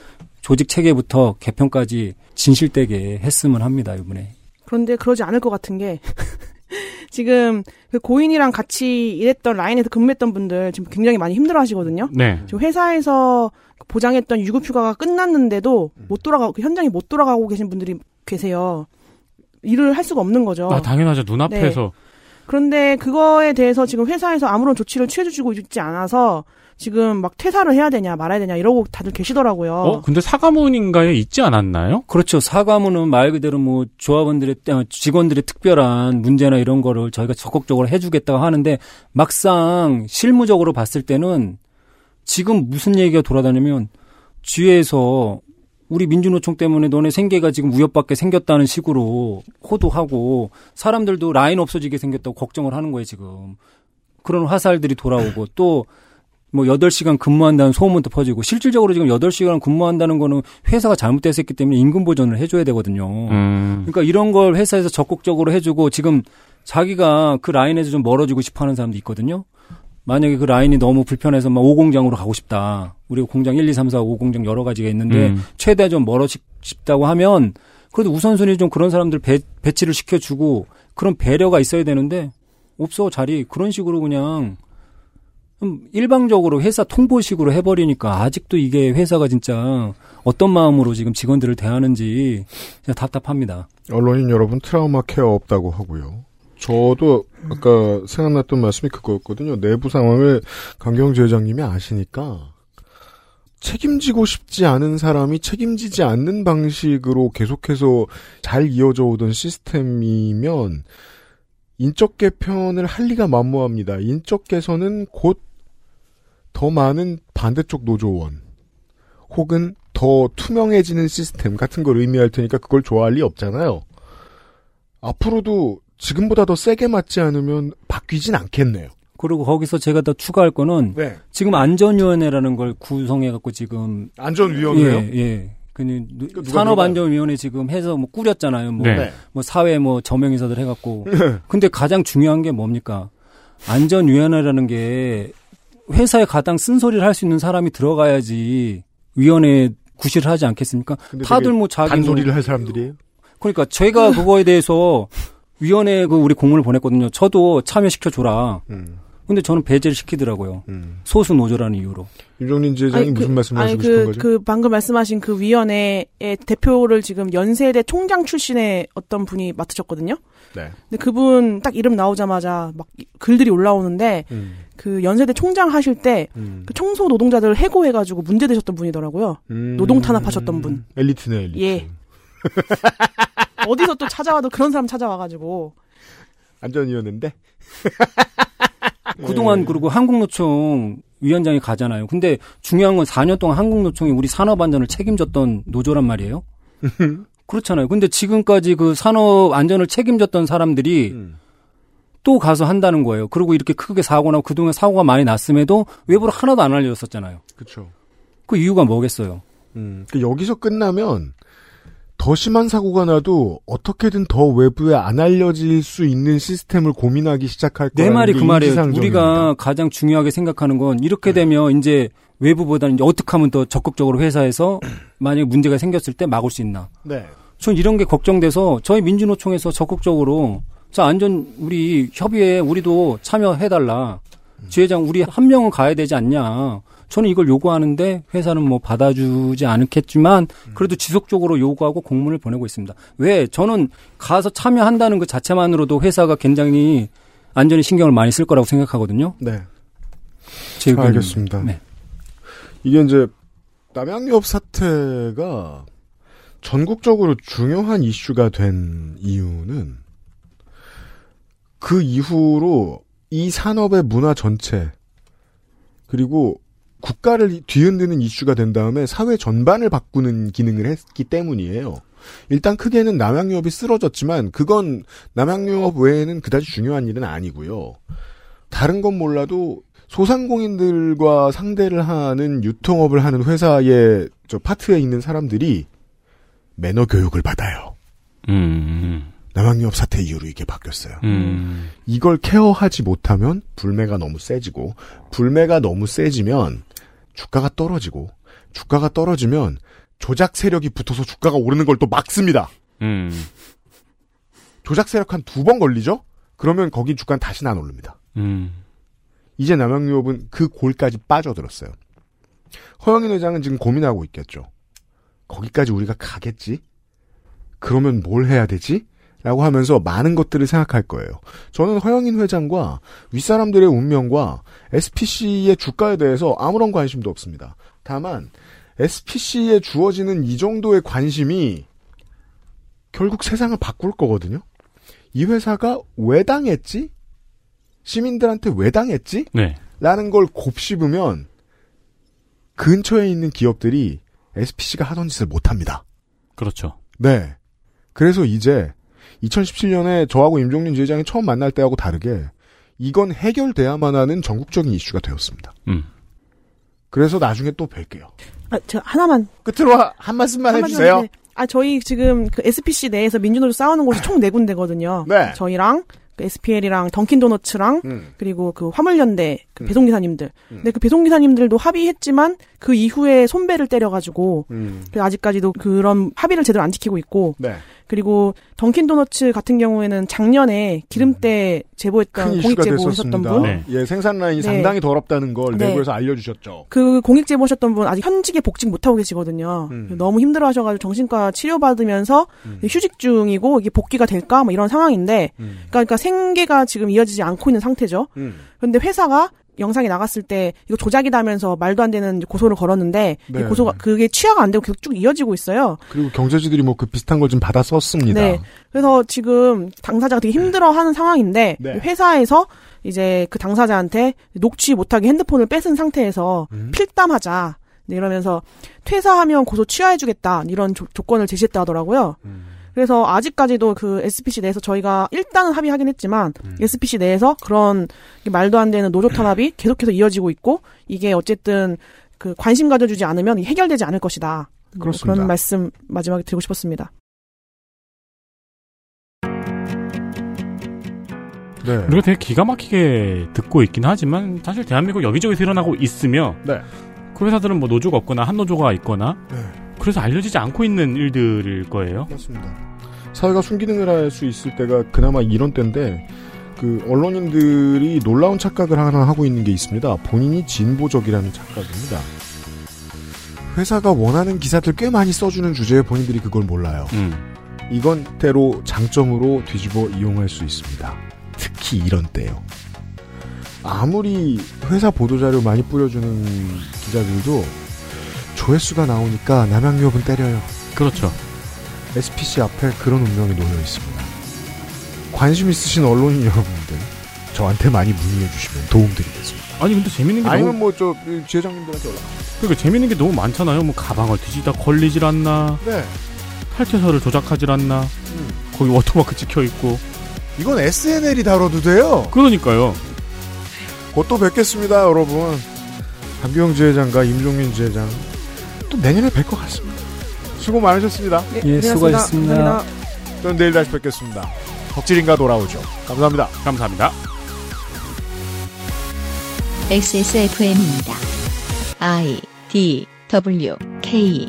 [SPEAKER 12] 조직 체계부터 개편까지 진실되게 했으면 합니다, 이번에.
[SPEAKER 11] 그런데 그러지 않을 것 같은 게 지금 그 고인이랑 같이 일했던 라인에서 근무했던 분들 지금 굉장히 많이 힘들어 하시거든요.
[SPEAKER 3] 네.
[SPEAKER 11] 지금 회사에서 보장했던 유급휴가가 끝났는데도 못 돌아가 그 현장에 못 돌아가고 계신 분들이 계세요. 일을 할 수가 없는 거죠.
[SPEAKER 3] 아, 당연하죠. 눈앞에서.
[SPEAKER 11] 네. 그런데 그거에 대해서 지금 회사에서 아무런 조치를 취해주고 있지 않아서 지금 막 퇴사를 해야 되냐 말아야 되냐 이러고 다들 계시더라고요.
[SPEAKER 3] 어, 근데 사과문인가에 있지 않았나요?
[SPEAKER 12] 그렇죠. 사과문은 말 그대로 뭐 조합원들의 어, 직원들의 특별한 문제나 이런 거를 저희가 적극적으로 해주겠다고 하는데 막상 실무적으로 봤을 때는 지금 무슨 얘기가 돌아다니면 뒤에서 우리 민주노총 때문에 너네 생계가 지금 위협받게 생겼다는 식으로 호도하고 사람들도 라인 없어지게 생겼다고 걱정을 하는 거예요, 지금. 그런 화살들이 돌아오고 또 뭐 8시간 근무한다는 소문도 퍼지고 실질적으로 지금 8시간 근무한다는 거는 회사가 잘못됐었기 때문에 임금 보전을 해줘야 되거든요.
[SPEAKER 3] 음.
[SPEAKER 12] 그러니까 이런 걸 회사에서 적극적으로 해주고 지금 자기가 그 라인에서 좀 멀어지고 싶어 하는 사람도 있거든요. 만약에 그 라인이 너무 불편해서 막 5공장으로 가고 싶다. 우리가 공장 1, 2, 3, 4, 5공장 여러 가지가 있는데
[SPEAKER 3] 음.
[SPEAKER 12] 최대한 좀 멀어지고 싶다고 하면 그래도 우선순위 좀 그런 사람들 배, 배치를 시켜주고 그런 배려가 있어야 되는데 없어 자리 그런 식으로 그냥 좀 일방적으로 회사 통보식으로 해버리니까 아직도 이게 회사가 진짜 어떤 마음으로 지금 직원들을 대하는지 답답합니다.
[SPEAKER 2] 언론인 여러분 트라우마 케어 없다고 하고요. 저도 아까 생각났던 말씀이 그거였거든요. 내부 상황을 강경재 회장님이 아시니까 책임지고 싶지 않은 사람이 책임지지 않는 방식으로 계속해서 잘 이어져 오던 시스템이면 인적 개편을 할 리가 만무합니다. 인적 개선은 곧 더 많은 반대쪽 노조원 혹은 더 투명해지는 시스템 같은 걸 의미할 테니까 그걸 좋아할 리 없잖아요. 앞으로도 지금보다 더 세게 맞지 않으면 바뀌진 않겠네요.
[SPEAKER 12] 그리고 거기서 제가 더 추가할 거는
[SPEAKER 2] 네.
[SPEAKER 12] 지금 안전위원회라는 걸 구성해 갖고 지금
[SPEAKER 2] 안전위원회요?
[SPEAKER 12] 예, 예. 그
[SPEAKER 2] 누가
[SPEAKER 12] 산업안전위원회 지금 해서 뭐 꾸렸잖아요. 뭐,
[SPEAKER 3] 네.
[SPEAKER 12] 뭐 사회 뭐 저명인사들 해갖고. 근데 가장 중요한 게 뭡니까? 안전위원회라는 게 회사에 가장 쓴소리를 할 수 있는 사람이 들어가야지 위원회 구실을 하지 않겠습니까? 다들 뭐 자기
[SPEAKER 2] 단소리를
[SPEAKER 12] 뭐-
[SPEAKER 2] 할 사람들이에요?
[SPEAKER 12] 그러니까 제가 그거에 대해서 위원회 그 우리 공문을 보냈거든요. 저도 참여시켜 줘라.
[SPEAKER 2] 음.
[SPEAKER 12] 근데 저는 배제를 시키더라고요. 소수 노조라는 이유로.
[SPEAKER 2] 윤정린 지회장이 무슨 말씀을
[SPEAKER 11] 아니
[SPEAKER 2] 하시고
[SPEAKER 11] 그,
[SPEAKER 2] 싶은 거죠?
[SPEAKER 11] 그 방금 말씀하신 그 위원회의 대표를 지금 연세대 총장 출신의 어떤 분이 맡으셨거든요.
[SPEAKER 2] 네.
[SPEAKER 11] 근데 그분 딱 이름 나오자마자 막 글들이 올라오는데
[SPEAKER 2] 음.
[SPEAKER 11] 그 연세대 총장 하실 때그 청소 노동자들을 해고해가지고 문제 되셨던 분이더라고요.
[SPEAKER 2] 음.
[SPEAKER 11] 노동 탄압하셨던 분.
[SPEAKER 2] 엘리트네, 엘리트.
[SPEAKER 11] 예. 어디서 또 찾아와도 그런 사람 찾아와가지고
[SPEAKER 2] 안전위원회인데?
[SPEAKER 12] 그동안 그리고 한국노총 위원장이 가잖아요. 근데 중요한 건 4년 동안 한국노총이 우리 산업 안전을 책임졌던 노조란 말이에요. 그렇잖아요. 근데 지금까지 그 산업 안전을 책임졌던 사람들이 또 가서 한다는 거예요. 그리고 이렇게 크게 사고 나고 그동안 사고가 많이 났음에도 외부로 하나도 안 알려졌었잖아요.
[SPEAKER 2] 그렇죠.
[SPEAKER 12] 그 이유가 뭐겠어요?
[SPEAKER 2] 음, 그 여기서 끝나면 더 심한 사고가 나도 어떻게든 더 외부에 안 알려질 수 있는 시스템을 고민하기 시작할
[SPEAKER 12] 내
[SPEAKER 2] 거라는
[SPEAKER 12] 말이 게그 말이에요. 우리가 가장 중요하게 생각하는 건 이렇게
[SPEAKER 2] 네.
[SPEAKER 12] 되면 이제 외부보다는 이제 어떻게 하면 더 적극적으로 회사에서 만약에 문제가 생겼을 때 막을 수 있나.
[SPEAKER 2] 네.
[SPEAKER 12] 전 이런 게 걱정돼서 저희 민주노총에서 적극적으로 자 안전 우리 협의회 우리도 참여해달라. 지회장 우리 한 명은 가야 되지 않냐. 저는 이걸 요구하는데 회사는 뭐 받아주지 않겠지만 그래도 지속적으로 요구하고 공문을 보내고 있습니다. 왜? 저는 가서 참여한다는 그 자체만으로도 회사가 굉장히 안전에 신경을 많이 쓸 거라고 생각하거든요.
[SPEAKER 2] 네.
[SPEAKER 12] 제 의견입니다.
[SPEAKER 2] 알겠습니다.
[SPEAKER 12] 네.
[SPEAKER 2] 이게 이제 남양유업 사태가 전국적으로 중요한 이슈가 된 이유는 그 이후로 이 산업의 문화 전체 그리고 국가를 뒤흔드는 이슈가 된 다음에 사회 전반을 바꾸는 기능을 했기 때문이에요. 일단 크게는 남양유업이 쓰러졌지만 그건 남양유업 외에는 그다지 중요한 일은 아니고요. 다른 건 몰라도 소상공인들과 상대를 하는 유통업을 하는 회사의 저 파트에 있는 사람들이 매너 교육을 받아요.
[SPEAKER 3] 음.
[SPEAKER 2] 남양유업 사태 이후로 이게 바뀌었어요.
[SPEAKER 3] 음.
[SPEAKER 2] 이걸 케어하지 못하면 불매가 너무 세지고 불매가 너무 세지면 주가가 떨어지고 주가가 떨어지면 조작 세력이 붙어서 주가가 오르는 걸 또 막습니다.
[SPEAKER 3] 음.
[SPEAKER 2] 조작 세력 한 두 번 걸리죠? 그러면 거기 주가는 다시는 안 오릅니다.
[SPEAKER 3] 음.
[SPEAKER 2] 이제 남양유업은 그 골까지 빠져들었어요. 허영인 회장은 지금 고민하고 있겠죠. 거기까지 우리가 가겠지? 그러면 뭘 해야 되지? 라고 하면서 많은 것들을 생각할 거예요. 저는 허영인 회장과 윗사람들의 운명과 SPC의 주가에 대해서 아무런 관심도 없습니다. 다만 SPC에 주어지는 이 정도의 관심이 결국 세상을 바꿀 거거든요. 이 회사가 왜 당했지? 시민들한테 왜 당했지?
[SPEAKER 3] 네.
[SPEAKER 2] 라는 걸 곱씹으면 근처에 있는 기업들이 SPC가 하던 짓을 못합니다.
[SPEAKER 3] 그렇죠.
[SPEAKER 2] 네. 그래서 이제 2017년에 저하고 임종린 지회장이 처음 만날 때하고 다르게 이건 해결돼야만 하는 전국적인 이슈가 되었습니다.
[SPEAKER 3] 음.
[SPEAKER 2] 그래서 나중에 또 뵐게요.
[SPEAKER 11] 아, 저 하나만
[SPEAKER 2] 끝으로 하- 한 말씀만
[SPEAKER 11] 한마디만
[SPEAKER 2] 해주세요.
[SPEAKER 11] 해- 아, 저희 지금 그 SPC 내에서 민주노조 싸우는 곳이 총 네 군데거든요.
[SPEAKER 2] 네.
[SPEAKER 11] 저희랑 그 SPL이랑 던킨 도너츠랑
[SPEAKER 2] 음.
[SPEAKER 11] 그리고 그 화물연대 그
[SPEAKER 2] 음.
[SPEAKER 11] 배송기사님들. 근데 그 배송기사님들도 합의했지만 그 이후에 손배를 때려가지고
[SPEAKER 2] 음.
[SPEAKER 11] 그 아직까지도 그런 합의를 제대로 안 지키고 있고
[SPEAKER 2] 네.
[SPEAKER 11] 그리고 던킨 도너츠 같은 경우에는 작년에 기름때 제보했던
[SPEAKER 2] 큰
[SPEAKER 11] 공익 제보하셨던. 분.
[SPEAKER 3] 네.
[SPEAKER 2] 예, 생산 라인이
[SPEAKER 11] 네.
[SPEAKER 2] 상당히 더럽다는 걸
[SPEAKER 11] 네.
[SPEAKER 2] 내부에서 알려주셨죠.
[SPEAKER 11] 그 공익 제보하셨던 분 아직 현직에 복직 못 하고 계시거든요.
[SPEAKER 2] 음.
[SPEAKER 11] 너무 힘들어하셔가지고 정신과 치료 받으면서 휴직 중이고 이게 복귀가 될까 뭐 이런 상황인데,
[SPEAKER 2] 음.
[SPEAKER 11] 그러니까, 그러니까 생계가 지금 이어지지 않고 있는 상태죠.
[SPEAKER 2] 음.
[SPEAKER 11] 그런데 회사가 영상이 나갔을 때 이거 조작이다면서 말도 안 되는 고소를 걸었는데 이
[SPEAKER 2] 네.
[SPEAKER 11] 고소가 그게 취하가 안 되고 계속 쭉 이어지고 있어요.
[SPEAKER 2] 그리고 경제지들이 뭐 그 비슷한 걸 좀 받아 썼습니다.
[SPEAKER 11] 네. 그래서 지금 당사자가 되게 힘들어하는 상황인데
[SPEAKER 2] 네.
[SPEAKER 11] 회사에서 이제 그 당사자한테 녹취 못하게 핸드폰을 뺏은 상태에서
[SPEAKER 2] 음.
[SPEAKER 11] 필담하자 네, 이러면서 퇴사하면 고소 취하해주겠다 이런 조, 조건을 제시했다 하더라고요.
[SPEAKER 2] 음.
[SPEAKER 11] 그래서 아직까지도 그 SPC 내에서 저희가 일단은 합의하긴 했지만
[SPEAKER 2] 음.
[SPEAKER 11] SPC 내에서 그런 말도 안 되는 노조 탄압이 계속해서 이어지고 있고 이게 어쨌든 그 관심 가져주지 않으면 해결되지 않을 것이다. 뭐
[SPEAKER 2] 그렇습니다.
[SPEAKER 11] 그런 말씀 마지막에 드리고 싶었습니다.
[SPEAKER 2] 네.
[SPEAKER 3] 우리가 되게 기가 막히게 듣고 있긴 하지만 사실 대한민국 여기저기서 일어나고 있으며
[SPEAKER 2] 네.
[SPEAKER 3] 그 회사들은 뭐 노조가 없거나 한 노조가 있거나
[SPEAKER 2] 네.
[SPEAKER 3] 그래서 알려지지 않고 있는 일들일 거예요.
[SPEAKER 2] 맞습니다. 사회가 순기능을 할 수 있을 때가 그나마 이런 때인데 그 언론인들이 놀라운 착각을 하나 하고 있는 게 있습니다. 본인이 진보적이라는 착각입니다. 회사가 원하는 기사들 꽤 많이 써주는 주제에 본인들이 그걸 몰라요.
[SPEAKER 3] 음.
[SPEAKER 2] 이건 때로 장점으로 뒤집어 이용할 수 있습니다. 특히 이런 때요. 아무리 회사 보도자료 많이 뿌려주는 기자들도 조회수가 나오니까 남양유업은 때려요.
[SPEAKER 3] 그렇죠.
[SPEAKER 2] SPC 앞에 그런 운명이 놓여 있습니다. 관심 있으신 언론인 여러분들 저한테 많이 문의해 주시면 도움드리겠습니다.
[SPEAKER 3] 아니 근데 재밌는 게
[SPEAKER 2] 아니면
[SPEAKER 3] 너무
[SPEAKER 2] 뭐저 지회장님들한테 연락.
[SPEAKER 3] 그러니까 재밌는 게 너무 많잖아요. 뭐 가방을 뒤지다 걸리질 않나,
[SPEAKER 2] 네.
[SPEAKER 3] 탈퇴서를 조작하질 않나,
[SPEAKER 2] 음.
[SPEAKER 3] 거기 워터마크 찍혀 있고
[SPEAKER 2] 이건 SNL이 다뤄도 돼요.
[SPEAKER 3] 그러니까요.
[SPEAKER 2] 곧 또 뵙겠습니다, 여러분. 강규형 지회장과 임종린 지회장 또 내년에 뵐 것 같습니다. 수고 많으셨습니다.
[SPEAKER 12] 예, 수고하셨습니다.
[SPEAKER 2] 저는 내일 다시 뵙겠습니다. 덕질인가 돌아오죠. 감사합니다.
[SPEAKER 3] 감사합니다.
[SPEAKER 1] XSFM입니다. I D W K